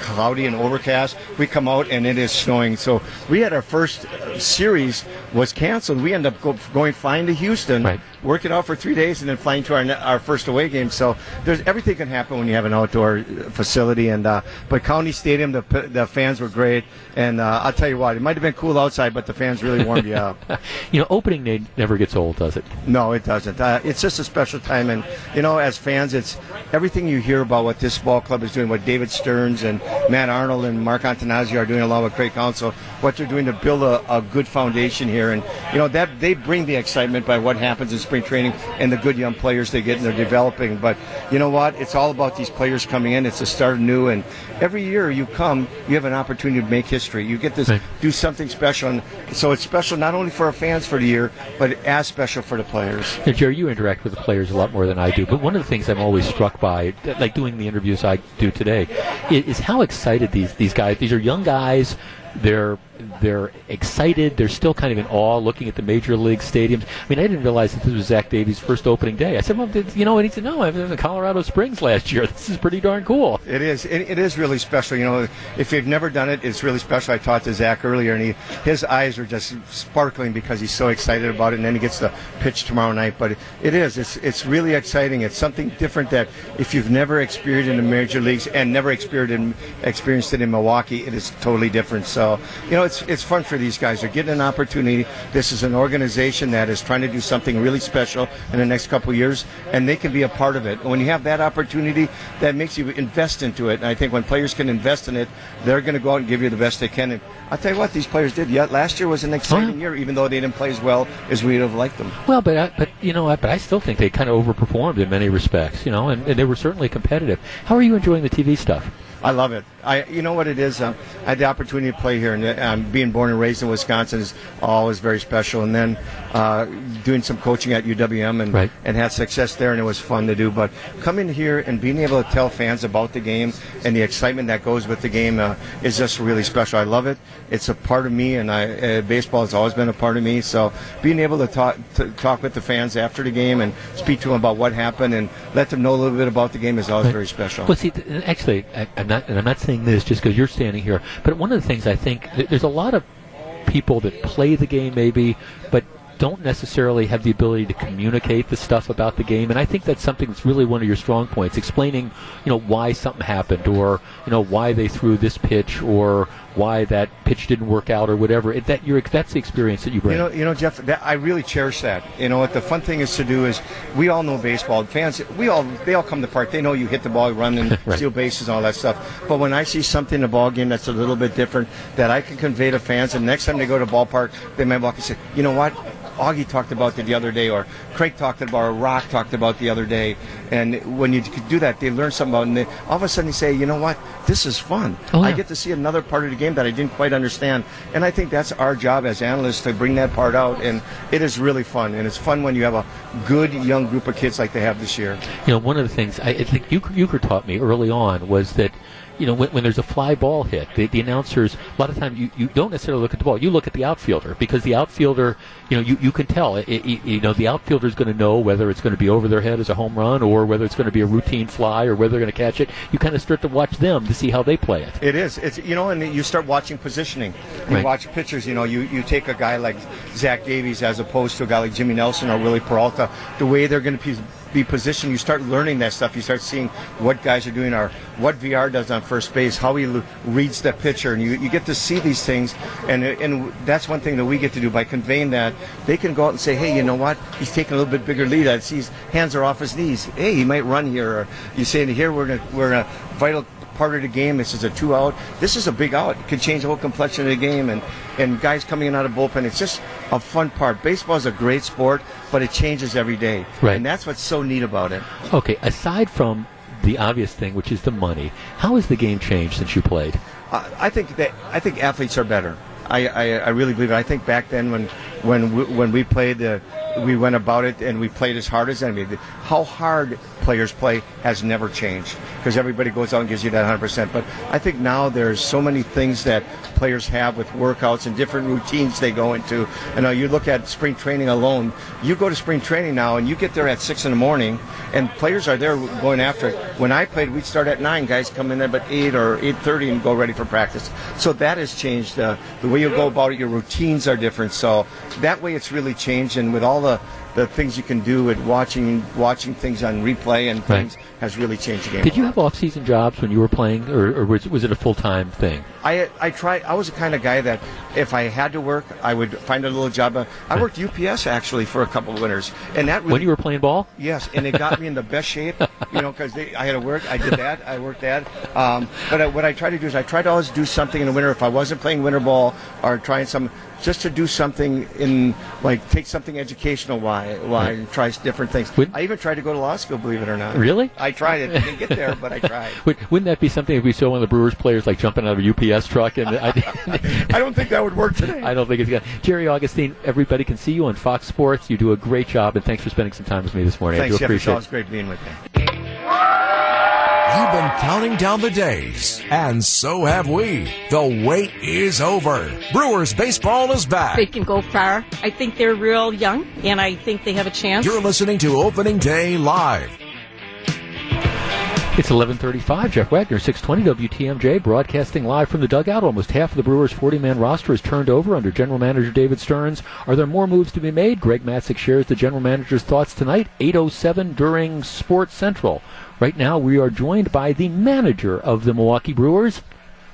cloudy and overcast. We come out and it is snowing. So we had our first series was canceled. We ended up go, going flying to Houston, work it out for three days, and then flying to our our first away game. So there's everything can happen when you have an outdoor uh, facility. And uh, but County Stadium, the the fans were great. And uh, I'll tell you what, it might have been cool outside, but the fans really warmed you up. You know, opening day never gets old, does it? No, it doesn't. Uh, it's just a special time, and you know, as fans, it's everything you hear about what this ball club is doing, what David Stearns and Matt Arnold and Mark Attanasio are doing, along with Craig Counsell, what they're doing to build a, a good foundation here, and you know that they bring the excitement by what happens in spring training and the good young players they get and they're developing. But you know what? It's all about these players coming in. It's a start new, and every year you come, you have an opportunity to make history. You get to do something special, and so it's special not only for our fans for the year, but as special for the players. Now, Jerry, you interact with the players a lot more than I do, but one of the things I'm always struck by, like doing the interviews I do today, is how excited these these guys. These are young guys. They're they're excited. They're still kind of in awe looking at the major league stadiums. I mean, I didn't realize that this was Zach Davies' first opening day. I said, well, did, you know, and he said, no, I was in Colorado Springs last year. This is pretty darn cool. It is. It, it is really special. You know, if you've never done it, it's really special. I talked to Zach earlier, and he, his eyes are just sparkling because he's so excited about it. And then he gets to pitch tomorrow night. But it, it is. It's it's really exciting. It's something different that if you've never experienced in the major leagues and never experienced in, experienced it in Milwaukee, it is totally different. So you know, it's it's fun for these guys. They're getting an opportunity. This is an organization that is trying to do something really special in the next couple of years, and they can be a part of it. When you have that opportunity, that makes you invest into it. And I think when players can invest in it, they're going to go out and give you the best they can. And I'll tell you what, these players did. Yeah, last year was an exciting year, even though they didn't play as well as we'd have liked them. Well, but I, but you know what? But I still think they kind of overperformed in many respects. You know, and, and they were certainly competitive. How are you enjoying the TV stuff? I love it. I, you know what it is. Um, I had the opportunity to play here, and um, being born and raised in Wisconsin is always very special. And then uh, doing some coaching at UWM and Right. and had success there, and it was fun to do. But coming here and being able to tell fans about the game and the excitement that goes with the game uh, is just really special. I love it. It's a part of me, and I, uh, baseball has always been a part of me. So being able to talk to talk with the fans after the game and speak to them about what happened and let them know a little bit about the game is always very special. Well, see, th- actually, I, I'm not, and I'm not saying this just because you're standing here, but one of the things I think there's a lot of people that play the game maybe, but don't necessarily have the ability to communicate the stuff about the game, and I think that's something that's really one of your strong points, explaining, you know, why something happened, or you know, why they threw this pitch, or why that pitch didn't work out, or whatever. It, that you're, that's the experience that you bring. You know, you know, Jeff, that, I really cherish that. You know, what the fun thing is to do is we all know baseball. Fans, we all they all come to the park. They know you hit the ball, run and Right. steal bases, and all that stuff. But when I see something in the ball game that's a little bit different, that I can convey to fans, and next time they go to the ballpark, they might walk and say, you know what? Augie talked about it the other day, or Craig talked about, or Rock talked about the other day. And when you do that, they learn something about it, and they, all of a sudden they say, you know what? This is fun. Oh, I get to see another part of the game that I didn't quite understand. And I think that's our job as analysts to bring that part out. And it is really fun. And it's fun when you have a good young group of kids like they have this year. You know, one of the things I, I think Uecker, Uecker taught me early on was that, you know, when, when there's a fly ball hit, the, the announcers, a lot of times you, you don't necessarily look at the ball. You look at the outfielder because the outfielder, you know, you, you can tell. It, it, you know, the outfielder is going to know whether it's going to be over their head as a home run or whether it's going to be a routine fly or whether they're going to catch it. You kind of start to watch them to see how they play it. It is. It's you know, and you start watching positioning. You Right. watch pitchers. You know, you, you take a guy like Zach Davies as opposed to a guy like Jimmy Nelson or Wily Peralta. The way they're going to be, be positioned, you start learning that stuff. You start seeing what guys are doing, or what VR does on first base, how he reads the pitcher, and you, you get to see these things. And and that's one thing that we get to do by conveying that. They can go out and say, hey, you know what? He's taking a little bit bigger lead. I see his hands are off his knees. Hey, he might run here. Or you say, here we're in a, we're in a vital part of the game. This is a two out. This is a big out. It could change the whole complexion of the game. And, and guys coming in out of bullpen, it's just a fun part. Baseball is a great sport, but it changes every day. Right. And that's what's so neat about it. Okay, aside from the obvious thing, which is the money, how has the game changed since you played? I I think that I think athletes are better. I, I, I really believe it. I think back then when when we, when we played, uh, we went about it and we played as hard as any. How hard players play has never changed because everybody goes out and gives you that 100%. But I think now there's so many things that players have with workouts and different routines they go into. And now you look at spring training alone. You go to spring training now and you get there at six in the morning, and players are there going after it. When I played, we'd start at nine. Guys come in at about eight or eight thirty and go ready for practice. So that has changed. Uh, the way you go about it, your routines are different. So that way, it's really changed. And with all the the things you can do with watching watching things on replay and Right. things has really changed the game. Did you have off-season jobs when you were playing, or, or was, was it a full-time thing? I I tried. I was the kind of guy that if I had to work, I would find a little job. I worked UPS actually for a couple of winters, and that really, When you were playing ball? Yes, and it got me in the best shape, you know, because I had to work. I did that. I worked that. Um, but I, what I try to do is I try to always do something in the winter. If I wasn't playing winter ball or trying some, just to do something in like take something educational. Why? Why Right. try different things? I even tried to go to law school. Believe it or not. Really? I tried it. Didn't get there, but I tried. Would, wouldn't that be something if we saw one of the Brewers players like jumping out of a UPS truck? And I, I don't think that would work today. I don't think it's going to. Jerry Augustine, everybody can see you on Fox Sports. You do a great job, and thanks for spending some time with me this morning. Thanks, I do Jeff. It's appreciate always it. great being with you. You've been counting down the days, and so have we. The wait is over. Brewers baseball is back. They can go far. I think they're real young, and I think they have a chance. You're listening to Opening Day Live. It's 11:35. Jeff Wagner, 620 WTMJ, broadcasting live from the dugout. Almost half of the Brewers' 40-man roster is turned over under general manager David Stearns. Are there more moves to be made? Greg Matzek shares the general manager's thoughts tonight. 8:07 during Sports Central. Right now, we are joined by the manager of the Milwaukee Brewers,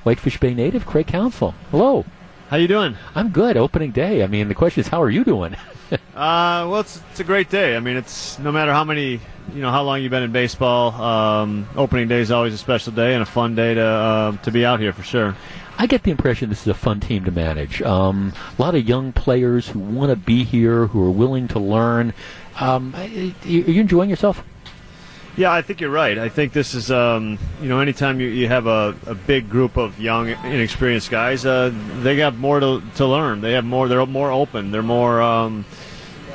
Whitefish Bay native Craig Counsell. Hello. How you doing? I'm good. Opening day. I mean, the question is, how are you doing? uh, well, it's it's a great day. I mean, it's no matter how many, you know, how long you've been in baseball. Um, opening day is always a special day and a fun day to uh, to be out here for sure. I get the impression this is a fun team to manage. Um, a lot of young players who want to be here, who are willing to learn. Um, are you enjoying yourself? Yeah, I think you're right. I think this is, um, you know, anytime you, you have a, a big group of young, inexperienced guys, uh, they got more to, to learn. They have more. They're more open. They're more, um,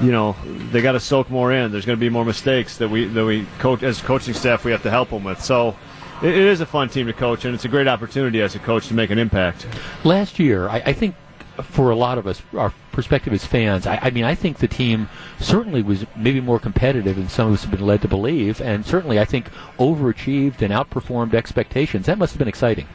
you know, they got to soak more in. There's going to be more mistakes that we that we coach as coaching staff we have to help them with. So. It, is a fun team to coach, and it's a great opportunity as a coach to make an impact. Last year, I, I think for a lot of us, our perspective as fans, I, I, mean, I think the team certainly was maybe more competitive than some of us have been led to believe, and certainly I think overachieved and outperformed expectations. That must have been exciting.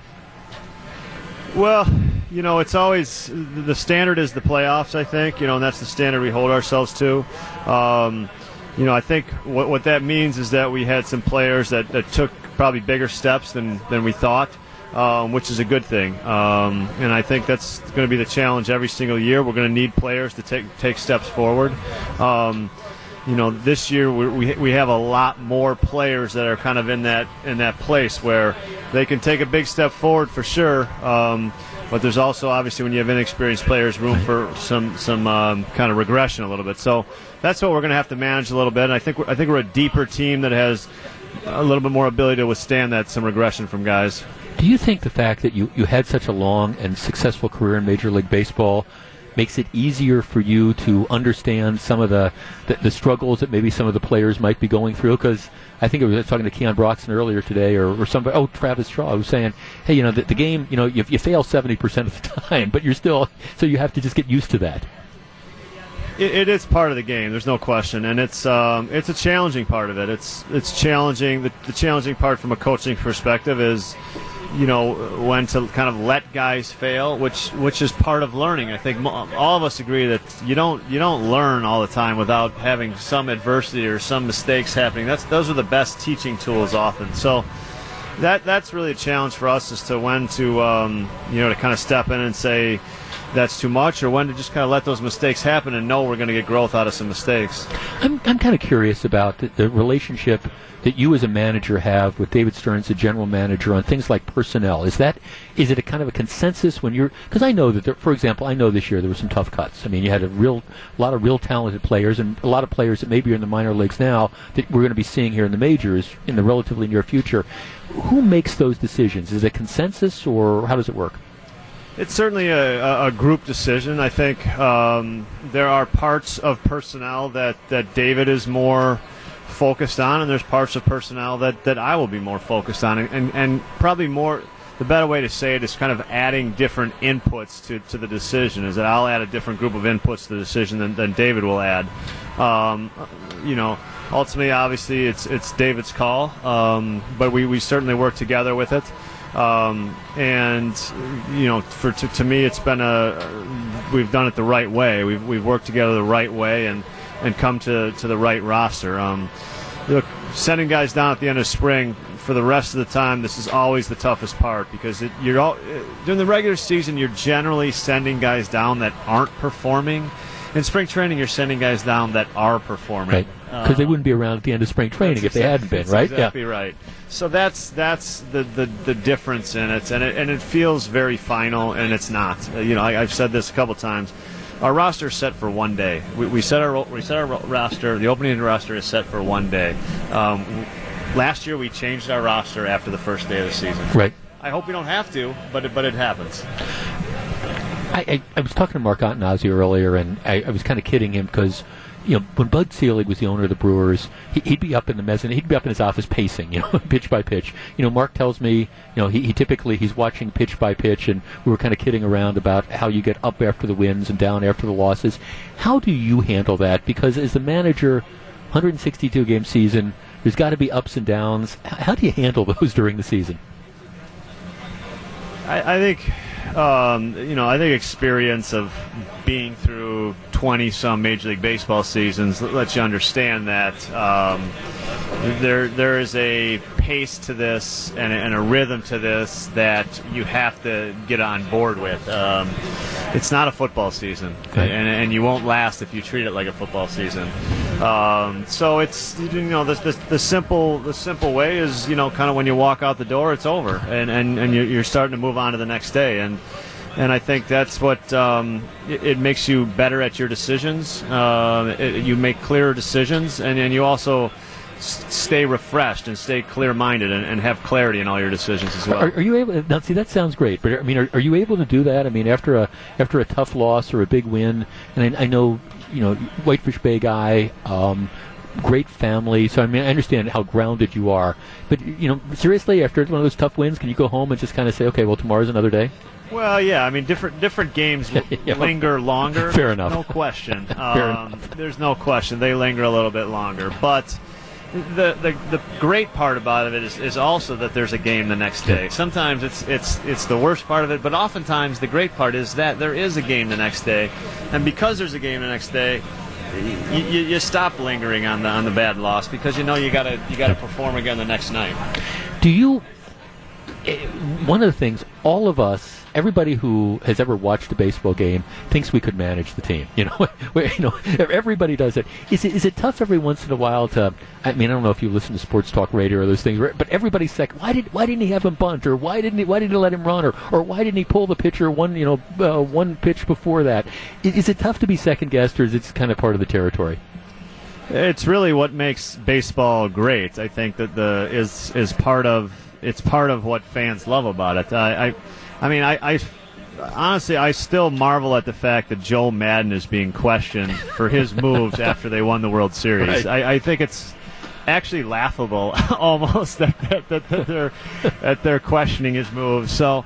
Well, you know, it's always the standard is the playoffs. I think you know, and that's the standard we hold ourselves to. Um, you know, I think what what that means is that we had some players that, that took probably bigger steps than than we thought um, which is a good thing. Um, and I think that's going to be the challenge every single year. We're going to need players to take take steps forward. Um, you know, this year we, we have a lot more players that are kind of in that in that place where they can take a big step forward for sure. Um, but there's also obviously when you have inexperienced players, room for some some um, kind of regression a little bit. So that's what we're going to have to manage a little bit. And I think I think we're a deeper team that has a little bit more ability to withstand that some regression from guys. Do you think the fact that you, you had such a long and successful career in Major League Baseball makes it easier for you to understand some of the, the, the struggles that maybe some of the players might be going through? Because I think I was talking to Keon Broxton earlier today, or, or somebody, oh, Travis Shaw, was saying, hey, you know, the, the game, you know, you, you fail 70% of the time, but you're still, so you have to just get used to that. It, it is part of the game. There's no question, and it's um, it's a challenging part of it. It's it's challenging. The, the challenging part from a coaching perspective is you know when to kind of let guys fail, which which is part of learning. I think all of us agree that you don't you don't learn all the time without having some adversity or some mistakes happening. That's those are the best teaching tools often. So that that's really a challenge for us as to when to um, you know to kind of step in and say that's too much, or when to just kind of let those mistakes happen and know we're going to get growth out of some mistakes. I'm I'm kind of curious about the, the relationship that you as a manager have with David Stearns, the general manager, on things like personnel? Is that is it a kind of a consensus when you're? Because I know that, there, for example, I know this year there were some tough cuts. I mean, you had a real a lot of real talented players and a lot of players that maybe are in the minor leagues now that we're going to be seeing here in the majors in the relatively near future. Who makes those decisions? Is it a consensus or how does it work? It's certainly a, a, group decision. I think um, there are parts of personnel that, that David is more focused on, and there's parts of personnel that, that I will be more focused on, and, and, and probably more. The better way to say it is kind of adding different inputs to, to the decision. Is that I'll add a different group of inputs to the decision than, than David will add. Um, you know, ultimately, obviously, it's it's David's call, um, but we, we certainly work together with it. Um, and you know, for to, to me, it's been a we've done it the right way. We've we've worked together the right way, and and come to, to the right roster. Um, look, sending guys down at the end of spring for the rest of the time, this is always the toughest part because it, you're all, during the regular season, you're generally sending guys down that aren't performing. In spring training, you're sending guys down that are performing. Because right. uh, they wouldn't be around at the end of spring training if they hadn't been, right? Exactly yeah. right. So that's that's the, the, the difference in it, and it and it feels very final, and it's not. You know, I, have said this a couple times our roster is set for one day. We, we set our we set our roster. The opening roster is set for one day. Um, last year we changed our roster after the first day of the season. Right. I hope we don't have to, but it, but it happens. I, I, I was talking to Mark Attanasio earlier, and I, I was kind of kidding him because you know, when Bud Selig was the owner of the Brewers, he, he'd be up in the mezzanine, he'd be up in his office pacing, you know, pitch by pitch. You know, Mark tells me, you know, he, he typically he's watching pitch by pitch, and we were kind of kidding around about how you get up after the wins and down after the losses. How do you handle that? Because as the manager, 162 game season, there's got to be ups and downs. How do you handle those during the season? I, I think, um, you know, I think experience of being through 20 some Major League Baseball seasons lets you understand that um, there there is a pace to this and, and a rhythm to this that you have to get on board with. Um, it's not a football season, and, and you won't last if you treat it like a football season. Um, so it's you know the, the, the simple the simple way is you know kind of when you walk out the door, it's over, and and, and you're, you're starting to move on to the next day, and and I think that's what um, it, it makes you better at your decisions. Uh, it, you make clearer decisions, and and you also stay refreshed and stay clear-minded and, and have clarity in all your decisions as well. Are, are you able? Now, see, that sounds great, but I mean, are, are you able to do that? I mean, after a after a tough loss or a big win, and I, I know you know Whitefish Bay guy, um, great family. So I mean, I understand how grounded you are, but you know, seriously, after one of those tough wins, can you go home and just kind of say, okay, well, tomorrow's another day? Well, yeah, I mean, different different games Yeah. linger longer. Fair enough. No question. Um, there's no question they linger a little bit longer, but. The, the the great part about it is, is also that there's a game the next day. Sometimes it's it's it's the worst part of it, but oftentimes the great part is that there is a game the next day, and because there's a game the next day, you, you, stop lingering on the on the bad loss because you know you gotta you gotta perform again the next night. Do you? eh, One of the things, all of us, everybody who has ever watched a baseball game, thinks we could manage the team. You know, you know, everybody does it. Is it is it tough every once in a while to? I mean, I don't know if you listen to sports talk radio or those things, but everybody's like, why did why didn't he have him bunt, or why didn't he why didn't he let him run, or or why didn't he pull the pitcher one you know uh, one pitch before that? Is, is it tough to be second guessed, or is it kind of part of the territory? It's really what makes baseball great. I think that the is is part of it's part of what fans love about it. I, I, I mean, I, I honestly I still marvel at the fact that Joe Maddon is being questioned for his moves after they won the World Series. Right. I, I think it's actually laughable almost that, that, that, that they're that they're questioning his moves. So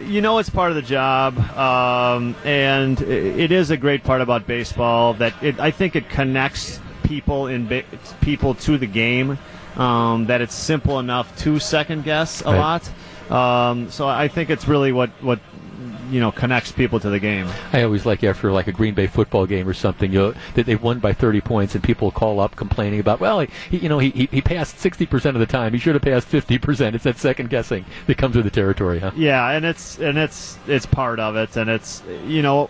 you know it's part of the job, um, and it is a great part about baseball that it, I think it connects people in ba- people to the game. Um, that it's simple enough to second guess a Right. lot. Um, so I think it's really what what you know connects people to the game. I always like after like a Green Bay football game or something, you know, that they won by 30 points, and people call up complaining about, well, he, you know, he, he he passed 60 percent of the time. He should have passed 50 percent. It's that second guessing that comes with the territory, huh? Yeah, and it's and it's it's part of it, and it's you know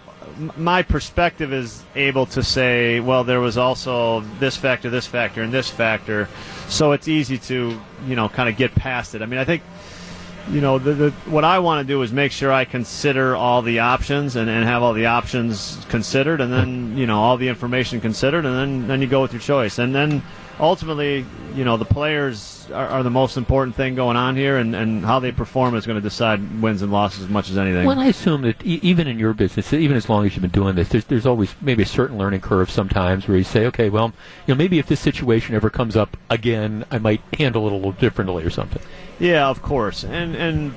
my perspective is able to say, well, there was also this factor, this factor, and this factor, so it's easy to you know kind of get past it. I mean, I think you know the, the what I want to do is make sure I consider all the options and, and have all the options considered, and then you know all the information considered, and then then you go with your choice, and then ultimately you know the players are, are the most important thing going on here, and, and how they perform is going to decide wins and losses as much as anything. Well, I assume that e- even in your business, even as long as you've been doing this, there's, there's always maybe a certain learning curve sometimes where you say, okay, well, you know, maybe if this situation ever comes up again, I might handle it a little differently or something. Yeah, of course, and and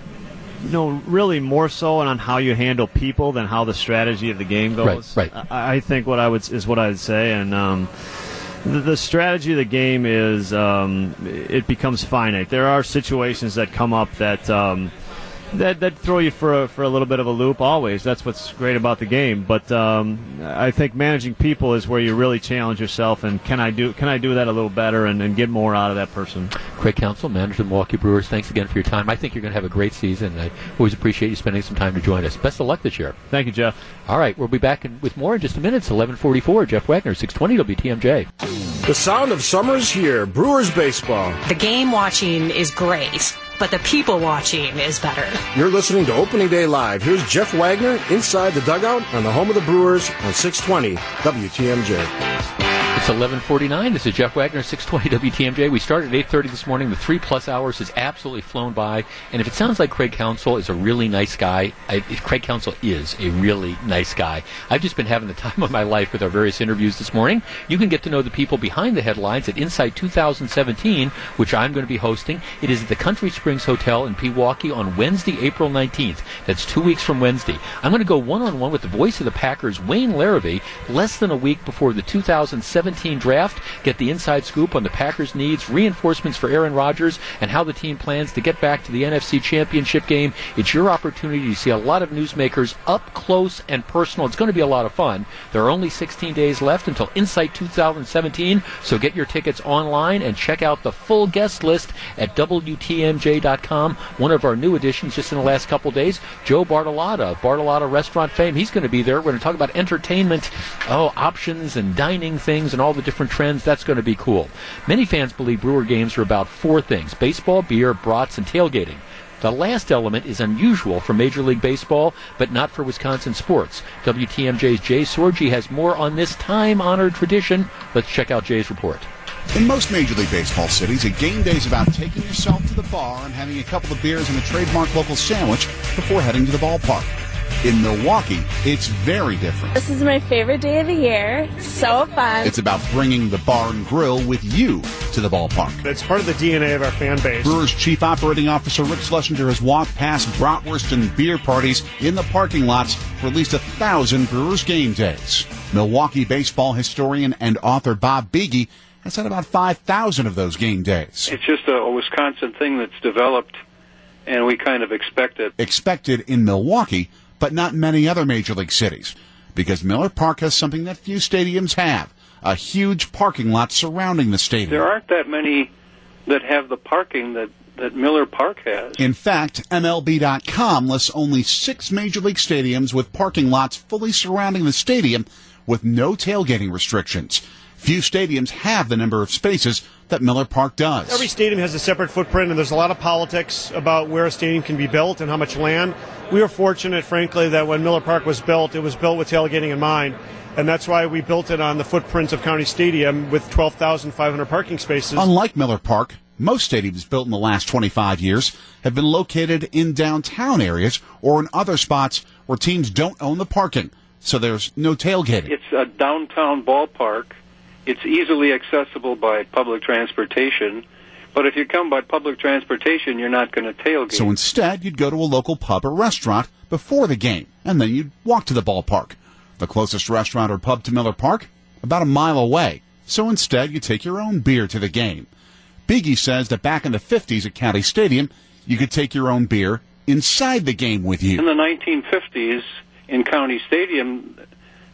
you know, really more so on how you handle people than how the strategy of the game goes. Right, right. I, I think what I would is what I'd say, and um, the, strategy of the game is um, it becomes finite. There are situations that come up that. Um, that, that throw you for a, for a little bit of a loop always. That's what's great about the game. But um, I think managing people is where you really challenge yourself. And can I do can I do that a little better and, and get more out of that person? Craig Counsell, manager of the Milwaukee Brewers, thanks again for your time. I think you're going to have a great season. I always appreciate you spending some time to join us. Best of luck this year. Thank you, Jeff. All right, we'll be back in, with more in just a minute. It's 11:44. Jeff Wagner, 620 WTMJ. The sound of summer is here. Brewers baseball. The game watching is great, but the people watching is better. You're listening to Opening Day Live. Here's Jeff Wagner inside the dugout on the home of the Brewers on 620 WTMJ. It's 11:49. This is Jeff Wagner, 620 WTMJ. We started at 8:30 this morning. The three plus hours has absolutely flown by. And if it sounds like Craig Counsell is a really nice guy, I, Craig Counsell is a really nice guy. I've just been having the time of my life with our various interviews this morning. You can get to know the people behind the headlines at Insight 2017, which I'm going to be hosting. It is at the Country Springs Hotel in Pewaukee on Wednesday, April 19th. That's two weeks from Wednesday. I'm going to go one-on-one with the voice of the Packers, Wayne Larrivee, less than a week before the 2017 draft. Get the inside scoop on the Packers' needs, reinforcements for Aaron Rodgers, and how the team plans to get back to the NFC Championship game. It's your opportunity to see a lot of newsmakers up close and personal. It's going to be a lot of fun. There are only 16 days left until Insight 2017, so get your tickets online and check out the full guest list at WTMJ.com. One of our new additions just in the last couple days, Joe Bartolotta, Bartolotta restaurant fame. He's going to be there. We're going to talk about entertainment, oh, options and dining things and all the different trends. That's going to be cool. Many fans believe Brewer games are about four things baseball, beer, brats, and tailgating. The last element is unusual for Major League Baseball, but not for Wisconsin sports. WTMJ's Jay Sorgi has more on this time honored tradition. Let's check out Jay's report. In most Major League Baseball cities, a game day is about taking yourself to the bar and having a couple of beers and a trademark local sandwich before heading to the ballpark. In Milwaukee, it's very different. This is my favorite day of the year. So fun. It's about bringing the bar and grill with you to the ballpark. It's part of the DNA of our fan base. Brewers Chief Operating Officer Rick Schlesinger has walked past bratwurst and beer parties in the parking lots for at least a thousand Brewers game days. Milwaukee baseball historian and author Bob Buege has had about 5,000 of those game days. It's just a Wisconsin thing that's developed, and we kind of expect it. Expected in Milwaukee, but not many other major league cities, because Miller Park has something that few stadiums have a huge parking lot surrounding the stadium. There aren't that many that have the parking that, that Miller Park has. In fact, MLB.com lists only six major league stadiums with parking lots fully surrounding the stadium with no tailgating restrictions. Few stadiums have the number of spaces that Miller Park does. Every stadium has a separate footprint, and there's a lot of politics about where a stadium can be built and how much land. We were fortunate, frankly, that when Miller Park was built, it was built with tailgating in mind. And that's why we built it on the footprint of County Stadium with 12,500 parking spaces. Unlike Miller Park, most stadiums built in the last 25 years have been located in downtown areas or in other spots where teams don't own the parking, so there's no tailgating. It's a downtown ballpark. It's easily accessible by public transportation. But if you come by public transportation, you're not going to tailgate. So instead, you'd go to a local pub or restaurant before the game, and then you'd walk to the ballpark. The closest restaurant or pub to Miller Park? About a mile away. So instead, you take your own beer to the game. Buege says that back in the 50s at County Stadium, you could take your own beer inside the game with you. In the 1950s, in County Stadium,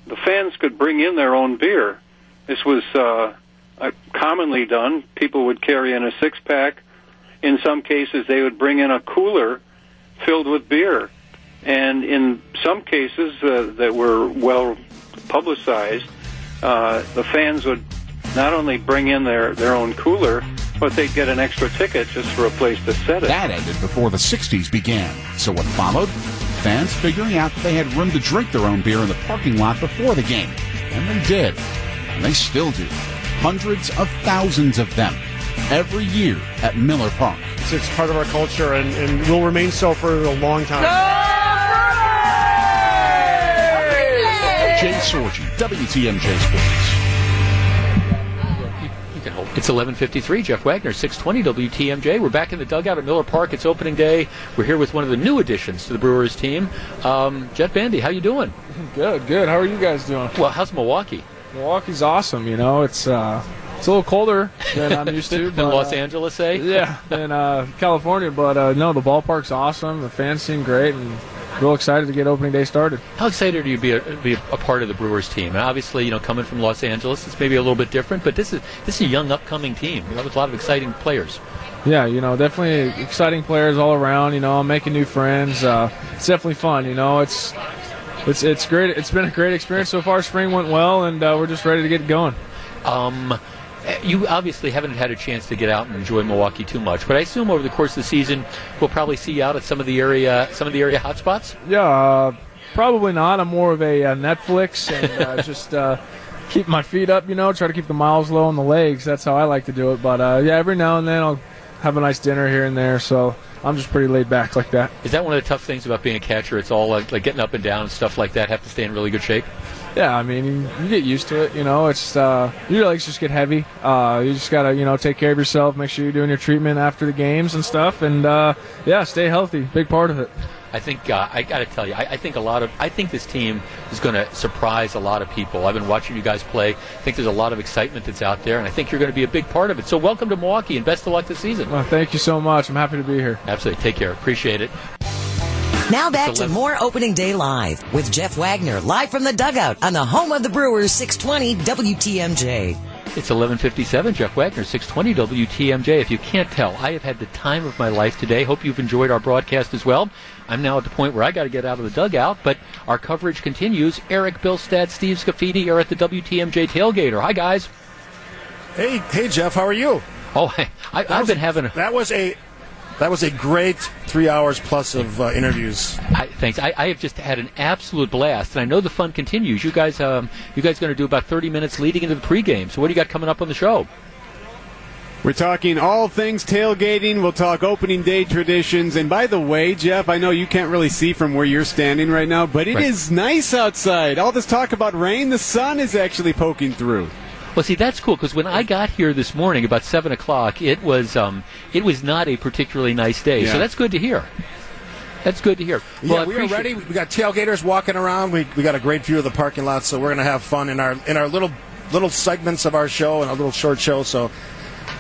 the fans could bring in their own beer. This was uh, uh, commonly done. People would carry in a six pack. In some cases, they would bring in a cooler filled with beer. And in some cases uh, that were well publicized, uh, the fans would not only bring in their, their own cooler, but they'd get an extra ticket just for a place to set it. That ended before the 60s began. So what followed? Fans figuring out that they had room to drink their own beer in the parking lot before the game. And they did. And they still do. Hundreds of thousands of them every year at Miller Park. It's, it's part of our culture and, and will remain so for a long time. Jay Sorgi, WTMJ Sports. It's 11:53. Jeff Wagner, 620 WTMJ. We're back in the dugout at Miller Park. It's opening day. We're here with one of the new additions to the Brewers team, um, Jett Bandy. How you doing? Good, good. How are you guys doing? Well, how's Milwaukee? Milwaukee's awesome. You know, it's uh, it's a little colder than I'm used to. than but, Los uh, Angeles, say? Yeah, than uh, California. But uh, no, the ballpark's awesome. The fans seem great, and real excited to get opening day started. How excited are you to be a, be a part of the Brewers team? And obviously, you know, coming from Los Angeles, it's maybe a little bit different, but this is this is a young, upcoming team you know, with a lot of exciting players. Yeah, you know, definitely exciting players all around. You know, I'm making new friends. Uh, it's definitely fun. You know, it's it's it's great. It's been a great experience so far. Spring went well, and uh, we're just ready to get going. Um, you obviously haven't had a chance to get out and enjoy Milwaukee too much, but I assume over the course of the season we'll probably see you out at some of the area some of the area hotspots. Yeah, uh, probably not. I'm more of a uh, Netflix and uh, just uh, keep my feet up, you know, try to keep the miles low on the legs. That's how I like to do it. But uh, yeah, every now and then I'll have a nice dinner here and there. So I'm just pretty laid back like that. Is that one of the tough things about being a catcher? It's all like, like getting up and down and stuff like that. Have to stay in really good shape. Yeah, I mean, you, you get used to it. You know, it's uh, your legs just get heavy. Uh, you just gotta, you know, take care of yourself. Make sure you're doing your treatment after the games and stuff. And uh, yeah, stay healthy. Big part of it. I think uh, I got to tell you, I, I, think a lot of I think this team is going to surprise a lot of people. I've been watching you guys play. I think there's a lot of excitement that's out there, and I think you're going to be a big part of it. So welcome to Milwaukee, and best of luck this season. Well, thank you so much. I'm happy to be here. Absolutely. Take care. Appreciate it. Now back to more Opening Day Live with Jeff Wagner, live from the dugout on the home of the Brewers, 620 WTMJ. It's 11:57. Jeff Wagner, 620 WTMJ. If you can't tell, I have had the time of my life today. Hope you've enjoyed our broadcast as well. I'm now at the point where I got to get out of the dugout, but our coverage continues. Eric Bilstad, Steve Scaffidi are at the WTMJ tailgater. Hi, guys. Hey, hey, Jeff. How are you? Oh, I, have been having. A, that was a that was a great three hours plus of uh, interviews. I, thanks. I, I, have just had an absolute blast, and I know the fun continues. You guys, um, you guys, going to do about thirty minutes leading into the pregame. So, what do you got coming up on the show? We're talking all things tailgating. We'll talk opening day traditions. And by the way, Jeff, I know you can't really see from where you're standing right now, but it right. is nice outside. All this talk about rain, the sun is actually poking through. Well, see, that's cool because when I got here this morning about seven o'clock, it was um, it was not a particularly nice day. Yeah. So that's good to hear. That's good to hear. Well, yeah, we are ready. We got tailgaters walking around. We, we got a great view of the parking lot, so we're going to have fun in our in our little little segments of our show and a little short show. So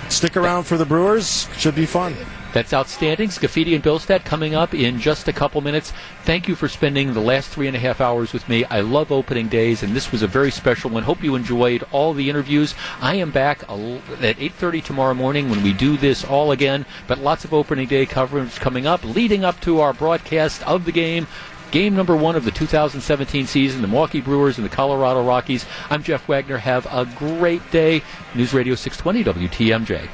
stick around for the Brewers. Should be fun. That's outstanding. Scaffidi and Bilstead coming up in just a couple minutes. Thank you for spending the last three and a half hours with me. I love opening days, and this was a very special one. Hope you enjoyed all the interviews. I am back at 8.30 tomorrow morning when we do this all again, but lots of opening day coverage coming up, leading up to our broadcast of the game game number one of the 2017 season, the Milwaukee Brewers and the Colorado Rockies. I'm Jeff Wagner. Have a great day. News Radio 620 WTMJ.